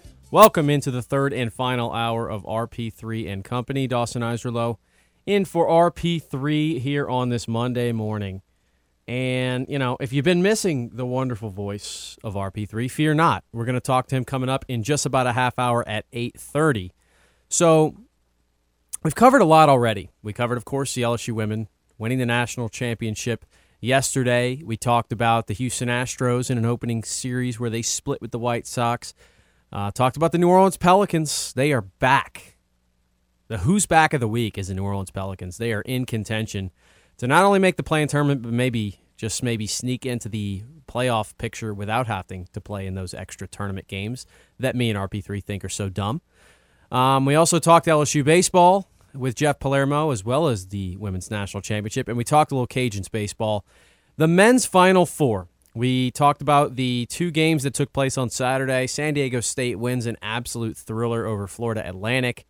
S3: Welcome into the third and final hour of RP3 and Company. Dawson Iserlo in for RP3 here on this Monday morning. And, you know, if you've been missing the wonderful voice of RP3, fear not. We're going to talk to him coming up in just about a half hour at 8.30. So we've covered a lot already. We covered, of course, the LSU women winning the national championship yesterday. We talked about the Houston Astros in an opening series where they split with the White Sox. Uh, talked about the New Orleans Pelicans. They are back. The who's back of the week is the New Orleans Pelicans. They are in contention to not only make the play-in tournament, but maybe just maybe sneak into the playoff picture without having to play in those extra tournament games that me and RP3 think are so dumb. Um, we also talked LSU baseball with Jeff Palermo as well as the women's national championship, and we talked a little Cajuns baseball. The men's Final Four. We talked about the two games that took place on Saturday. San Diego State wins an absolute thriller over Florida Atlantic.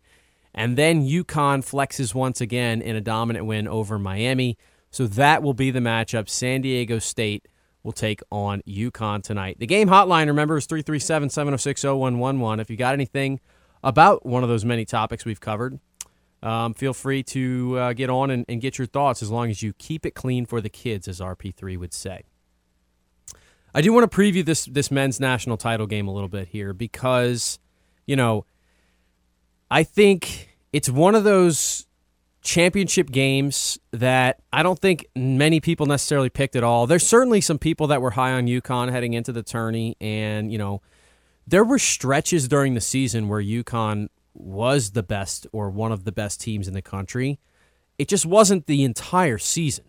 S3: And then UConn flexes once again in a dominant win over Miami. So that will be the matchup. San Diego State will take on UConn tonight. The game hotline, remember, is 337 706 0111. If you got anything about one of those many topics we've covered, um, feel free to uh, get on and, and get your thoughts as long as you keep it clean for the kids, as RP3 would say. I do want to preview this this men's national title game a little bit here because, you know, I think it's one of those championship games that I don't think many people necessarily picked at all. There's certainly some people that were high on UConn heading into the tourney, and you know, there were stretches during the season where UConn was the best or one of the best teams in the country. It just wasn't the entire season.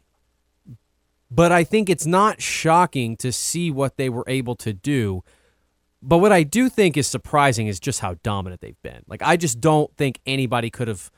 S3: But I think it's not shocking to see what they were able to do. But what I do think is surprising is just how dominant they've been. Like, I just don't think anybody could have,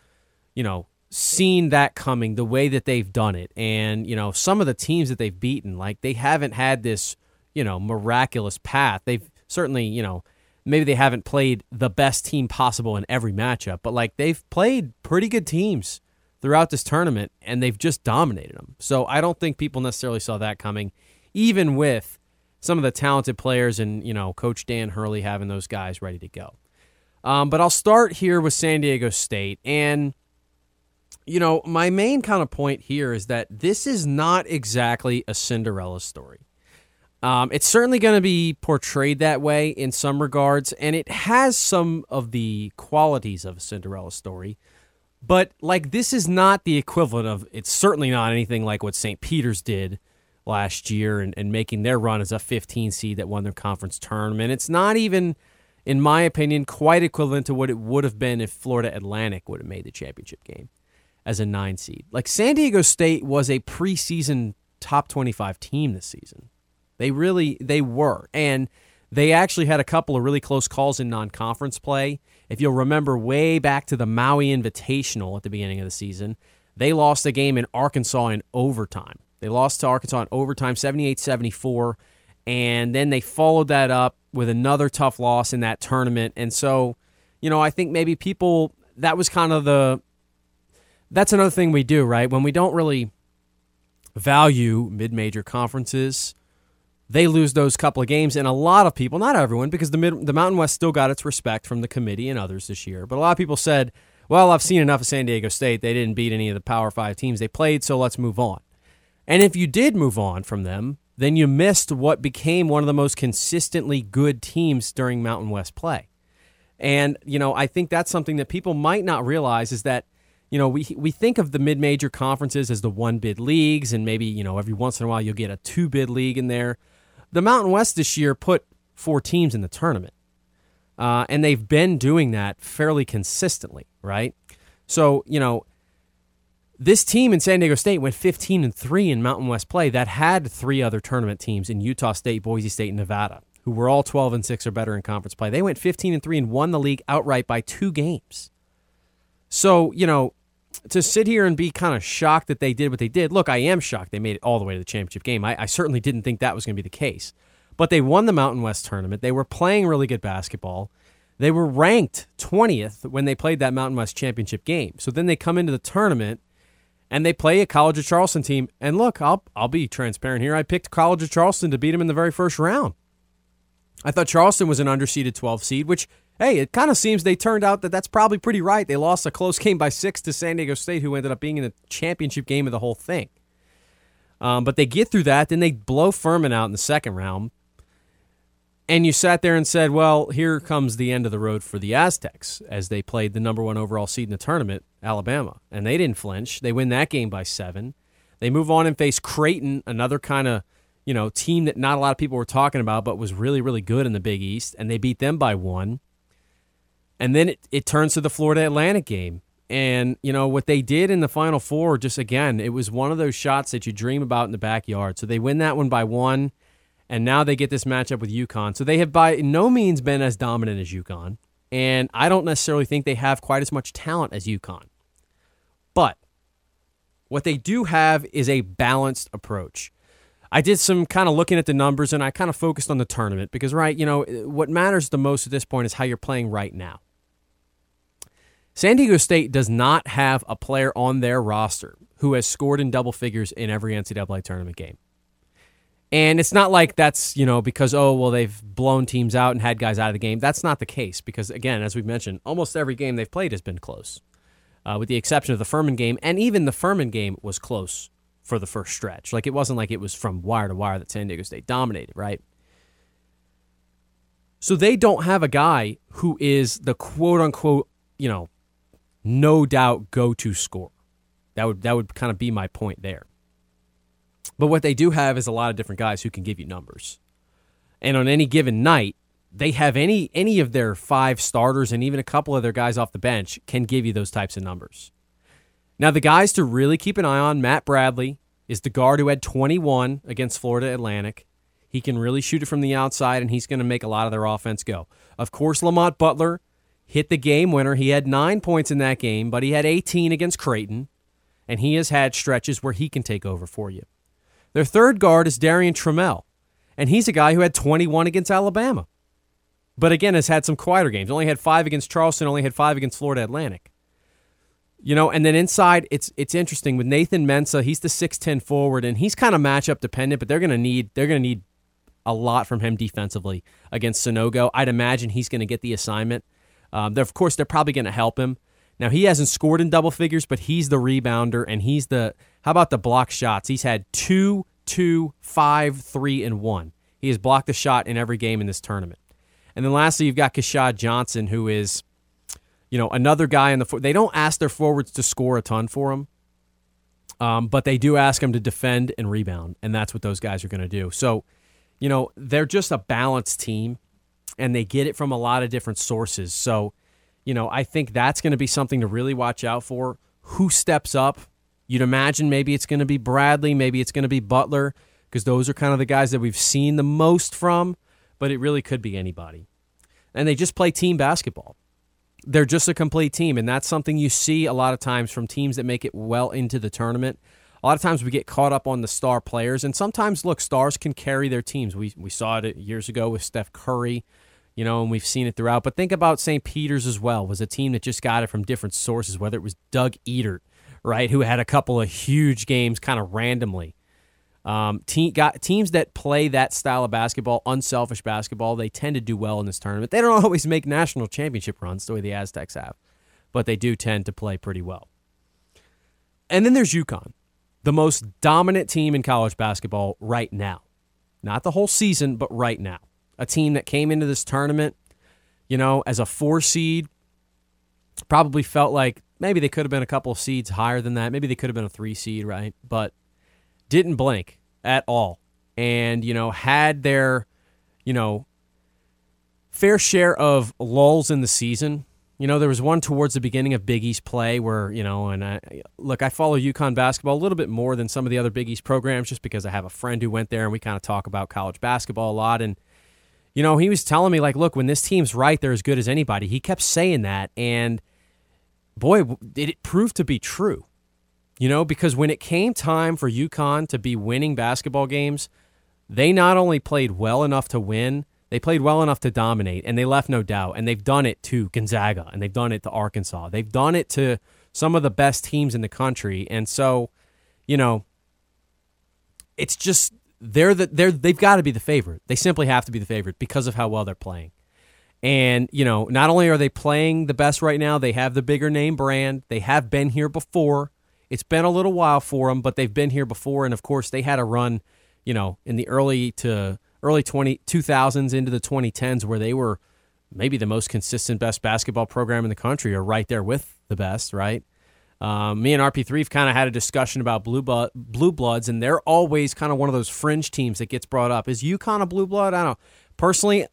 S3: you know, seen that coming the way that they've done it. And, you know, some of the teams that they've beaten, like, they haven't had this, you know, miraculous path. They've certainly, you know, maybe they haven't played the best team possible in every matchup, but like they've played pretty good teams throughout this tournament and they've just dominated them. So I don't think people necessarily saw that coming, even with some of the talented players and, you know, Coach Dan Hurley having those guys ready to go. Um, but I'll start here with San Diego State. And, you know, my main kind of point here is that this is not exactly a Cinderella story. Um, it's certainly going to be portrayed that way in some regards, and it has some of the qualities of a Cinderella story. But like this is not the equivalent of it's certainly not anything like what St. Peter's did last year and, and making their run as a 15 seed that won their conference tournament. It's not even, in my opinion, quite equivalent to what it would have been if Florida Atlantic would have made the championship game as a nine seed. Like San Diego State was a preseason top 25 team this season. They really they were. And they actually had a couple of really close calls in non-conference play. If you'll remember way back to the Maui Invitational at the beginning of the season, they lost a game in Arkansas in overtime. They lost to Arkansas in overtime 78-74 and then they followed that up with another tough loss in that tournament. And so, you know, I think maybe people that was kind of the that's another thing we do, right? When we don't really value mid-major conferences, they lose those couple of games, and a lot of people, not everyone, because the mid, the Mountain West still got its respect from the committee and others this year, but a lot of people said, "Well, I've seen enough of San Diego State. They didn't beat any of the Power Five teams they played, so let's move on." And if you did move on from them, then you missed what became one of the most consistently good teams during Mountain West play. And you know, I think that's something that people might not realize is that you know, we we think of the mid-major conferences as the one bid leagues and maybe, you know, every once in a while you'll get a two bid league in there. The Mountain West this year put four teams in the tournament. Uh, and they've been doing that fairly consistently, right? So, you know, this team in San Diego State went 15 and 3 in Mountain West play that had three other tournament teams in Utah State, Boise State, and Nevada, who were all 12 and 6 or better in conference play. They went 15 and 3 and won the league outright by two games. So, you know, to sit here and be kind of shocked that they did what they did, look, I am shocked they made it all the way to the championship game. I, I certainly didn't think that was going to be the case. But they won the Mountain West tournament. They were playing really good basketball. They were ranked 20th when they played that Mountain West championship game. So then they come into the tournament and they play a College of Charleston team. And look, I'll, I'll be transparent here. I picked College of Charleston to beat them in the very first round. I thought Charleston was an underseeded 12 seed, which hey, it kind of seems they turned out that that's probably pretty right. They lost a close game by six to San Diego State, who ended up being in the championship game of the whole thing. Um, but they get through that, then they blow Furman out in the second round. And you sat there and said, well, here comes the end of the road for the Aztecs as they played the number one overall seed in the tournament, Alabama. And they didn't flinch. They win that game by seven. They move on and face Creighton, another kind of you know team that not a lot of people were talking about, but was really, really good in the Big East. And they beat them by one. And then it, it turns to the Florida Atlantic game. And, you know, what they did in the Final Four, just again, it was one of those shots that you dream about in the backyard. So they win that one by one. And now they get this matchup with UConn. So they have by no means been as dominant as UConn. And I don't necessarily think they have quite as much talent as UConn. But what they do have is a balanced approach. I did some kind of looking at the numbers and I kind of focused on the tournament because, right, you know, what matters the most at this point is how you're playing right now. San Diego State does not have a player on their roster who has scored in double figures in every NCAA tournament game. And it's not like that's, you know, because, oh, well, they've blown teams out and had guys out of the game. That's not the case because, again, as we've mentioned, almost every game they've played has been close, uh, with the exception of the Furman game. And even the Furman game was close for the first stretch. Like, it wasn't like it was from wire to wire that San Diego State dominated, right? So they don't have a guy who is the quote unquote, you know, no doubt go to score. That would that would kind of be my point there. But what they do have is a lot of different guys who can give you numbers. And on any given night, they have any any of their five starters and even a couple of their guys off the bench can give you those types of numbers. Now the guys to really keep an eye on, Matt Bradley is the guard who had 21 against Florida Atlantic. He can really shoot it from the outside and he's going to make a lot of their offense go. Of course, Lamont Butler hit the game winner. He had nine points in that game, but he had 18 against Creighton, and he has had stretches where he can take over for you. Their third guard is Darrion Trammell, and he's a guy who had 21 against Alabama, but again has had some quieter games. Only had five against Charleston, only had five against Florida Atlantic. You know, and then inside, it's it's interesting with Nathan Mensah. He's the six ten forward, and he's kind of matchup dependent. But they're gonna need they're gonna need a lot from him defensively against Sanogo. I'd imagine he's going to get the assignment. Um, of course, they're probably going to help him. Now he hasn't scored in double figures, but he's the rebounder and he's the. How about the block shots? He's had two, two, five, three, and one. He has blocked a shot in every game in this tournament. And then lastly, you've got Keshad Johnson, who is, you know, another guy in the. They don't ask their forwards to score a ton for him, um, but they do ask them to defend and rebound, and that's what those guys are going to do. So, you know, they're just a balanced team and they get it from a lot of different sources. So, you know, I think that's going to be something to really watch out for. Who steps up? You'd imagine maybe it's going to be Bradley, maybe it's going to be Butler, because those are kind of the guys that we've seen the most from, but it really could be anybody. And they just play team basketball. They're just a complete team, and that's something you see a lot of times from teams that make it well into the tournament. A lot of times we get caught up on the star players, and sometimes, look, stars can carry their teams. We, we saw it years ago with Steph Curry you know, and we've seen it throughout. But think about St. Peter's as well, was a team that just got it from different sources, whether it was Doug Edert, right, who had a couple of huge games kind of randomly. Um, got, teams that play that style of basketball, unselfish basketball, they tend to do well in this tournament. They don't always make national championship runs the way the Aztecs have, but they do tend to play pretty well. And then there's UConn, the most dominant team in college basketball right now. Not the whole season, but right now. A team that came into this tournament, you know, as a four seed, probably felt like maybe they could have been a couple of seeds higher than that. Maybe they could have been a three seed, right? But didn't blink at all. And, you know, had their, you know, fair share of lulls in the season. You know, there was one towards the beginning of Big East play where, you know, and I look, I follow UConn basketball a little bit more than some of the other Big East programs just because I have a friend who went there and we kind of talk about college basketball a lot. And, you know, he was telling me, like, look, when this team's right, they're as good as anybody. He kept saying that. And, boy, did it prove to be true. You know, because when it came time for UConn to be winning basketball games, they not only played well enough to win, they played well enough to dominate, and they left no doubt. And they've done it to Gonzaga, and they've done it to Arkansas. They've done it to some of the best teams in the country. And so, you know, it's just they're the they're they've got to be the favorite. They simply have to be the favorite because of how well they're playing. And, you know, not only are they playing the best right now, they have the bigger name brand. They have been here before. It's been a little while for them, but they've been here before. And of course, they had a run, you know, in the early to early 20, 2000s into the 2010s where they were maybe the most consistent best basketball program in the country or right there with the best, right? Um, me and RP3 have kind of had a discussion about blue, blue bloods, and they're always kind of one of those fringe teams that gets brought up. Is UConn a blue blood? I don't know. Personally,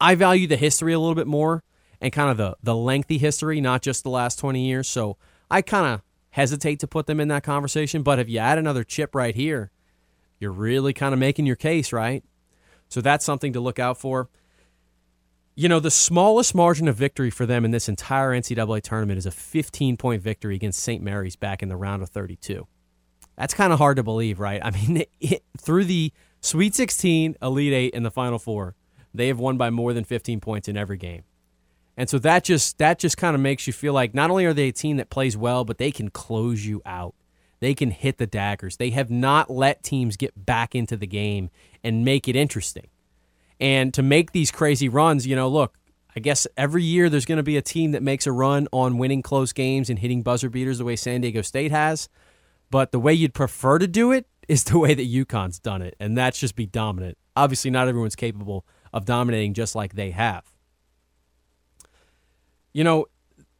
S3: I value the history a little bit more and kind of the, the lengthy history, not just the last 20 years. So I kind of hesitate to put them in that conversation. But if you add another chip right here, you're really kind of making your case, right? So that's something to look out for. You know, the smallest margin of victory for them in this entire NCAA tournament is a 15 point victory against St. Mary's back in the round of 32. That's kind of hard to believe, right? I mean, it, through the Sweet 16, Elite 8, and the Final Four, they have won by more than 15 points in every game. And so that just that just kind of makes you feel like not only are they a team that plays well, but they can close you out. They can hit the daggers. They have not let teams get back into the game and make it interesting. And to make these crazy runs, you know, look, I guess every year there's going to be a team that makes a run on winning close games and hitting buzzer beaters the way San Diego State has. But the way you'd prefer to do it is the way that UConn's done it, and that's just be dominant. Obviously, not everyone's capable of dominating just like they have. You know,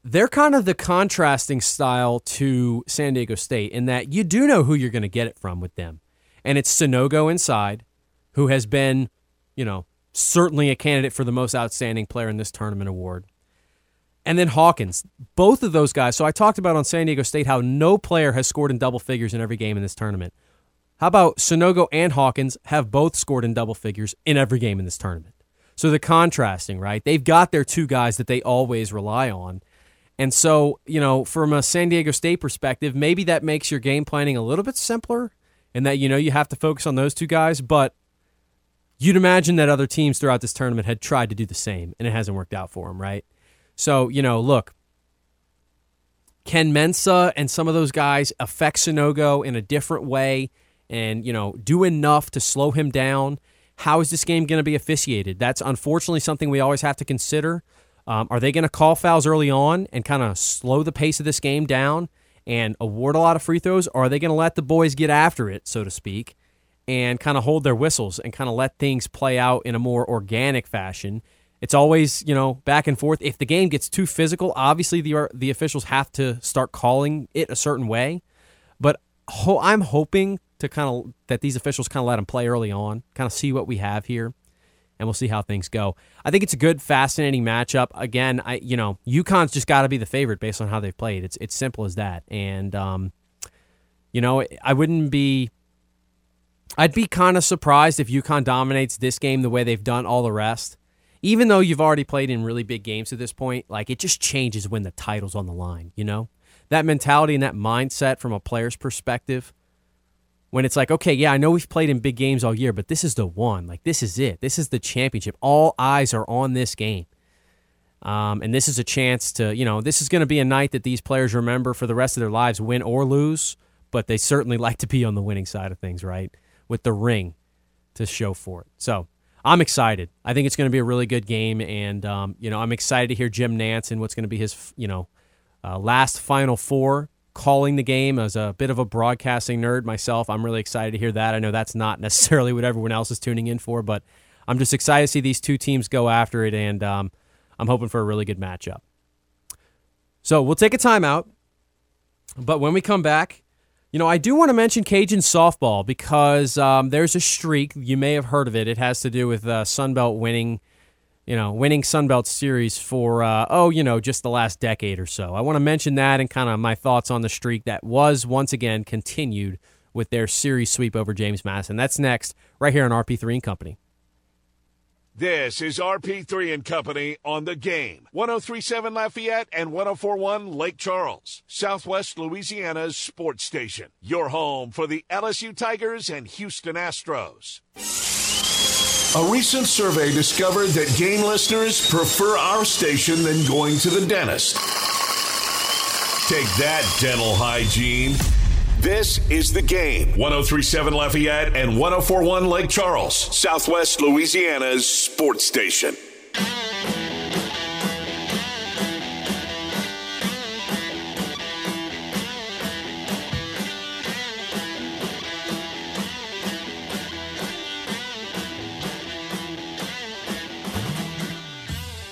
S3: they're kind of the contrasting style to San Diego State in that you do know who you're going to get it from with them. And it's Sanogo inside, who has been, you know, certainly a candidate for the most outstanding player in this tournament award. And then Hawkins, both of those guys. So I talked about on San Diego State how no player has scored in double figures in every game in this tournament. How about Sanogo and Hawkins have both scored in double figures in every game in this tournament? So the contrasting, right? They've got their two guys that they always rely on. And so, you know, from a San Diego State perspective, maybe that makes your game planning a little bit simpler and that, you know, you have to focus on those two guys. But you'd imagine that other teams throughout this tournament had tried to do the same and it hasn't worked out for them, right? So, you know, look, can Mensah and some of those guys affect Sanogo in a different way and, you know, do enough to slow him down? How is this game going to be officiated? That's unfortunately something we always have to consider. Um, are they going to call fouls early on and kind of slow the pace of this game down and award a lot of free throws? Or are they going to let the boys get after it, so to speak, and kind of hold their whistles and kind of let things play out in a more organic fashion? It's always, you know, back and forth. If the game gets too physical, obviously the the officials have to start calling it a certain way. But ho- I'm hoping to kind of that these officials kind of let them play early on, kind of see what we have here, and we'll see how things go. I think it's a good, fascinating matchup. Again, I you know UConn's just got to be the favorite based on how they've played. It's it's simple as that, and um, you know I wouldn't be. I'd be kind of surprised if UConn dominates this game the way they've done all the rest. Even though you've already played in really big games at this point, like it just changes when the title's on the line, you know? That mentality and that mindset from a player's perspective when it's like, okay, yeah, I know we've played in big games all year, but this is the one. Like, this is it. This is the championship. All eyes are on this game. Um, and this is a chance to, you know, this is going to be a night that these players remember for the rest of their lives, win or lose, but they certainly like to be on the winning side of things, right? With the ring to show for it. So I'm excited. I think it's going to be a really good game, and um, you know I'm excited to hear Jim Nantz and what's going to be his you know uh, last Final Four calling the game. As a bit of a broadcasting nerd myself, I'm really excited to hear that. I know that's not necessarily what everyone else is tuning in for, but I'm just excited to see these two teams go after it, and um, I'm hoping for a really good matchup. So we'll take a timeout, but when we come back. You know, I do want to mention Cajun softball because um, there's a streak. You may have heard of it. It has to do with uh, Sunbelt winning, you know, winning Sunbelt series for uh, oh, you know, just the last decade or so. I want to mention that and kind of my thoughts on the streak that was once again continued with their series sweep over James Madison. That's next, right here on RP3 and Company.
S2: This is RP3 and Company on the game. 1037 Lafayette and 1041 Lake Charles, Southwest Louisiana's sports station. Your home for the LSU Tigers and Houston Astros. A recent survey discovered that game listeners prefer our station than going to the dentist. Take that, dental hygiene. This is the game. 1037 Lafayette and 1041 Lake Charles, Southwest Louisiana's sports station.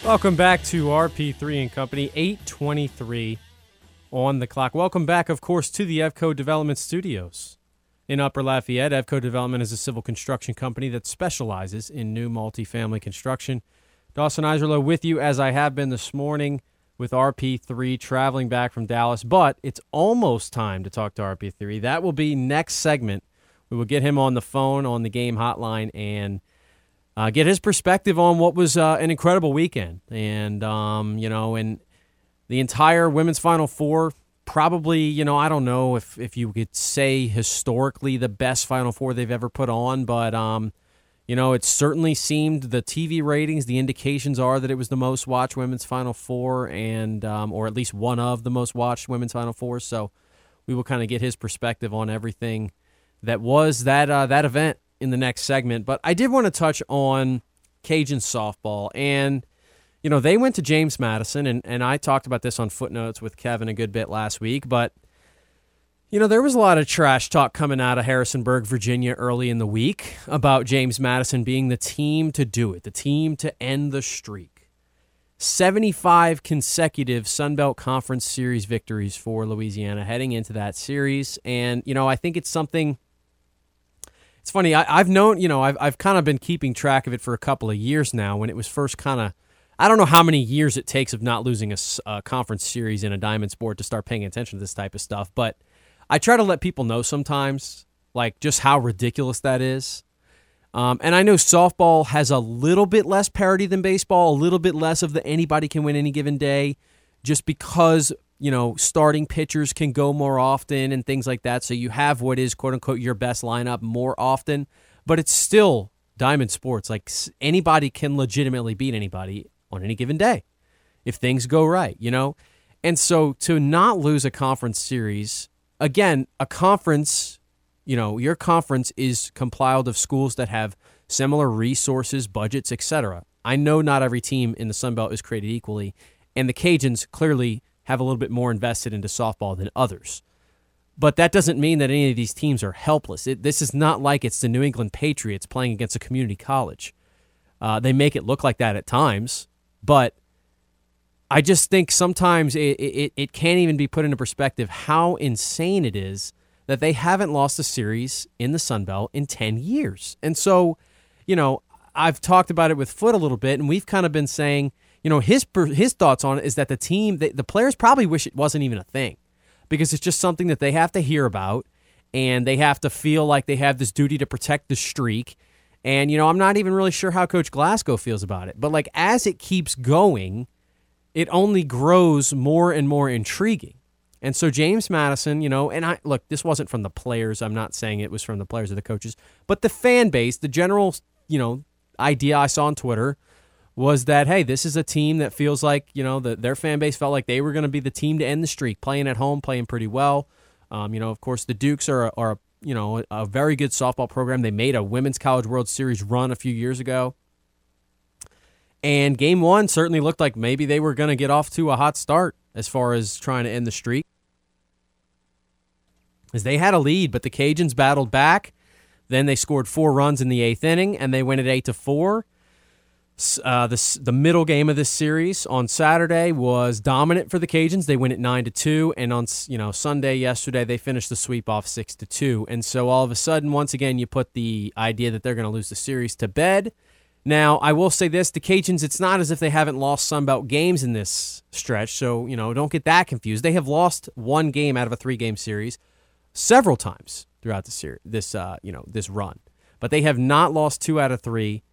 S3: Welcome back to RP3 and Company, 823 on the clock. Welcome back, of course, to the EVCO Development Studios in Upper Lafayette. EVCO Development is a civil construction company that specializes in new multifamily construction. Dawson Iserlow with you as I have been this morning with RP3 traveling back from Dallas, but it's almost time to talk to RP3. That will be next segment. We will get him on the phone on the game hotline and uh, get his perspective on what was uh, an incredible weekend. And, um, you know, and the entire women's Final Four, probably, you know, I don't know if, if you could say historically the best Final Four they've ever put on, but, um, you know, it certainly seemed the TV ratings, the indications are that it was the most watched women's Final Four, and, um, or at least one of the most watched women's Final Fours. So we will kind of get his perspective on everything that was that, uh, that event in the next segment. But I did want to touch on Cajun softball. And, you know, they went to James Madison, and, and I talked about this on footnotes with Kevin a good bit last week. But, you know, there was a lot of trash talk coming out of Harrisonburg, Virginia early in the week about James Madison being the team to do it, the team to end the streak. 75 consecutive Sunbelt Conference Series victories for Louisiana heading into that series. And, you know, I think it's something it's funny. I, have known, you know, I've, I've kind of been keeping track of it for a couple of years now. When it was first kind of, I don't know how many years it takes of not losing a, a, conference series in a diamond sport to start paying attention to this type of stuff. But I try to let people know sometimes, like just how ridiculous that is. Um, and I know softball has a little bit less parity than baseball, a little bit less of the anybody can win any given day, just because you know, starting pitchers can go more often and things like that. So you have what is quote unquote your best lineup more often, but it's still diamond sports. Like anybody can legitimately beat anybody on any given day if things go right, you know? And so to not lose a conference series, again, a conference, you know, your conference is compiled of schools that have similar resources, budgets, etc. I know not every team in the Sun Belt is created equally, and the Cajuns clearly have a little bit more invested into softball than others. But that doesn't mean that any of these teams are helpless. It, this is not like it's the New England Patriots playing against a community college. Uh, they make it look like that at times, but I just think sometimes it, it, it can't even be put into perspective how insane it is that they haven't lost a series in the Sun Belt in 10 years. And so, you know, I've talked about it with Foote a little bit, and we've kind of been saying – you know, his his thoughts on it is that the team, the, the players probably wish it wasn't even a thing because it's just something that they have to hear about and they have to feel like they have this duty to protect the streak. And, you know, I'm not even really sure how Coach Glasgow feels about it. But, like, as it keeps going, it only grows more and more intriguing. And so, James Madison, you know, and I look, this wasn't from the players. I'm not saying it was from the players or the coaches, but the fan base, the general, you know, idea I saw on Twitter was that hey, this is a team that feels like you know that their fan base felt like they were going to be the team to end the streak, playing at home, playing pretty well. Um, you know, of course, the Dukes are a, are a you know, a very good softball program. They made a Women's College World Series run a few years ago. And game one certainly looked like maybe they were going to get off to a hot start as far as trying to end the streak. As they had a lead, but the Cajuns battled back. Then they scored four runs in the eighth inning, and they went at eight to four. Uh, the the middle game of this series on Saturday was dominant for the Cajuns. They win at nine to two, and on you know Sunday yesterday they finished the sweep off six to two. And so all of a sudden, once again, you put the idea that they're going to lose the series to bed. Now I will say this: the Cajuns, it's not as if they haven't lost some Sunbelt games in this stretch. So you know don't get that confused. They have lost one game out of a three game series several times throughout the series. This uh, you know this run, but they have not lost two out of three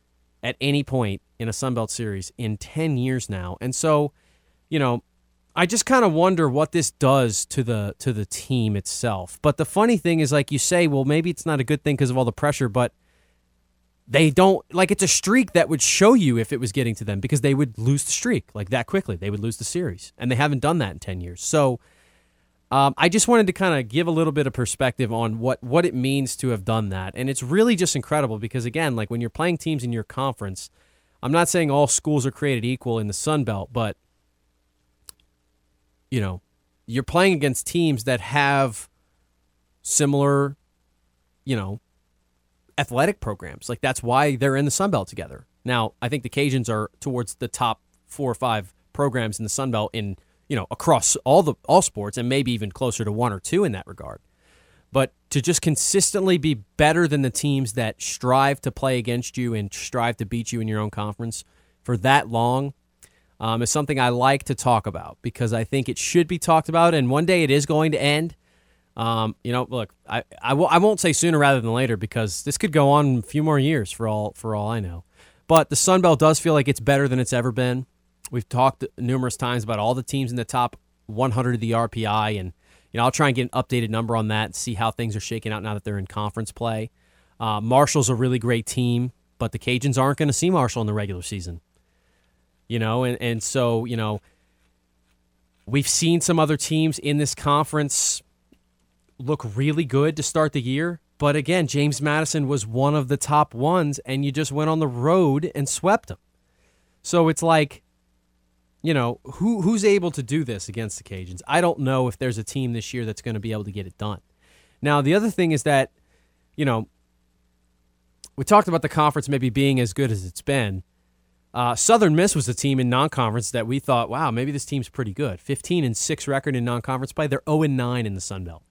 S3: at any point in a Sunbelt series in 10 years now. And so, you know, I just kind of wonder what this does to the to the team itself. But the funny thing is like you say, well maybe it's not a good thing because of all the pressure, but they don't like it's a streak that would show you if it was getting to them because they would lose the streak like that quickly. They would lose the series. And they haven't done that in 10 years. So um, I just wanted to kind of give a little bit of perspective on what what it means to have done that, and it's really just incredible because again, like when you're playing teams in your conference, I'm not saying all schools are created equal in the Sun Belt, but you know, you're playing against teams that have similar, you know, athletic programs. Like that's why they're in the Sun Belt together. Now, I think the Cajuns are towards the top four or five programs in the Sun Belt in you know, across all the all sports and maybe even closer to one or two in that regard. But to just consistently be better than the teams that strive to play against you and strive to beat you in your own conference for that long um, is something I like to talk about because I think it should be talked about. And one day it is going to end. Um, you know, look, I, I, w- I won't say sooner rather than later because this could go on a few more years for all for all I know. But the Sun Belt does feel like it's better than it's ever been. We've talked numerous times about all the teams in the top 100 of the RPI, and you know I'll try and get an updated number on that and see how things are shaking out now that they're in conference play. Uh, Marshall's a really great team, but the Cajuns aren't going to see Marshall in the regular season. You know, and and so you know we've seen some other teams in this conference look really good to start the year. But again, James Madison was one of the top ones, and you just went on the road and swept them. So it's like you know, who who's able to do this against the Cajuns? I don't know if there's a team this year that's going to be able to get it done. Now, the other thing is that, you know, we talked about the conference maybe being as good as it's been. Uh, Southern Miss was a team in non-conference that we thought, wow, maybe this team's pretty good. 15 and six record in non-conference play. They're 0 and nine in the Sun Belt.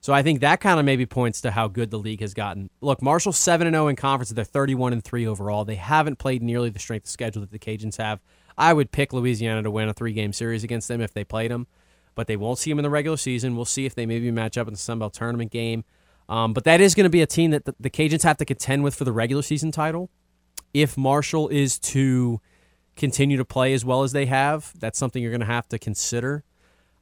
S3: So I think that kind of maybe points to how good the league has gotten. Look, Marshall 7 and 0 in conference. They're 31 and 3 overall. They haven't played nearly the strength of schedule that the Cajuns have. I would pick Louisiana to win a three game series against them if they played them, but they won't see them in the regular season. We'll see if they maybe match up in the Sun Belt tournament game. Um, but that is going to be a team that the, the Cajuns have to contend with for the regular season title. If Marshall is to continue to play as well as they have, that's something you're going to have to consider.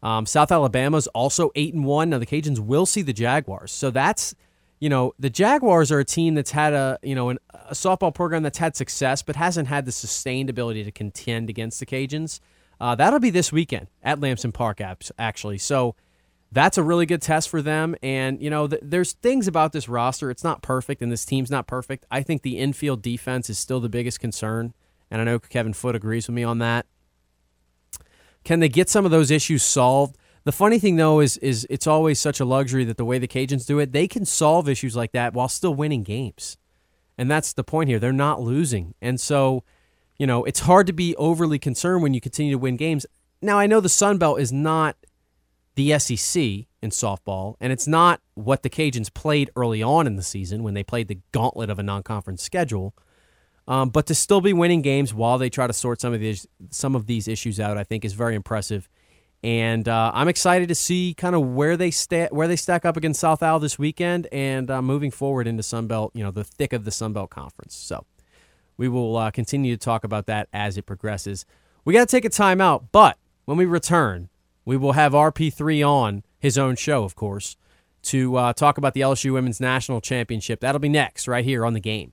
S3: Um, South Alabama's also eight and one. Now the Cajuns will see the Jaguars, so that's you know, the Jaguars are a team that's had a, you know, an, a softball program that's had success, but hasn't had the sustained ability to contend against the Cajuns. Uh, that'll be this weekend at Lamson Park, actually. So that's a really good test for them. And, you know, th- there's things about this roster. It's not perfect, and this team's not perfect. I think the infield defense is still the biggest concern. And I know Kevin Foote agrees with me on that. Can they get some of those issues solved? The funny thing though is is it's always such a luxury that the way the Cajuns do it, they can solve issues like that while still winning games. And that's the point here. They're not losing. And so, you know, it's hard to be overly concerned when you continue to win games. Now, I know the Sun Belt is not the SEC in softball, and it's not what the Cajuns played early on in the season when they played the gauntlet of a non-conference schedule. Um, but to still be winning games while they try to sort some of these some of these issues out, I think is very impressive and uh, I'm excited to see kind of where they where they stack up against South Al this weekend, and uh, moving forward into Sunbelt, you know, the thick of the Sunbelt Conference. So we will uh, continue to talk about that as it progresses. We got to take a timeout, but when we return, we will have RP3 on his own show, of course, to uh, talk about the LSU Women's National Championship. That'll be next, right here on the game.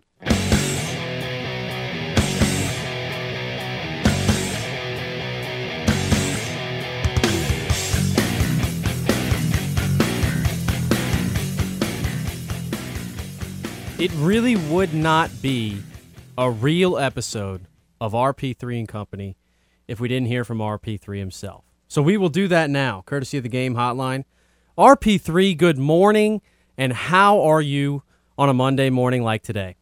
S3: It really would not be a real episode of RP3 and Company if we didn't hear from RP3 himself. So we will do that now, courtesy of the game hotline. RP3, good morning, and how are you on a Monday morning like today?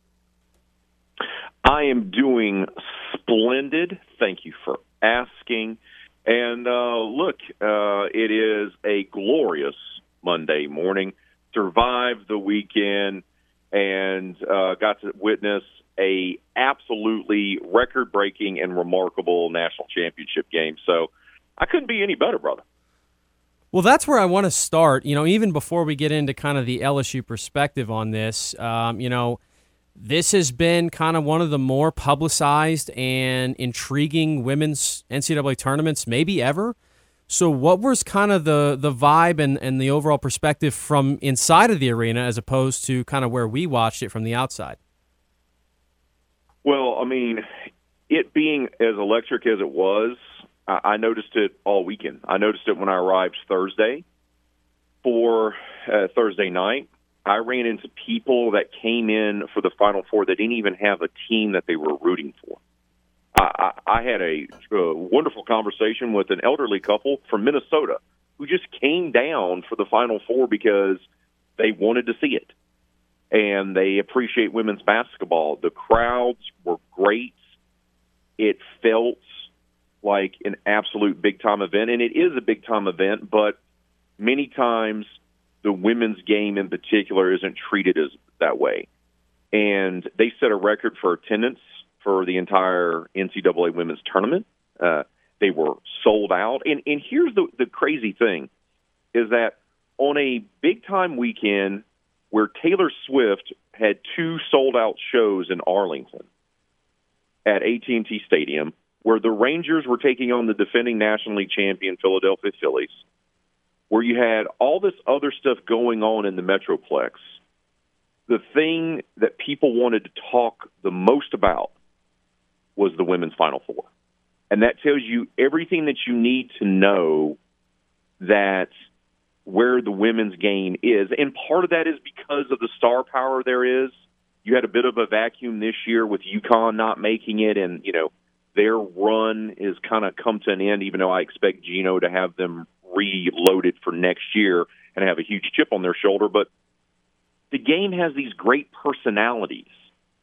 S5: I am doing splendid. Thank you for asking. And uh, look, uh, it is a glorious Monday morning. Survived the weekend and uh, got to witness a absolutely record breaking and remarkable national championship game. So I couldn't be any better, brother.
S3: Well, that's where I want to start. You know, even before we get into kind of the LSU perspective on this, um, you know, this has been kind of one of the more publicized and intriguing women's NCAA tournaments, maybe ever. So, what was kind of the the vibe and, and the overall perspective from inside of the arena as opposed to kind of where we watched it from the outside?
S5: Well, I mean, it being as electric as it was, I, noticed it all weekend. I noticed it when I arrived Thursday for uh, Thursday night. I ran into people that came in for the Final Four that didn't even have a team that they were rooting for. I, I had a, a wonderful conversation with an elderly couple from Minnesota who just came down for the Final Four because they wanted to see it and they appreciate women's basketball. The crowds were great. It felt like an absolute big time event, and it is a big time event, but many times the women's game in particular isn't treated as that way. And they set a record for attendance for the entire NCAA women's tournament. Uh, they were sold out. And, and here's the, the crazy thing is that on a big time weekend where Taylor Swift had two sold out shows in Arlington at AT&T Stadium, where the Rangers were taking on the defending National League champion Philadelphia Phillies, where you had all this other stuff going on in the Metroplex. The thing that people wanted to talk the most about was the women's Final Four. And that tells you everything that you need to know that where the women's game is. And part of that is because of the star power there is. You had a bit of a vacuum this year with UConn not making it, and, you know, their run is kind of come to an end, even though I expect Gino to have them reloaded for next year and have a huge chip on their shoulder. But the game has these great personalities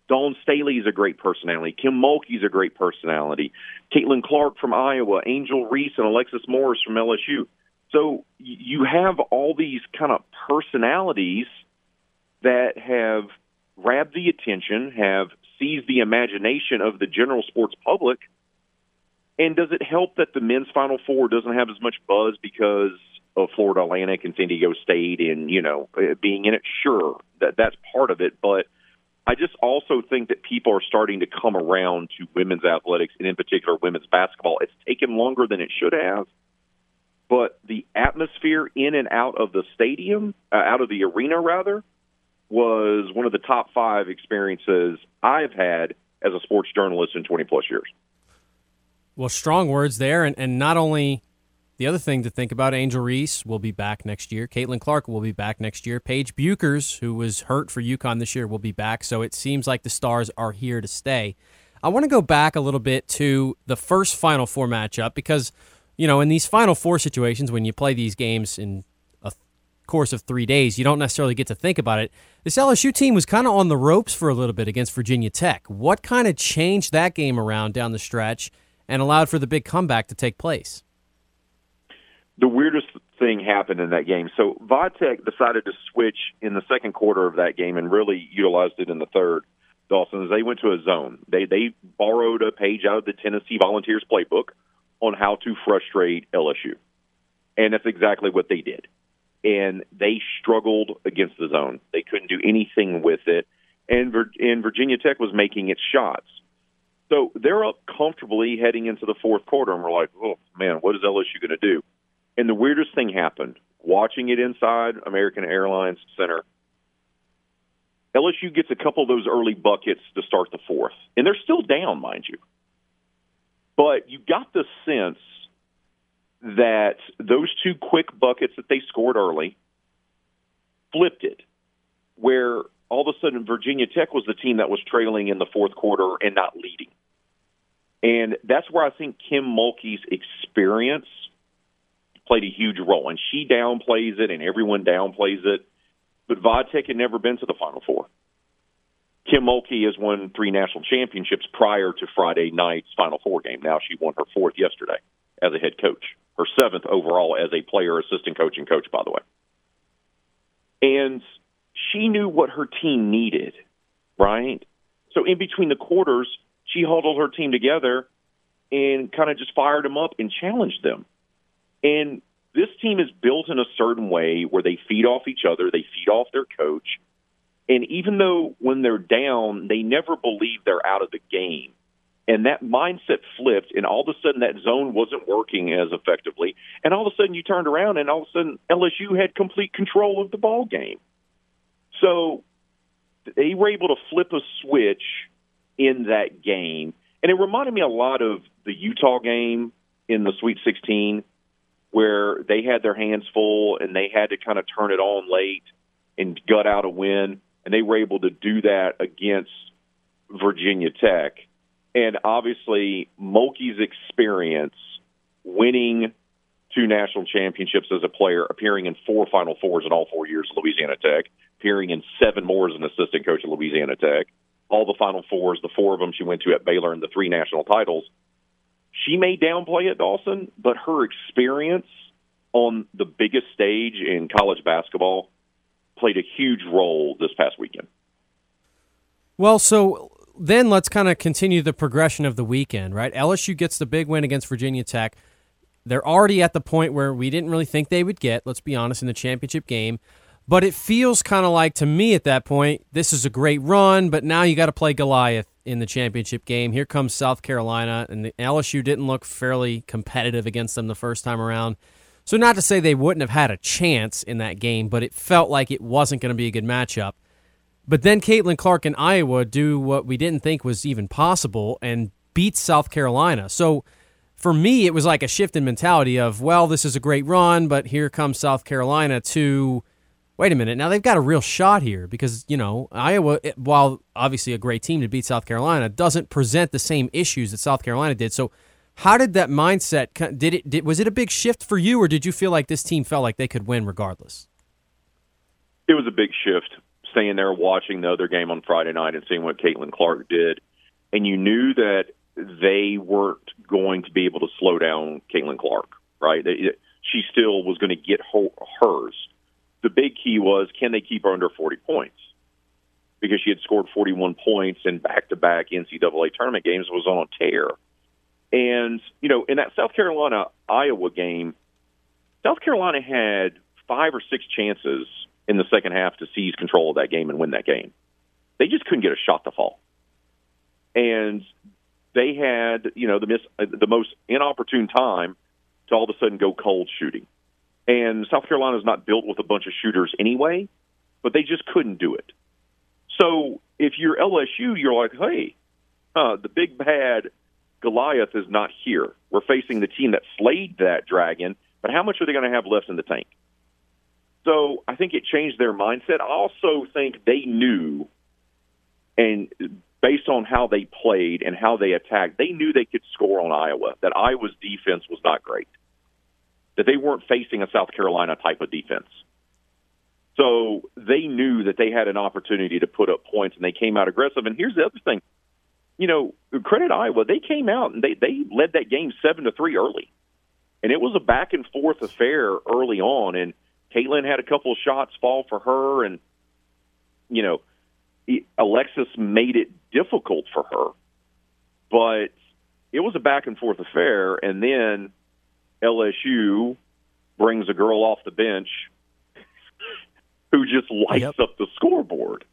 S5: Dawn Staley is a great personality. Kim Mulkey's a great personality. Caitlin Clark from Iowa, Angel Reese, and Alexis Morris from LSU. So you have all these kind of personalities that have grabbed the attention, have seized the imagination of the general sports public. And does it help that the men's Final Four doesn't have as much buzz because of Florida Atlantic and San Diego State and you know eh, being in it? Sure, that that's part of it, but I just also think that people are starting to come around to women's athletics and in particular women's basketball. It's taken longer than it should have, but the atmosphere in and out of the stadium, uh, out of the arena rather, was one of the top five experiences I've had as a sports journalist in 20 plus years.
S3: Well, strong words there, and, and not only the other thing to think about, Angel Reese will be back next year. Caitlin Clark will be back next year. Paige Bueckers, who was hurt for UConn this year, will be back. So it seems like the stars are here to stay. I want to go back a little bit to the first Final Four matchup because, you know, in these Final Four situations, when you play these games in a course of three days, you don't necessarily get to think about it. This LSU team was kind of on the ropes for a little bit against Virginia Tech. What kind of changed that game around down the stretch and allowed for the big comeback to take place?
S5: The weirdest thing happened in that game. So Vodtech decided to switch in the second quarter of that game and really utilized it in the third. Dawson, they went to a zone. They they borrowed a page out of the Tennessee Volunteers playbook on how to frustrate LSU, and that's exactly what they did. And they struggled against the zone. They couldn't do anything with it, and and Virginia Tech was making its shots. So they're up comfortably heading into the fourth quarter, and we're like, oh man, what is LSU going to do? And the weirdest thing happened. Watching it inside American Airlines Center, LSU gets a couple of those early buckets to start the fourth, and they're still down, mind you. But you got the sense that those two quick buckets that they scored early flipped it, where all of a sudden Virginia Tech was the team that was trailing in the fourth quarter and not leading. And that's where I think Kim Mulkey's experience played a huge role. And she downplays it, and everyone downplays it. But Vodtech had never been to the Final Four. Kim Mulkey has won three national championships prior to Friday night's Final Four game. Now she won her fourth yesterday as a head coach, her seventh overall as a player, assistant coach, and coach, by the way. And she knew what her team needed, right? So in between the quarters, she huddled her team together and kind of just fired them up and challenged them. And this team is built in a certain way where they feed off each other, they feed off their coach. And even though when they're down, they never believe they're out of the game. And that mindset flipped, and all of a sudden that zone wasn't working as effectively. And all of a sudden you turned around, and all of a sudden LSU had complete control of the ball game. So they were able to flip a switch in that game. And it reminded me a lot of the Utah game in the Sweet 16 where they had their hands full and they had to kind of turn it on late and gut out a win. And they were able to do that against Virginia Tech. And obviously, Mulkey's experience winning two national championships as a player, appearing in four Final Fours in all four years of Louisiana Tech, appearing in seven more as an assistant coach at Louisiana Tech, all the Final Fours, the four of them she went to at Baylor, and the three national titles. She may downplay it, Dawson, but her experience on the biggest stage in college basketball played a huge role this past weekend.
S3: Well, so then let's kind of continue the progression of the weekend, right? LSU gets the big win against Virginia Tech. They're already at the point where we didn't really think they would get, let's be honest, in the championship game. But it feels kind of like to me at that point, this is a great run, but now you got to play Goliath in the championship game. Here comes South Carolina, and the LSU didn't look fairly competitive against them the first time around. So, not to say they wouldn't have had a chance in that game, but it felt like it wasn't going to be a good matchup. But then Caitlin Clark and Iowa do what we didn't think was even possible and beat South Carolina. So, for me, it was like a shift in mentality of, well, this is a great run, but here comes South Carolina to wait a minute, now they've got a real shot here because, you know, Iowa, eh, while obviously a great team to beat South Carolina, doesn't present the same issues that South Carolina did. So, how did that mindset did it did, was it a big shift for you or did you feel like this team felt like they could win regardless?
S5: It was a big shift staying there watching the other game on Friday night and seeing what Caitlin Clark did. And you knew that they weren't going to be able to slow down Caitlin Clark, right? She still was going to get hers the big key was can they keep her under 40 points? Because she had scored 41 points in back-to-back NCAA tournament games, was on a tear. And you know, in that South Carolina Iowa game, South Carolina had five or six chances in the second half to seize control of that game and win that game. They just couldn't get a shot to fall. And they had, you know, the miss, the most inopportune time to all of a sudden go cold shooting. And South Carolina is not built with a bunch of shooters anyway, but they just couldn't do it. So if you're LSU, you're like, hey, uh, the big bad Goliath is not here. We're facing the team that slayed that dragon, but how much are they going to have left in the tank? So I think it changed their mindset. I also think they knew, and based on how they played and how they attacked, they knew they could score on Iowa, that Iowa's defense was not great that they weren't facing a South Carolina type of defense. So they knew that they had an opportunity to put up points, and they came out aggressive. And here's the other thing, you know, credit Iowa, they came out and they they led that game seven to three early, and it was a back and forth affair early on. And Caitlin had a couple of shots fall for her, and you know, Alexis made it difficult for her, but it was a back and forth affair. And then LSU brings a girl off the bench who just lights yep. up the scoreboard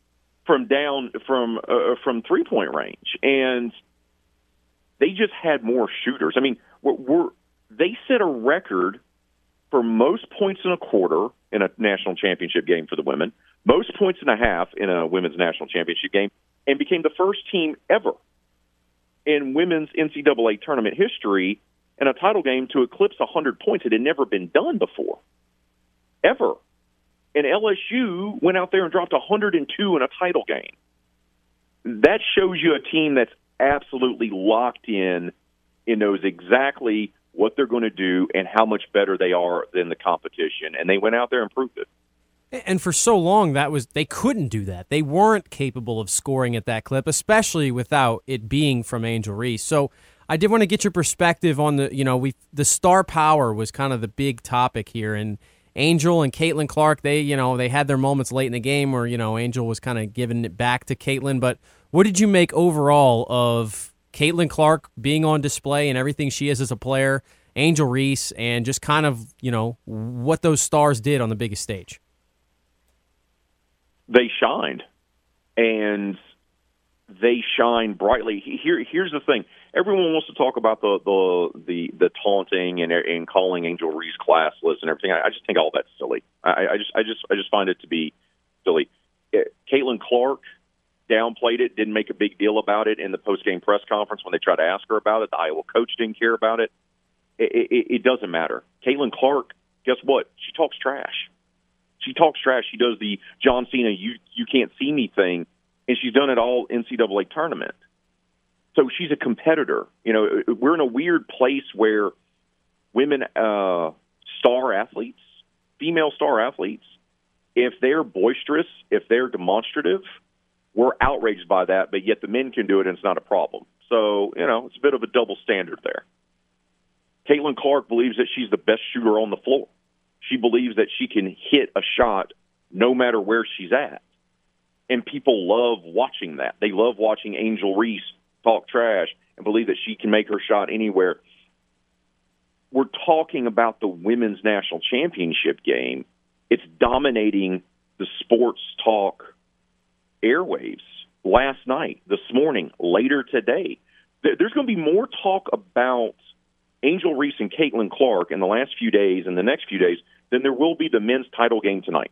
S5: from down from uh, from three point range, and they just had more shooters. I mean, we're, we're they set a record for most points in a quarter in a national championship game for the women, most points and a half in a women's national championship game, and became the first team ever in women's NCAA tournament history in a title game to eclipse 100 points. It had never been done before, ever. And LSU went out there and dropped 102 in a title game. That shows you a team that's absolutely locked in and knows exactly what they're going to do and how much better they are than the competition. And they went out there and proved it.
S3: And for so long, that was they couldn't do that. They weren't capable of scoring at that clip, especially without it being from Angel Reese. So I did want to get your perspective on the, you know, we the star power was kind of the big topic here, and Angel and Caitlin Clark, they, you know, they had their moments late in the game where you know Angel was kind of giving it back to Caitlin. But what did you make overall of Caitlin Clark being on display and everything she is as a player, Angel Reese, and just kind of, you know, what those stars did on the biggest stage.
S5: They shined, and they shine brightly. Here, here's the thing: everyone wants to talk about the the the, the taunting and, and calling Angel Reese classless and everything. I, I just think all that's silly. I, I just, I just, I just find it to be silly. Eh, Caitlin Clark downplayed it, didn't make a big deal about it in the post game press conference when they tried to ask her about it. The Iowa coach didn't care about it. It, it, it doesn't matter. Caitlin Clark, guess what? She talks trash. She talks trash. She does the John Cena "you you can't see me" thing, and she's done it all NCAA tournament. So she's a competitor. You know, we're in a weird place where women, uh, star athletes, female star athletes, if they're boisterous, if they're demonstrative, we're outraged by that, but yet the men can do it and it's not a problem. So, you know, it's a bit of a double standard there. Caitlin Clark believes that she's the best shooter on the floor. She believes that she can hit a shot no matter where she's at. And people love watching that. They love watching Angel Reese talk trash and believe that she can make her shot anywhere. We're talking about the women's national championship game. It's dominating the sports talk airwaves last night, this morning, later today. There's going to be more talk about Angel Reese and Caitlin Clark in the last few days and the next few days than there will be the men's title game tonight.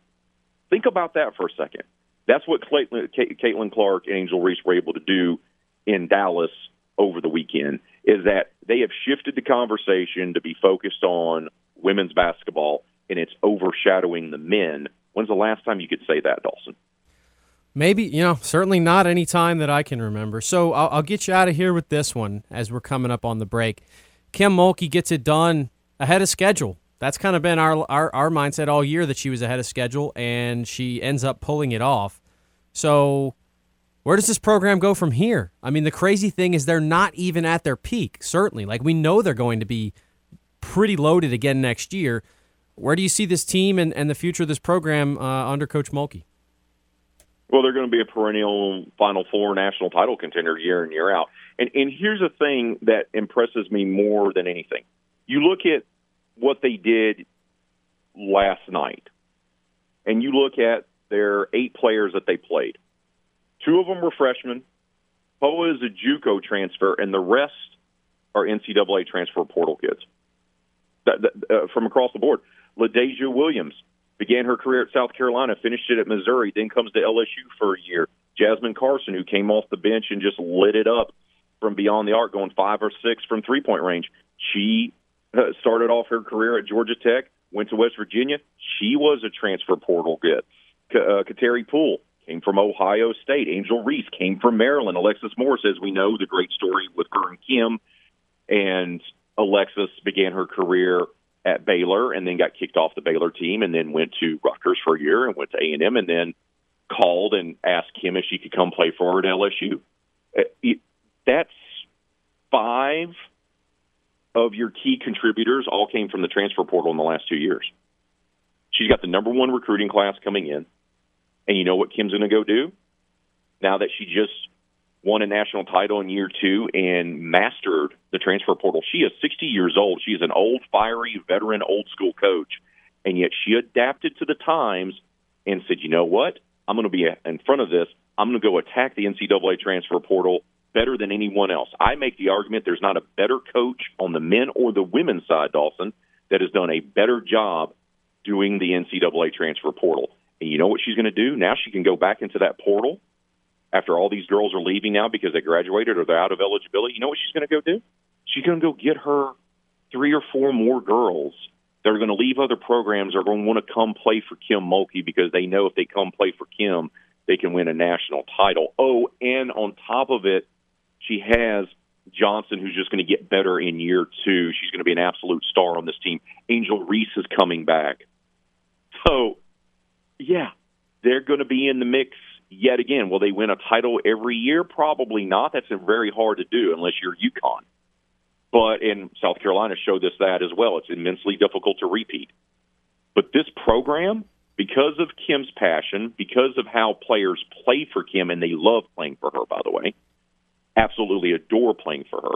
S5: Think about that for a second. That's what Caitlin Clark and Angel Reese were able to do in Dallas over the weekend. Is that they have shifted the conversation to be focused on women's basketball, and it's overshadowing the men. When's the last time you could say that, Dawson?
S3: Maybe, you know, certainly not any time that I can remember. So I'll, I'll, get you out of here with this one as we're coming up on the break. Kim Mulkey gets it done ahead of schedule. That's kind of been our, our, our mindset all year that she was ahead of schedule, and she ends up pulling it off. So where does this program go from here? I mean, the crazy thing is they're not even at their peak, certainly. Like, we know they're going to be pretty loaded again next year. Where do you see this team and, and the future of this program uh, under Coach Mulkey?
S5: Well, they're going to be a perennial Final Four national title contender year in year out. And and here's the thing that impresses me more than anything: you look at what they did last night, and you look at their eight players that they played. Two of them were freshmen. Poa is a JUCO transfer, and the rest are NCAA transfer portal kids that, that, uh, from across the board. LaDazhia Williams, began her career at South Carolina, finished it at Missouri, then comes to LSU for a year. Jasmine Carson, who came off the bench and just lit it up from beyond the arc, going five or six from three point range. She uh, started off her career at Georgia Tech, went to West Virginia. She was a transfer portal get. Uh, Kateri Poole came from Ohio State. Angel Reese came from Maryland. Alexis Morris, as we know, the great story with her and Kim. And Alexis began her career at Baylor and then got kicked off the Baylor team and then went to Rutgers for a year and went to A and M and then called and asked Kim if she could come play for her at LSU. Uh, that's five of your key contributors all came from the transfer portal in the last two years. She's got the number one recruiting class coming in, and you know what Kim's going to go do? now that she just won a national title in year two and mastered the transfer portal. She is 60 years old. She is an old, fiery, veteran, old school coach. And yet she adapted to the times and said, you know what? I'm going to be in front of this. I'm going to go attack the NCAA transfer portal better than anyone else. I make the argument there's not a better coach on the men or the women's side, Dawson, that has done a better job doing the NCAA transfer portal. And you know what she's going to do? Now she can go back into that portal after all these girls are leaving now because they graduated or they're out of eligibility, you know what she's going to go do? She's going to go get her three or four more girls that are going to leave other programs are going to want to come play for Kim Mulkey because they know if they come play for Kim, they can win a national title. Oh, and on top of it, she has Johnson, who's just going to get better in year two. She's going to be an absolute star on this team. Angel Reese is coming back. So, yeah, they're going to be in the mix yet again. Will they win a title every year? Probably not. That's very hard to do unless you're UConn. But in South Carolina showed us that as well. It's immensely difficult to repeat. But this program, because of Kim's passion, because of how players play for Kim, and they love playing for her, by the way, absolutely adore playing for her,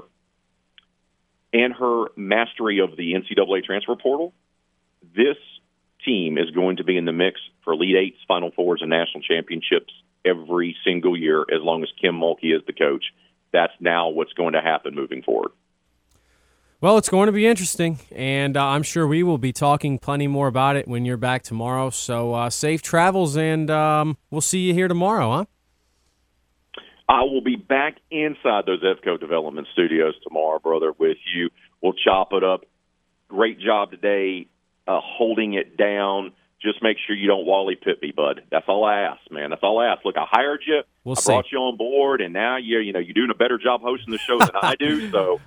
S5: and her mastery of the NCAA transfer portal, this team is going to be in the mix for Elite Eights, Final Fours, and national championships every single year as long as Kim Mulkey is the coach. That's now what's going to happen moving forward.
S3: Well, it's going to be interesting, and uh, I'm sure we will be talking plenty more about it when you're back tomorrow. So uh, safe travels, and um, we'll see you here tomorrow, huh?
S5: I will be back inside those EFCO Development Studios tomorrow, brother, with you. We'll chop it up. Great job today uh, holding it down just make sure you don't Wally Pipp me, bud. That's all I ask, man. That's all I ask. Look, I hired you.
S3: We'll
S5: I
S3: see.
S5: brought you on board, and now you're, you know, you're doing a better job hosting the show than I do. So,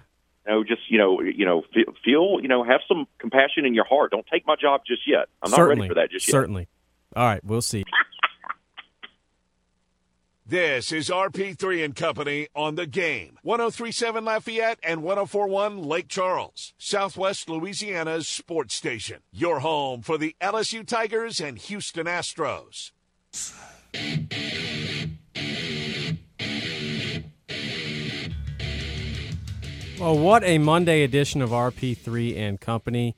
S5: you know, just you know, you know, feel, feel, you know, have some compassion in your heart. Don't take my job just yet. I'm not
S3: Certainly.
S5: ready for that just yet.
S3: Certainly. All right, we'll see.
S2: This is RP3 and Company on the game. 1037 Lafayette and 1041 Lake Charles, Southwest Louisiana's sports station. Your home for the LSU Tigers and Houston Astros.
S3: Well, what a Monday edition of RP3 and Company.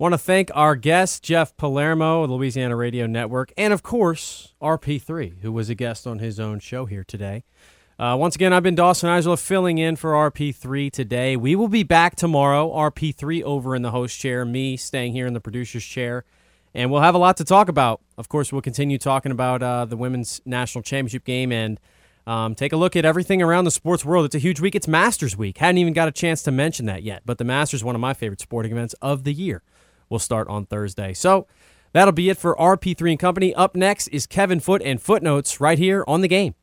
S3: Want to thank our guest, Jeff Palermo Louisiana Radio Network, and of course, RP3, who was a guest on his own show here today. Uh, once again, I've been Dawson Isola filling in for RP3 today. We will be back tomorrow, RP3 over in the host chair, me staying here in the producer's chair, and we'll have a lot to talk about. Of course, we'll continue talking about uh, the women's national championship game and um, take a look at everything around the sports world. It's a huge week. It's Masters Week. Hadn't even got a chance to mention that yet, but the Masters, one of my favorite sporting events of the year, will start on Thursday. So that'll be it for RP3 and Company. Up next is Kevin Foote and Footnotes right here on the game.